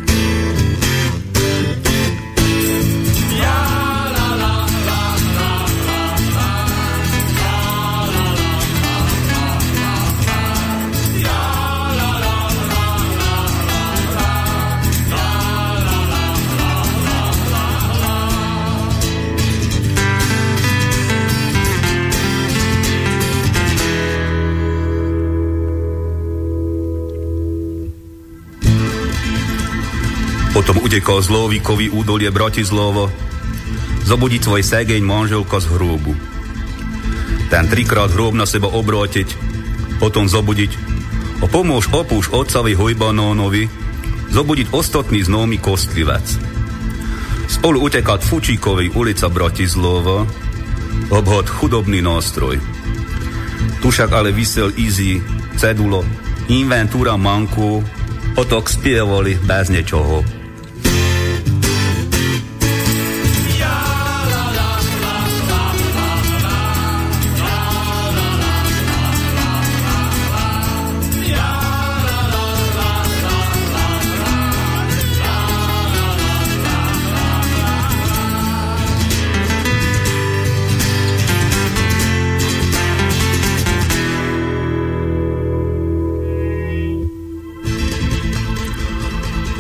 Potom utekal z Lovíkovi údolie Bratislovo, zobudiť svoj segeň manželka z hrobu. Ten trikrát hrob na seba obrátiť, potom zobudiť a pomôž opúš otcovi Hojbanónovi zobudiť ostatný známy kostlivec. Spolu utekať Fučíkovej ulica Bratislava, obhod chudobný nástroj. Tu však ale vysel Easy, cedulo, inventúra manku, otok spievali bez niečoho.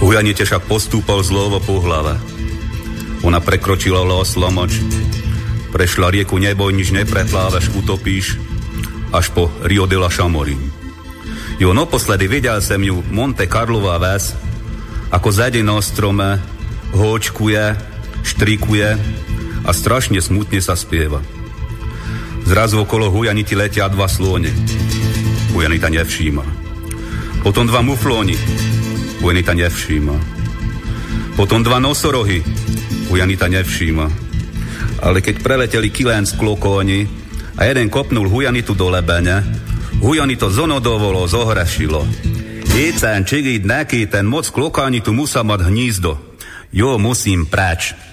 Hujanite však postúpal zlovo po hlave. Ona prekročila los lomoč, prešla rieku neboj, nič neprepláveš, utopíš, až po Rio de la Chamorín. Jo, naposledy videl som ju Monte Carlová ves, ako zede na strome, hočkuje, štrikuje a strašne smutne sa spieva. Zrazu okolo Hujaniti letia dva slóne. Hujanita nevšíma. Potom dva muflóni, Juanita nevšíma. Potom dva nosorohy, Juanita nevšíma. Ale keď preleteli kilén z klokóni a jeden kopnul Hujanitu do lebene, Hujani to zonodovolo zohrašilo. Écán csigid neki, ten moc klokáni tu muszamad hnízdo. Jó, musím preč.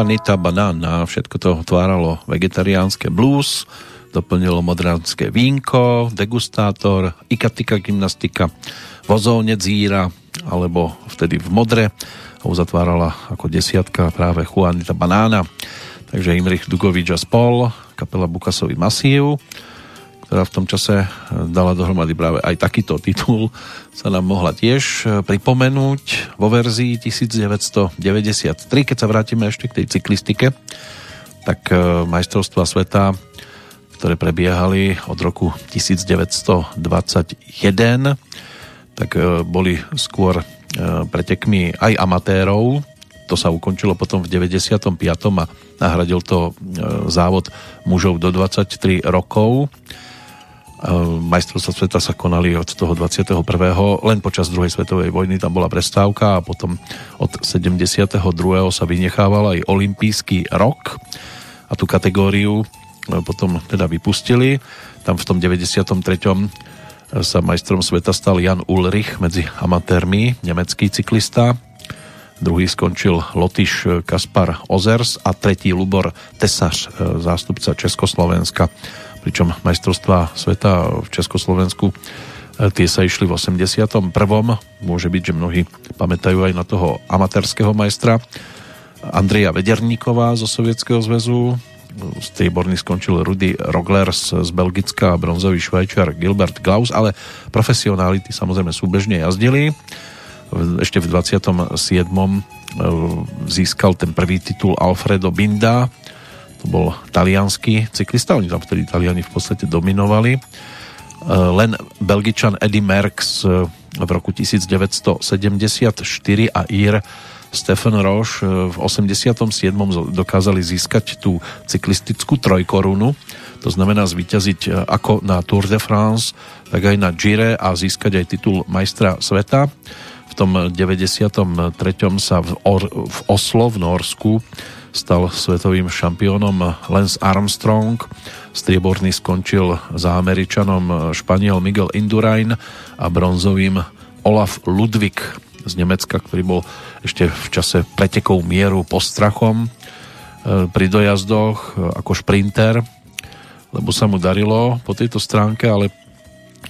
Juanita Banana, všetko to tváralo vegetariánske blues, doplnilo modránske vínko, degustátor, ikatika gymnastika, vozovne zíra, alebo vtedy v modre a uzatvárala ako desiatka práve Juanita Banana. Takže Imrich Dugovič a spol, kapela Bukasový masív, ktorá v tom čase dala dohromady práve aj takýto titul, sa nám mohla tiež e, pripomenúť vo verzii 1993, keď sa vrátime ešte k tej cyklistike, tak e, majstrovstva sveta, ktoré prebiehali od roku 1921, tak boli skôr pretekmi aj amatérov, to sa ukončilo potom v 95. a nahradil to závod mužov do 23 rokov majstrovstvá sveta sa konali od toho 21. len počas druhej svetovej vojny tam bola prestávka a potom od 72. sa vynechával aj olimpijský rok a tú kategóriu e, potom teda vypustili. Tam v tom 93. sa majstrom sveta stal Jan Ulrich medzi amatérmi, nemecký cyklista. Druhý skončil Lotyš Kaspar Ozers a tretí Lubor Tesař, zástupca Československa pričom majstrovstvá sveta v Československu e, tie sa išli v 81. Môže byť, že mnohí pamätajú aj na toho amatérskeho majstra Andreja Vederníková zo Sovietskeho zväzu. Strieborný skončil Rudy Roglers z Belgicka a bronzový švajčiar Gilbert Klaus, ale profesionálity samozrejme súbežne jazdili. Ešte v 27. E, získal ten prvý titul Alfredo Binda, to bol talianský cyklista, oni tam vtedy Taliani v podstate dominovali. E, len Belgičan Eddie Merckx e, v roku 1974 a Ír Stefan Roche v 87. dokázali získať tú cyklistickú trojkorunu, to znamená zvíťaziť e, ako na Tour de France, tak aj na Gire a získať aj titul majstra sveta. V tom 93. sa v, Or- v Oslo v Norsku stal svetovým šampiónom Lance Armstrong. Strieborný skončil za Američanom Španiel Miguel Indurain a bronzovým Olaf Ludwig z Nemecka, ktorý bol ešte v čase pretekov mieru postrachom e, pri dojazdoch ako šprinter, lebo sa mu darilo po tejto stránke, ale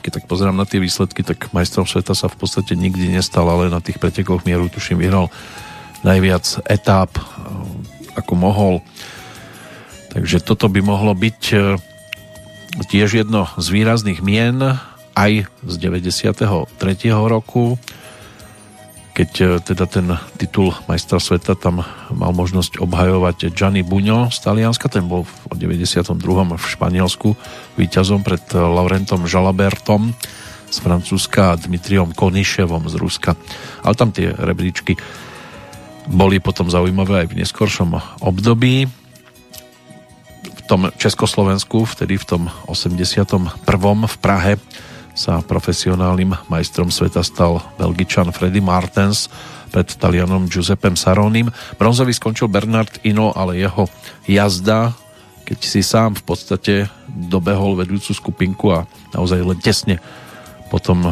keď tak pozerám na tie výsledky, tak majstrom sveta sa v podstate nikdy nestal, ale na tých pretekoch mieru tuším vyhral najviac etáp ako mohol. Takže toto by mohlo byť e, tiež jedno z výrazných mien aj z 93. roku, keď e, teda ten titul majstra sveta tam mal možnosť obhajovať Gianni Buňo z Talianska, ten bol v 92. v Španielsku víťazom pred Laurentom Žalabertom z Francúzska a Dmitriom Koniševom z Ruska. Ale tam tie rebríčky boli potom zaujímavé aj v neskoršom období. V tom Československu, vtedy v tom 81. v Prahe sa profesionálnym majstrom sveta stal Belgičan Freddy Martens pred Talianom Giuseppem Saronim. Bronzový skončil Bernard Ino, ale jeho jazda, keď si sám v podstate dobehol vedúcu skupinku a naozaj len tesne po tom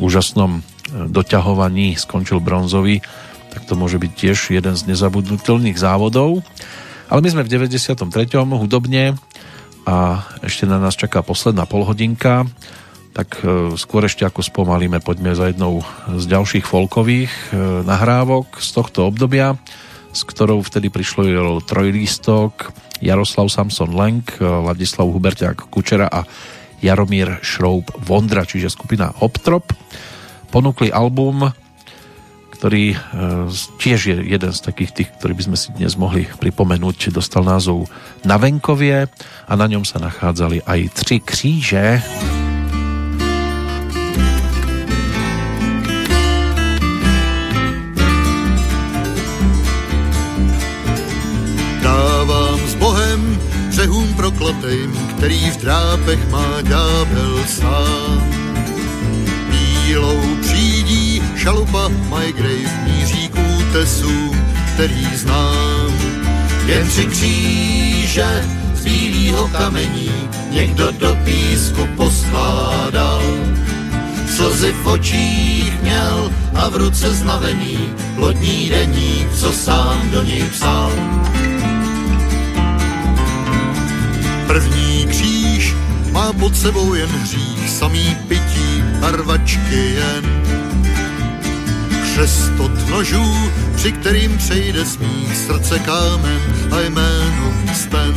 úžasnom doťahovaní skončil bronzový tak to môže byť tiež jeden z nezabudnutelných závodov. Ale my sme v 93. hudobne a ešte na nás čaká posledná polhodinka, tak e, skôr ešte ako spomalíme, poďme za jednou z ďalších folkových e, nahrávok z tohto obdobia, s ktorou vtedy prišlo trojlístok Jaroslav Samson Lenk, e, Ladislav Huberťák Kučera a Jaromír Šroub Vondra, čiže skupina Hoptrop. Ponúkli album ktorý e, tiež je jeden z takých tých, ktorý by sme si dnes mohli pripomenúť, dostal názov Na venkovie a na ňom sa nachádzali aj tři kříže. Dávám s Bohem břehům prokletým, který v drápech má ďábel sám bílou přídí šalupa Grave míří k útesu, který znám. Jen tři kříže z bílýho kamení někdo do písku poskládal. Slzy v očích měl a v ruce znavený lodní deník, co sám do něj psal. První kříž má pod sebou jen hřích, samý pití a rvačky jen. Křestot nožů, při kterým přejde smích srdce kámen a jméno sten.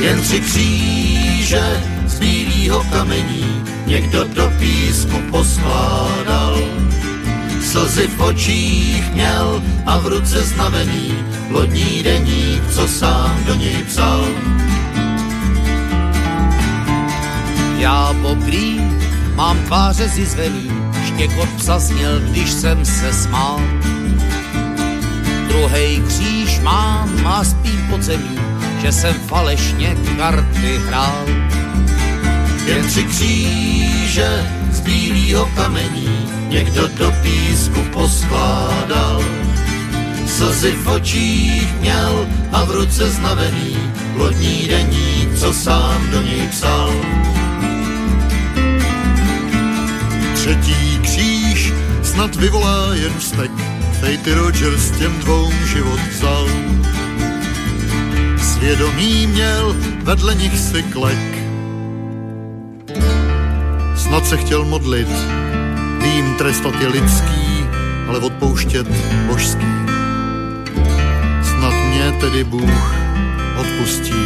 Jen tři kříže z bílýho kamení někdo do písku poskládal. Slzy v očích měl a v ruce znavený lodní deník, co sám do něj psal. Já poprý mám tváře zizvený, štěkot psa zněl, když jsem se smál. Druhej kříž mám a spím pod zemí, že jsem falešně karty hrál. Jen tři kříže z bílýho kamení někdo do písku poskládal. Slzy v očích měl a v ruce znavený lodní deník, co sám do něj psal. Třetí kříž snad vyvolá jen vztek, Fejty Rogers těm dvou život vzal. Svědomí měl vedle nich si klek. Snad se chtěl modlit, vím, trestat je lidský, ale odpouštět božský. Snad mě tedy Bůh odpustí.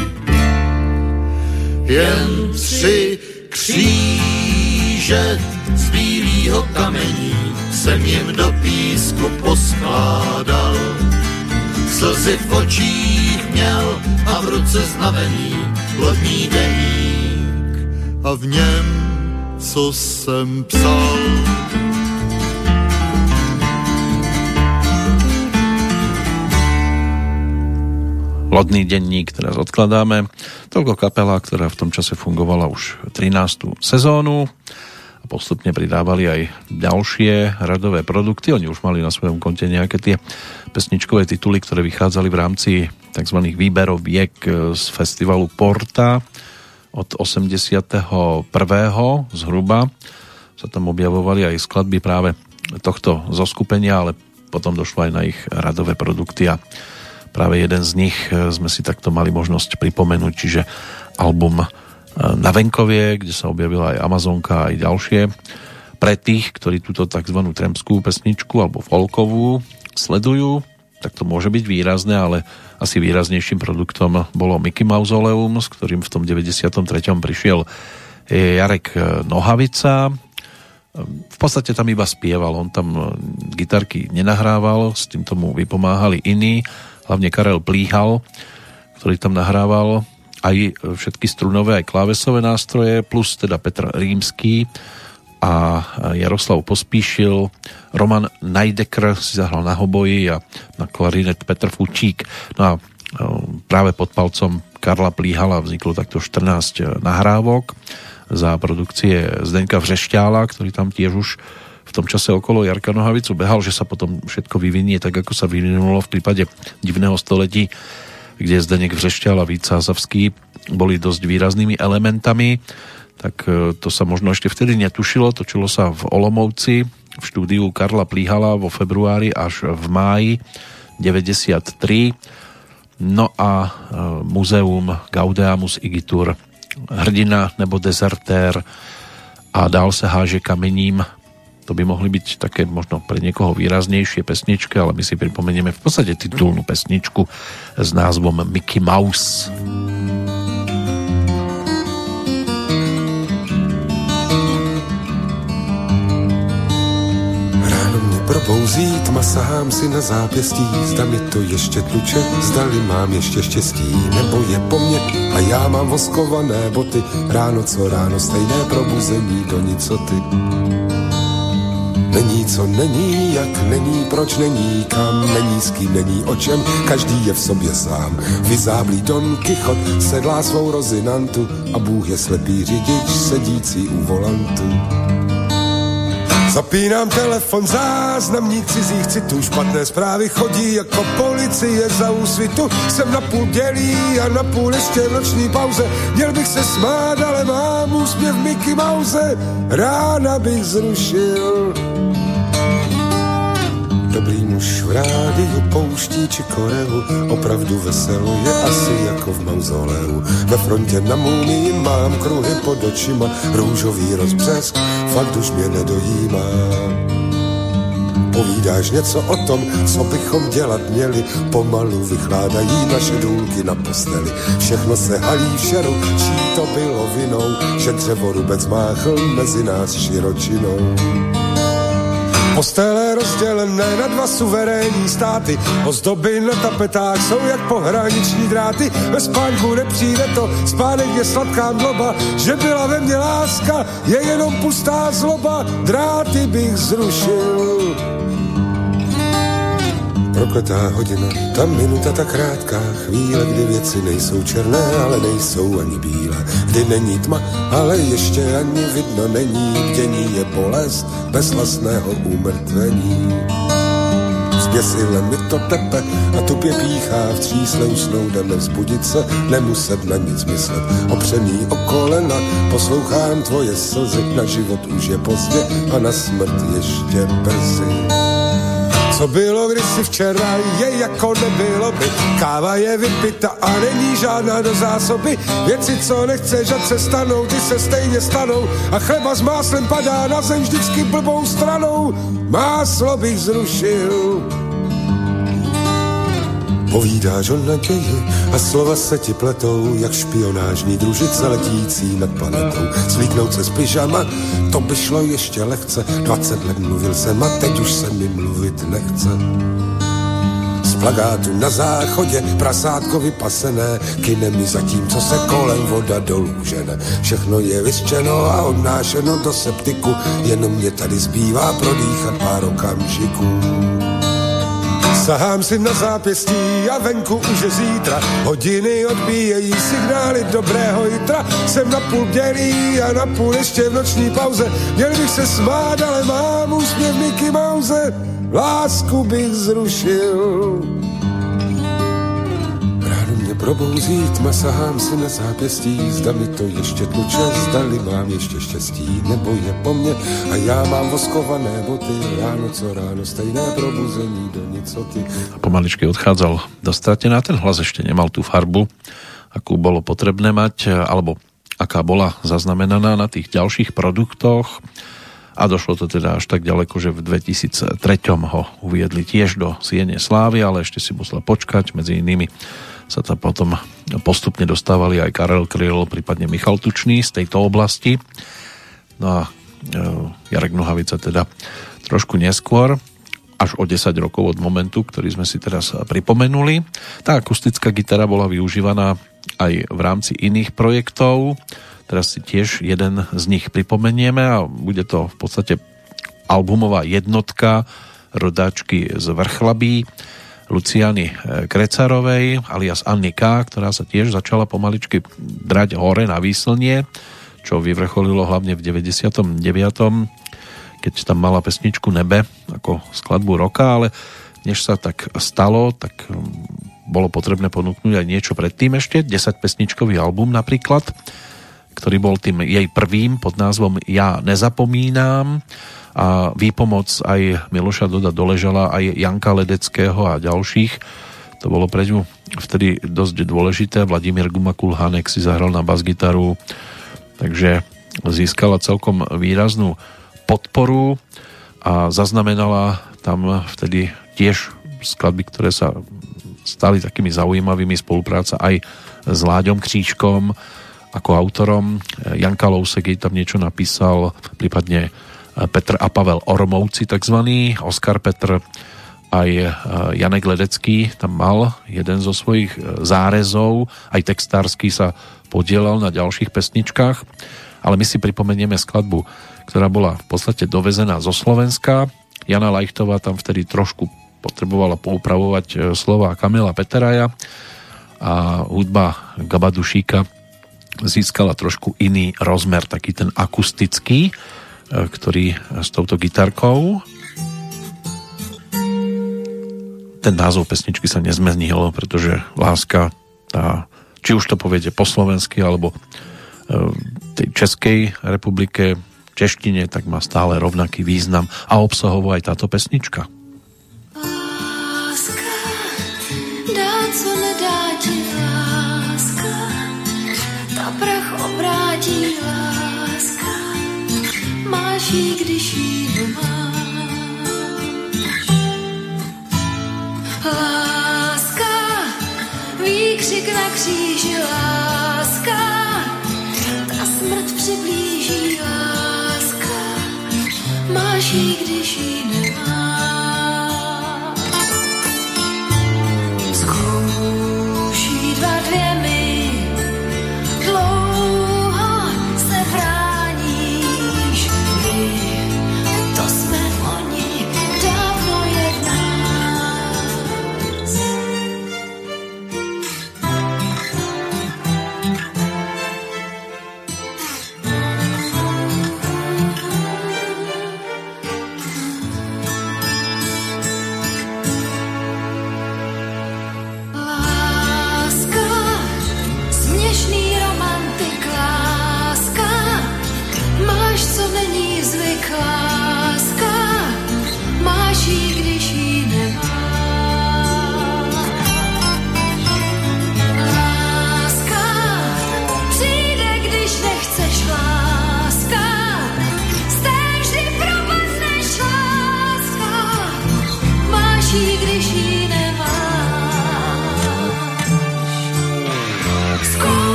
Jen tři kříže z bílýho kamení jsem jim do písku poskládal. Slzy v očích měl a v ruce znavený lodní deník a v něm, co jsem psal. Lodný denník teraz odkladáme. Toľko kapela, ktorá v tom čase fungovala už 13. sezónu a postupne pridávali aj ďalšie radové produkty. Oni už mali na svojom konte nejaké tie pesničkové tituly, ktoré vychádzali v rámci tzv. výberoviek z festivalu Porta od 81. zhruba sa tam objavovali aj skladby práve tohto zoskupenia, ale potom došlo aj na ich radové produkty a práve jeden z nich e, sme si takto mali možnosť pripomenúť, čiže album e, na Venkovie, kde sa objavila aj Amazonka aj ďalšie. Pre tých, ktorí túto tzv. tremskú pesničku alebo folkovú sledujú, tak to môže byť výrazné, ale asi výraznejším produktom bolo Mickey Mausoleum, s ktorým v tom 93. prišiel Jarek Nohavica. V podstate tam iba spieval, on tam gitarky nenahrával, s tým tomu vypomáhali iní hlavne Karel Plíhal, ktorý tam nahrával aj všetky strunové, aj klávesové nástroje, plus teda Petr Rímsky a Jaroslav Pospíšil. Roman Najdekr si zahral na hoboji a na klarinet Petr Fučík. No a e, práve pod palcom Karla Plíhala vzniklo takto 14 nahrávok za produkcie Zdeňka Vřešťála, ktorý tam tiež už v tom čase okolo Jarka Nohavicu behal, že sa potom všetko vyvinie tak, ako sa vyvinulo v prípade divného století, kde Zdenek Vřešťal a Víca Zavský boli dosť výraznými elementami, tak e, to sa možno ešte vtedy netušilo, točilo sa v Olomovci v štúdiu Karla Plíhala vo februári až v máji 93. No a e, muzeum Gaudeamus Igitur hrdina nebo dezertér a dál se háže kamením to by mohli byť také možno pre niekoho výraznejšie pesničky, ale my si pripomenieme v podstate titulnú pesničku s názvom Mickey Mouse. probouzí, tma sahám si na zápěstí, zda mi to ještě tluče, zdali mám ještě štěstí, nebo je po mně a já mám voskované boty, ráno co ráno stejné probuzení, do nic co ty. Není co není, jak není, proč není, kam není, s kým není, o čem, každý je v sobě sám. Vyzáblý Don Kichot sedlá svou rozinantu a Bůh je slepý řidič sedící u volantu. Zapínám telefon, záznamník cizích citů, špatné zprávy chodí jako policie za úsvitu. Jsem na půl dělí a na půl ještě v noční pauze. Měl bych se smát, ale mám úsměv Mickey Mouse. Rána bych zrušil Dobrý muž v rádiu pouští či koreu, opravdu veselo je asi jako v mauzoleu. Ve frontě na mumii mám kruhy pod očima, růžový rozbřesk, fakt už mě nedojímá. Povídáš něco o tom, co bychom dělat měli, pomalu vychládají naše důlky na posteli. Všechno se halí v šeru, čí to bylo vinou, že dřevorubec máchl mezi nás širočinou. Postele rozdělené na dva suverénní státy, ozdoby na tapetách jsou jak pohraniční dráty. Ve spánku nepřijde to, spánek je sladká mdloba, že byla ve mně láska, je jenom pustá zloba, dráty bych zrušil Prokletá hodina, ta minuta tak krátká chvíle, kdy věci nejsou černé, ale nejsou ani bílé. Kdy není tma, ale ještě ani vidno není, bdění je bolest bez vlastného umrtvení. Zběsile mi to tepe a tupě píchá v třísle usnout a nevzbudit se, nemuset na nic myslet. Opřený o kolena, poslouchám tvoje slzy, na život už je pozdě a na smrt ještě brzy. Co bylo kdysi včera, je jako nebylo by. Káva je vypita a není žádná do zásoby. Věci, co nechceš, ať se stanou, ty se stejně stanou. A chleba s máslem padá na zem vždycky blbou stranou. Máslo bych zrušil. Povídáš o naději a slova se ti pletou, jak špionážní družice letící nad planetou. Slíknout se z pyžama, to by šlo ještě lehce. 20 let mluvil jsem a teď už se mi mluvit nechce. Z plagátu na záchodě prasátko vypasené, kyne mi zatím, co se kolem voda dolů žene. Všechno je vyřčeno a odnášeno do septiku, jenom mě tady zbývá prodýchat pár okamžiků. Sahám si na zápěstí a venku už je zítra. Hodiny odbíjejí signály dobrého jitra. Jsem na půl dělí a na půl ještě v noční pauze. Měl bych se smát, ale mám úsměv Mickey Mouse. Lásku bych zrušil. Probouzí, tma sahám si na zápěstí, zda mi to ještě tluče, zdali mám ještě štěstí, nebo je po mně a já mám voskované boty, ráno co ráno, stejné probuzení do nicoty. A pomaličky odchádzal do stratená, ten hlas ešte nemal tú farbu, akú bolo potrebné mať, alebo aká bola zaznamenaná na tých ďalších produktoch a došlo to teda až tak ďaleko, že v 2003 ho uviedli tiež do Siene Slávy, ale ešte si musel počkať, medzi inými sa tam potom postupne dostávali aj Karel Kryl, prípadne Michal Tučný z tejto oblasti. No a e, Jarek Nohavica teda trošku neskôr, až o 10 rokov od momentu, ktorý sme si teraz pripomenuli. Tá akustická gitara bola využívaná aj v rámci iných projektov. Teraz si tiež jeden z nich pripomenieme a bude to v podstate albumová jednotka rodáčky z Vrchlabí Luciany Krecarovej alias Anny K, ktorá sa tiež začala pomaličky drať hore na výslnie, čo vyvrcholilo hlavne v 99 keď tam mala pesničku Nebe ako skladbu roka, ale než sa tak stalo, tak bolo potrebné ponúknuť aj niečo predtým ešte, 10 pesničkový album napríklad, ktorý bol tým jej prvým pod názvom Ja nezapomínám a výpomoc aj Miloša Doda Doležala, aj Janka Ledeckého a ďalších To bolo pre ňu vtedy dosť dôležité. Vladimír Gumakul Hanek si zahral na bas-gitaru, takže získala celkom výraznú podporu a zaznamenala tam vtedy tiež skladby, ktoré sa stali takými zaujímavými spolupráca aj s Láďom Kříčkom ako autorom. Janka Lousek jej tam niečo napísal, prípadne Petr a Pavel Ormovci takzvaný, Oskar Petr aj Janek Ledecký tam mal jeden zo svojich zárezov, aj textársky sa podielal na ďalších pesničkách, ale my si pripomenieme skladbu, ktorá bola v podstate dovezená zo Slovenska. Jana Lajchtová tam vtedy trošku potrebovala poupravovať e, slova Kamila Peteraja. A hudba Gabadušíka získala trošku iný rozmer, taký ten akustický, e, ktorý s touto gitarkou ten názov pesničky sa nezmenil, pretože láska tá, či už to poviete po slovensky alebo e, tej Českej republike češtine, tak má stále rovnaký význam a obsahovo aj táto pesnička. Máš když jí nemáš. Láska, výkřik na kříži, láska, ta smrt přiblíží, láska, máš jí, když jí nemáš.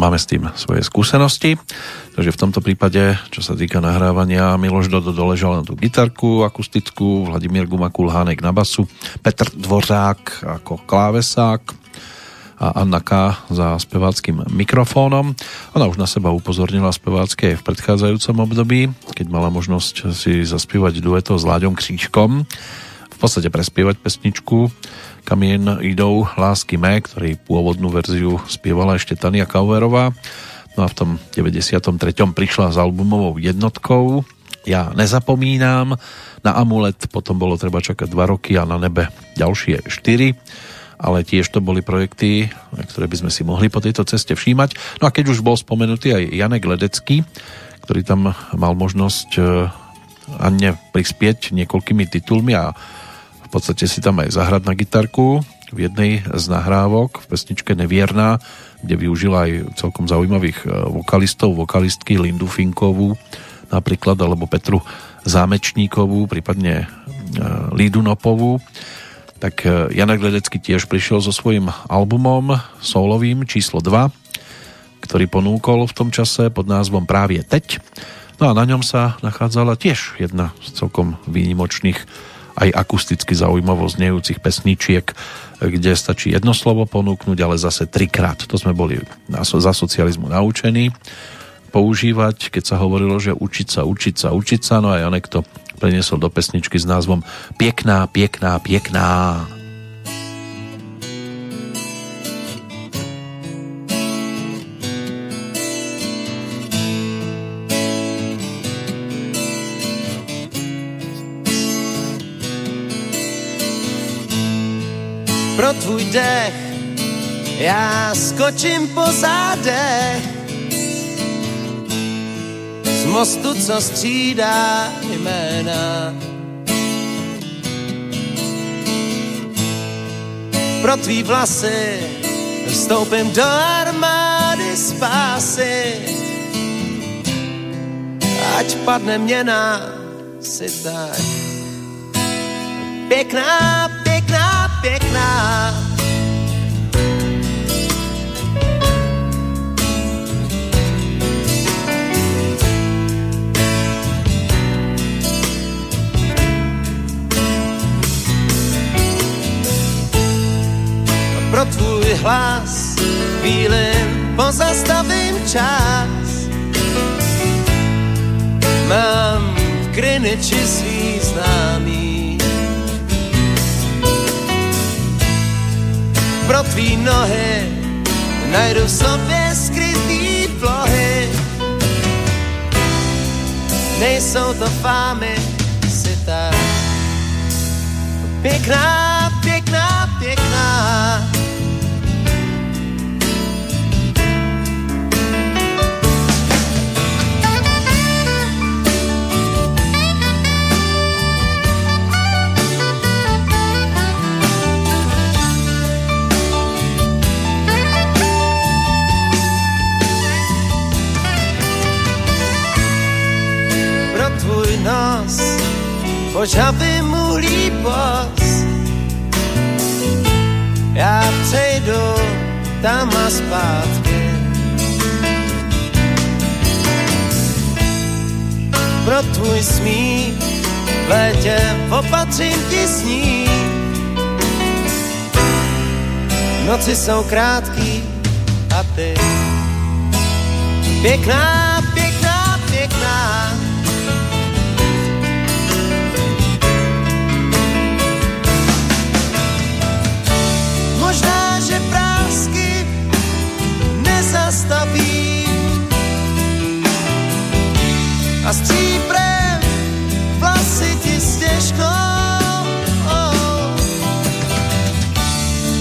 Máme s tým svoje skúsenosti, takže v tomto prípade, čo sa týka nahrávania, Miloš Dodo doležal na tú gitarku akustickú, Vladimír Gumakul Hánek na basu, Petr Dvořák ako klávesák a Anna K. za speváckým mikrofónom. Ona už na seba upozornila spevácké v predchádzajúcom období, keď mala možnosť si zaspievať dueto s Láďom Křížkom v podstate prespievať pesničku Kamien idou lásky mé, ktorý pôvodnú verziu spievala ešte Tania Kauerová. No a v tom 93. prišla s albumovou jednotkou. Ja nezapomínam, na Amulet potom bolo treba čakať 2 roky a na nebe ďalšie 4 ale tiež to boli projekty, ktoré by sme si mohli po tejto ceste všímať. No a keď už bol spomenutý aj Janek Ledecký, ktorý tam mal možnosť e, Anne prispieť niekoľkými titulmi a v podstate si tam aj zahrať na gitarku v jednej z nahrávok v pesničke Nevierná, kde využila aj celkom zaujímavých e, vokalistov, vokalistky Lindu Finkovú napríklad, alebo Petru Zámečníkovú, prípadne e, Lídu Nopovú tak e, Janek Ledecký tiež prišiel so svojím albumom solovým číslo 2, ktorý ponúkol v tom čase pod názvom Právě teď. No a na ňom sa nachádzala tiež jedna z celkom výnimočných aj akusticky zaujímavo znejúcich pesničiek, kde stačí jedno slovo ponúknuť, ale zase trikrát. To sme boli za socializmu naučení používať, keď sa hovorilo, že učiť sa, učiť sa, učiť sa, no a Janek to preniesol do pesničky s názvom Piekná, piekná, piekná. Pro tvůj dech já skočím po zádech mostu, co střídá jména. Pro tvý vlasy vstoupím do armády spásy. Ať padne měna, si tak pěkná, pěkná. pro tvůj hlas chvíli pozastavím čas. Mám v Greenwichi svý známý. Pro tvý nohy najdu v sobě skrytý plohy. Nejsou to fámy, si tak pěkná, nos, požavy mu líbos. Já přejdu tam a zpátky. Pro tvůj smích v létě opatřím ti sní. Noci jsou krátký a ty pěkná, a stříbrem vlasy ti stěžkou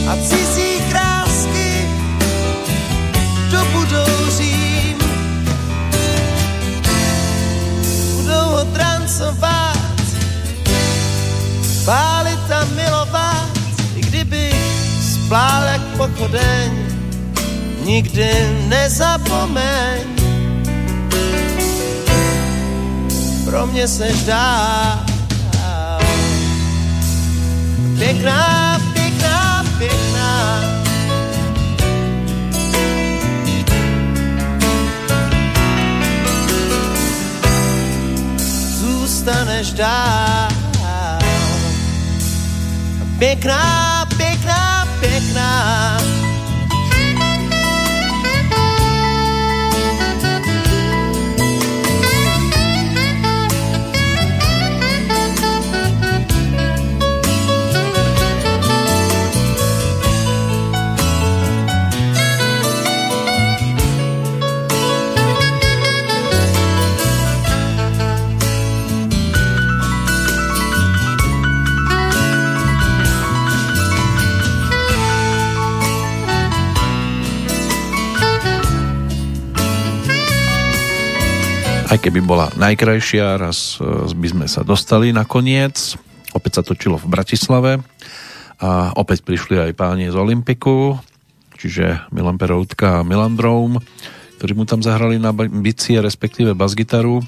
a cizí krásky to budou řím budou ho trancovat pálit a milovat i kdyby plál jak pochodeň, nikdy nezapomeň. Pro mě se dá pěkná, pěkná, pěkná. Zůstaneš dál pěkná, pěkná, pěkná. Aj keby bola najkrajšia, raz e, by sme sa dostali na koniec. Opäť sa točilo v Bratislave a opäť prišli aj páni z Olympiku, čiže Milan Peroutka a Milan Droum, ktorí mu tam zahrali na bicie, respektíve basgitaru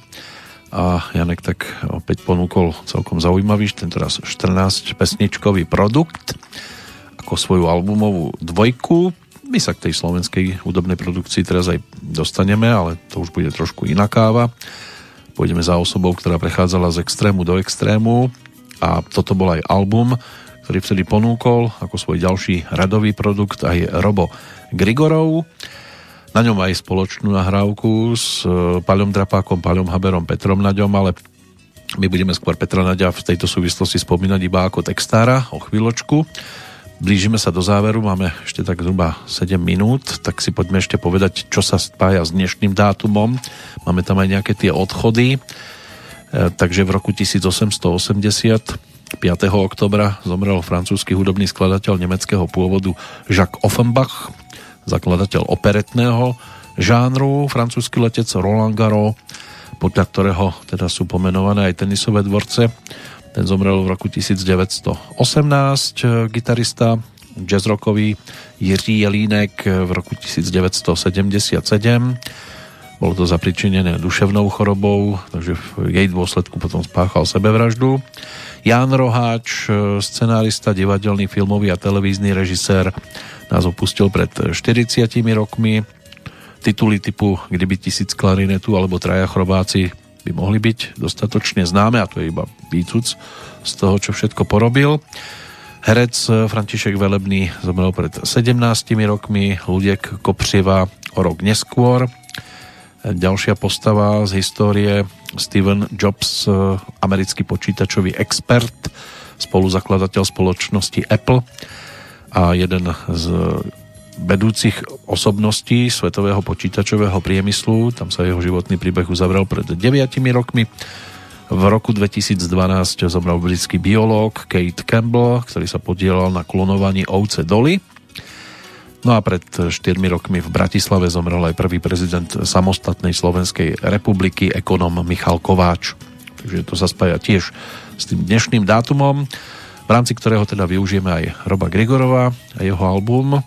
a Janek tak opäť ponúkol celkom zaujímavý, tentoraz 14 pesničkový produkt ako svoju albumovú dvojku. My sa k tej slovenskej hudobnej produkcii teraz aj dostaneme, ale to už bude trošku iná káva. Pôjdeme za osobou, ktorá prechádzala z extrému do extrému a toto bol aj album, ktorý vtedy ponúkol ako svoj ďalší radový produkt aj Robo Grigorov. Na ňom aj spoločnú nahrávku s e, Paľom Drapákom, Paľom Haberom, Petrom Naďom, ale my budeme skôr Petra Naďa v tejto súvislosti spomínať iba ako textára o chvíľočku. Blížime sa do záveru, máme ešte tak zhruba 7 minút, tak si poďme ešte povedať, čo sa spája s dnešným dátumom. Máme tam aj nejaké tie odchody. E, takže v roku 1880 5. oktobra zomrel francúzsky hudobný skladateľ nemeckého pôvodu Jacques Offenbach, zakladateľ operetného žánru, francúzsky letec Roland Garros, podľa ktorého teda sú pomenované aj tenisové dvorce ten zomrel v roku 1918, gitarista jazzrockový Jiří Jelínek v roku 1977. Bolo to zapričinené duševnou chorobou, takže v jej dôsledku potom spáchal sebevraždu. Ján Roháč, scenárista, divadelný, filmový a televízny režisér, nás opustil pred 40 rokmi. Tituly typu Kdyby tisíc klarinetu alebo Traja chrobáci by mohli byť dostatočne známe a to je iba výcuc z toho, čo všetko porobil. Herec František Velebný zomrel pred 17 rokmi, Ludiek Kopřiva o rok neskôr. Ďalšia postava z histórie Steven Jobs, americký počítačový expert, spoluzakladateľ spoločnosti Apple a jeden z vedúcich osobností svetového počítačového priemyslu. Tam sa jeho životný príbeh uzavrel pred 9 rokmi. V roku 2012 zomrel britský biológ Kate Campbell, ktorý sa podielal na klonovaní ovce Dolly. No a pred 4 rokmi v Bratislave zomrel aj prvý prezident samostatnej Slovenskej republiky, ekonom Michal Kováč. Takže to sa spája tiež s tým dnešným dátumom, v rámci ktorého teda využijeme aj Roba Grigorova a jeho album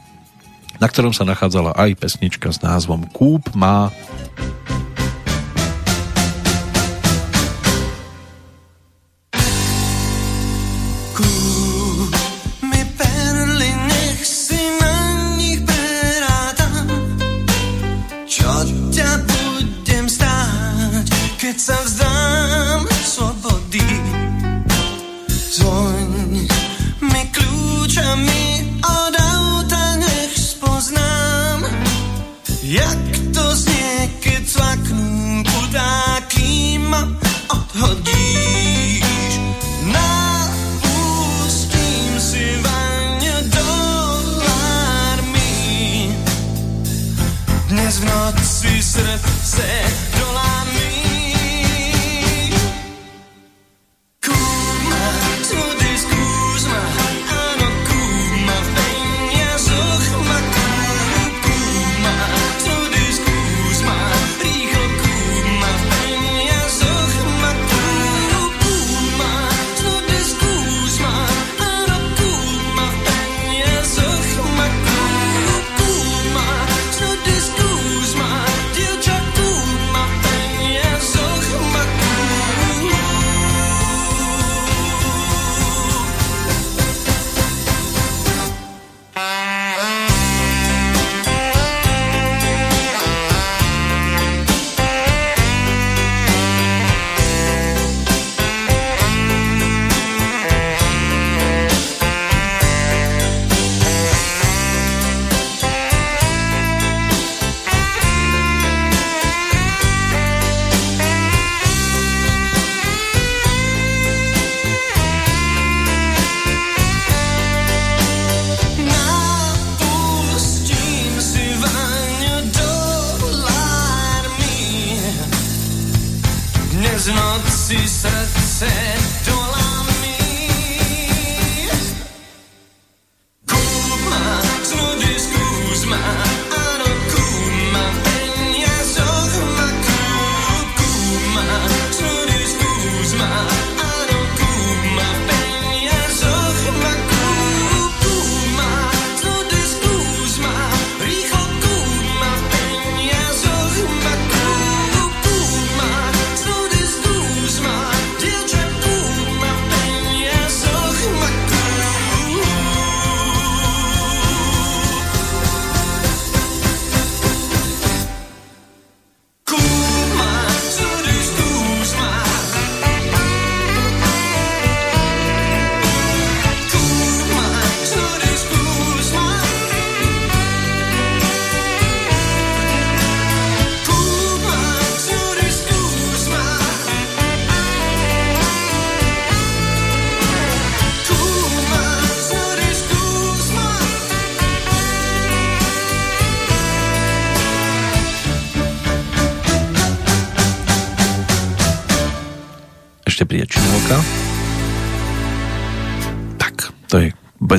na ktorom sa nachádzala aj pesnička s názvom Kúp má srdce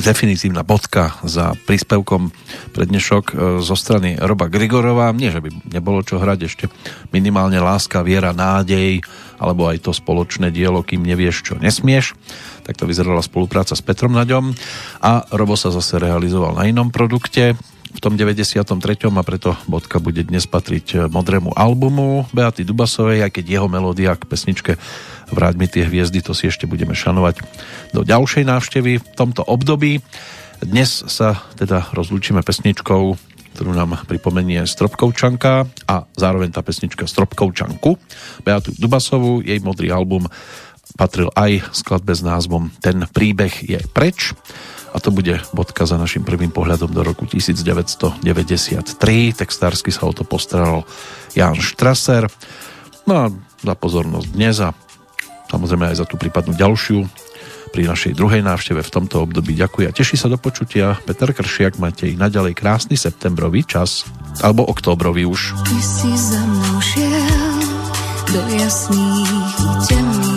definitívna bodka za príspevkom pre dnešok e, zo strany Roba Grigorova. Nie, že by nebolo čo hrať ešte minimálne láska, viera, nádej, alebo aj to spoločné dielo, kým nevieš, čo nesmieš. Tak to vyzerala spolupráca s Petrom Naďom a Robo sa zase realizoval na inom produkte, v tom 93. a preto bodka bude dnes patriť modrému albumu Beaty Dubasovej, aj keď jeho melódia k pesničke Vráť mi tie hviezdy, to si ešte budeme šanovať do ďalšej návštevy v tomto období. Dnes sa teda rozlúčime pesničkou, ktorú nám pripomenie Stropkovčanka a zároveň tá pesnička Stropkovčanku. Beatu Dubasovú, jej modrý album patril aj skladbe s názvom Ten príbeh je preč a to bude bodka za našim prvým pohľadom do roku 1993. Textársky sa o to postaral Jan Štraser. No a za pozornosť dnes a samozrejme aj za tú prípadnú ďalšiu pri našej druhej návšteve v tomto období ďakujem a teší sa do počutia. Peter Kršiak, máte i naďalej krásny septembrový čas, alebo októbrový už. Ty si za mnou šiel do jasných temných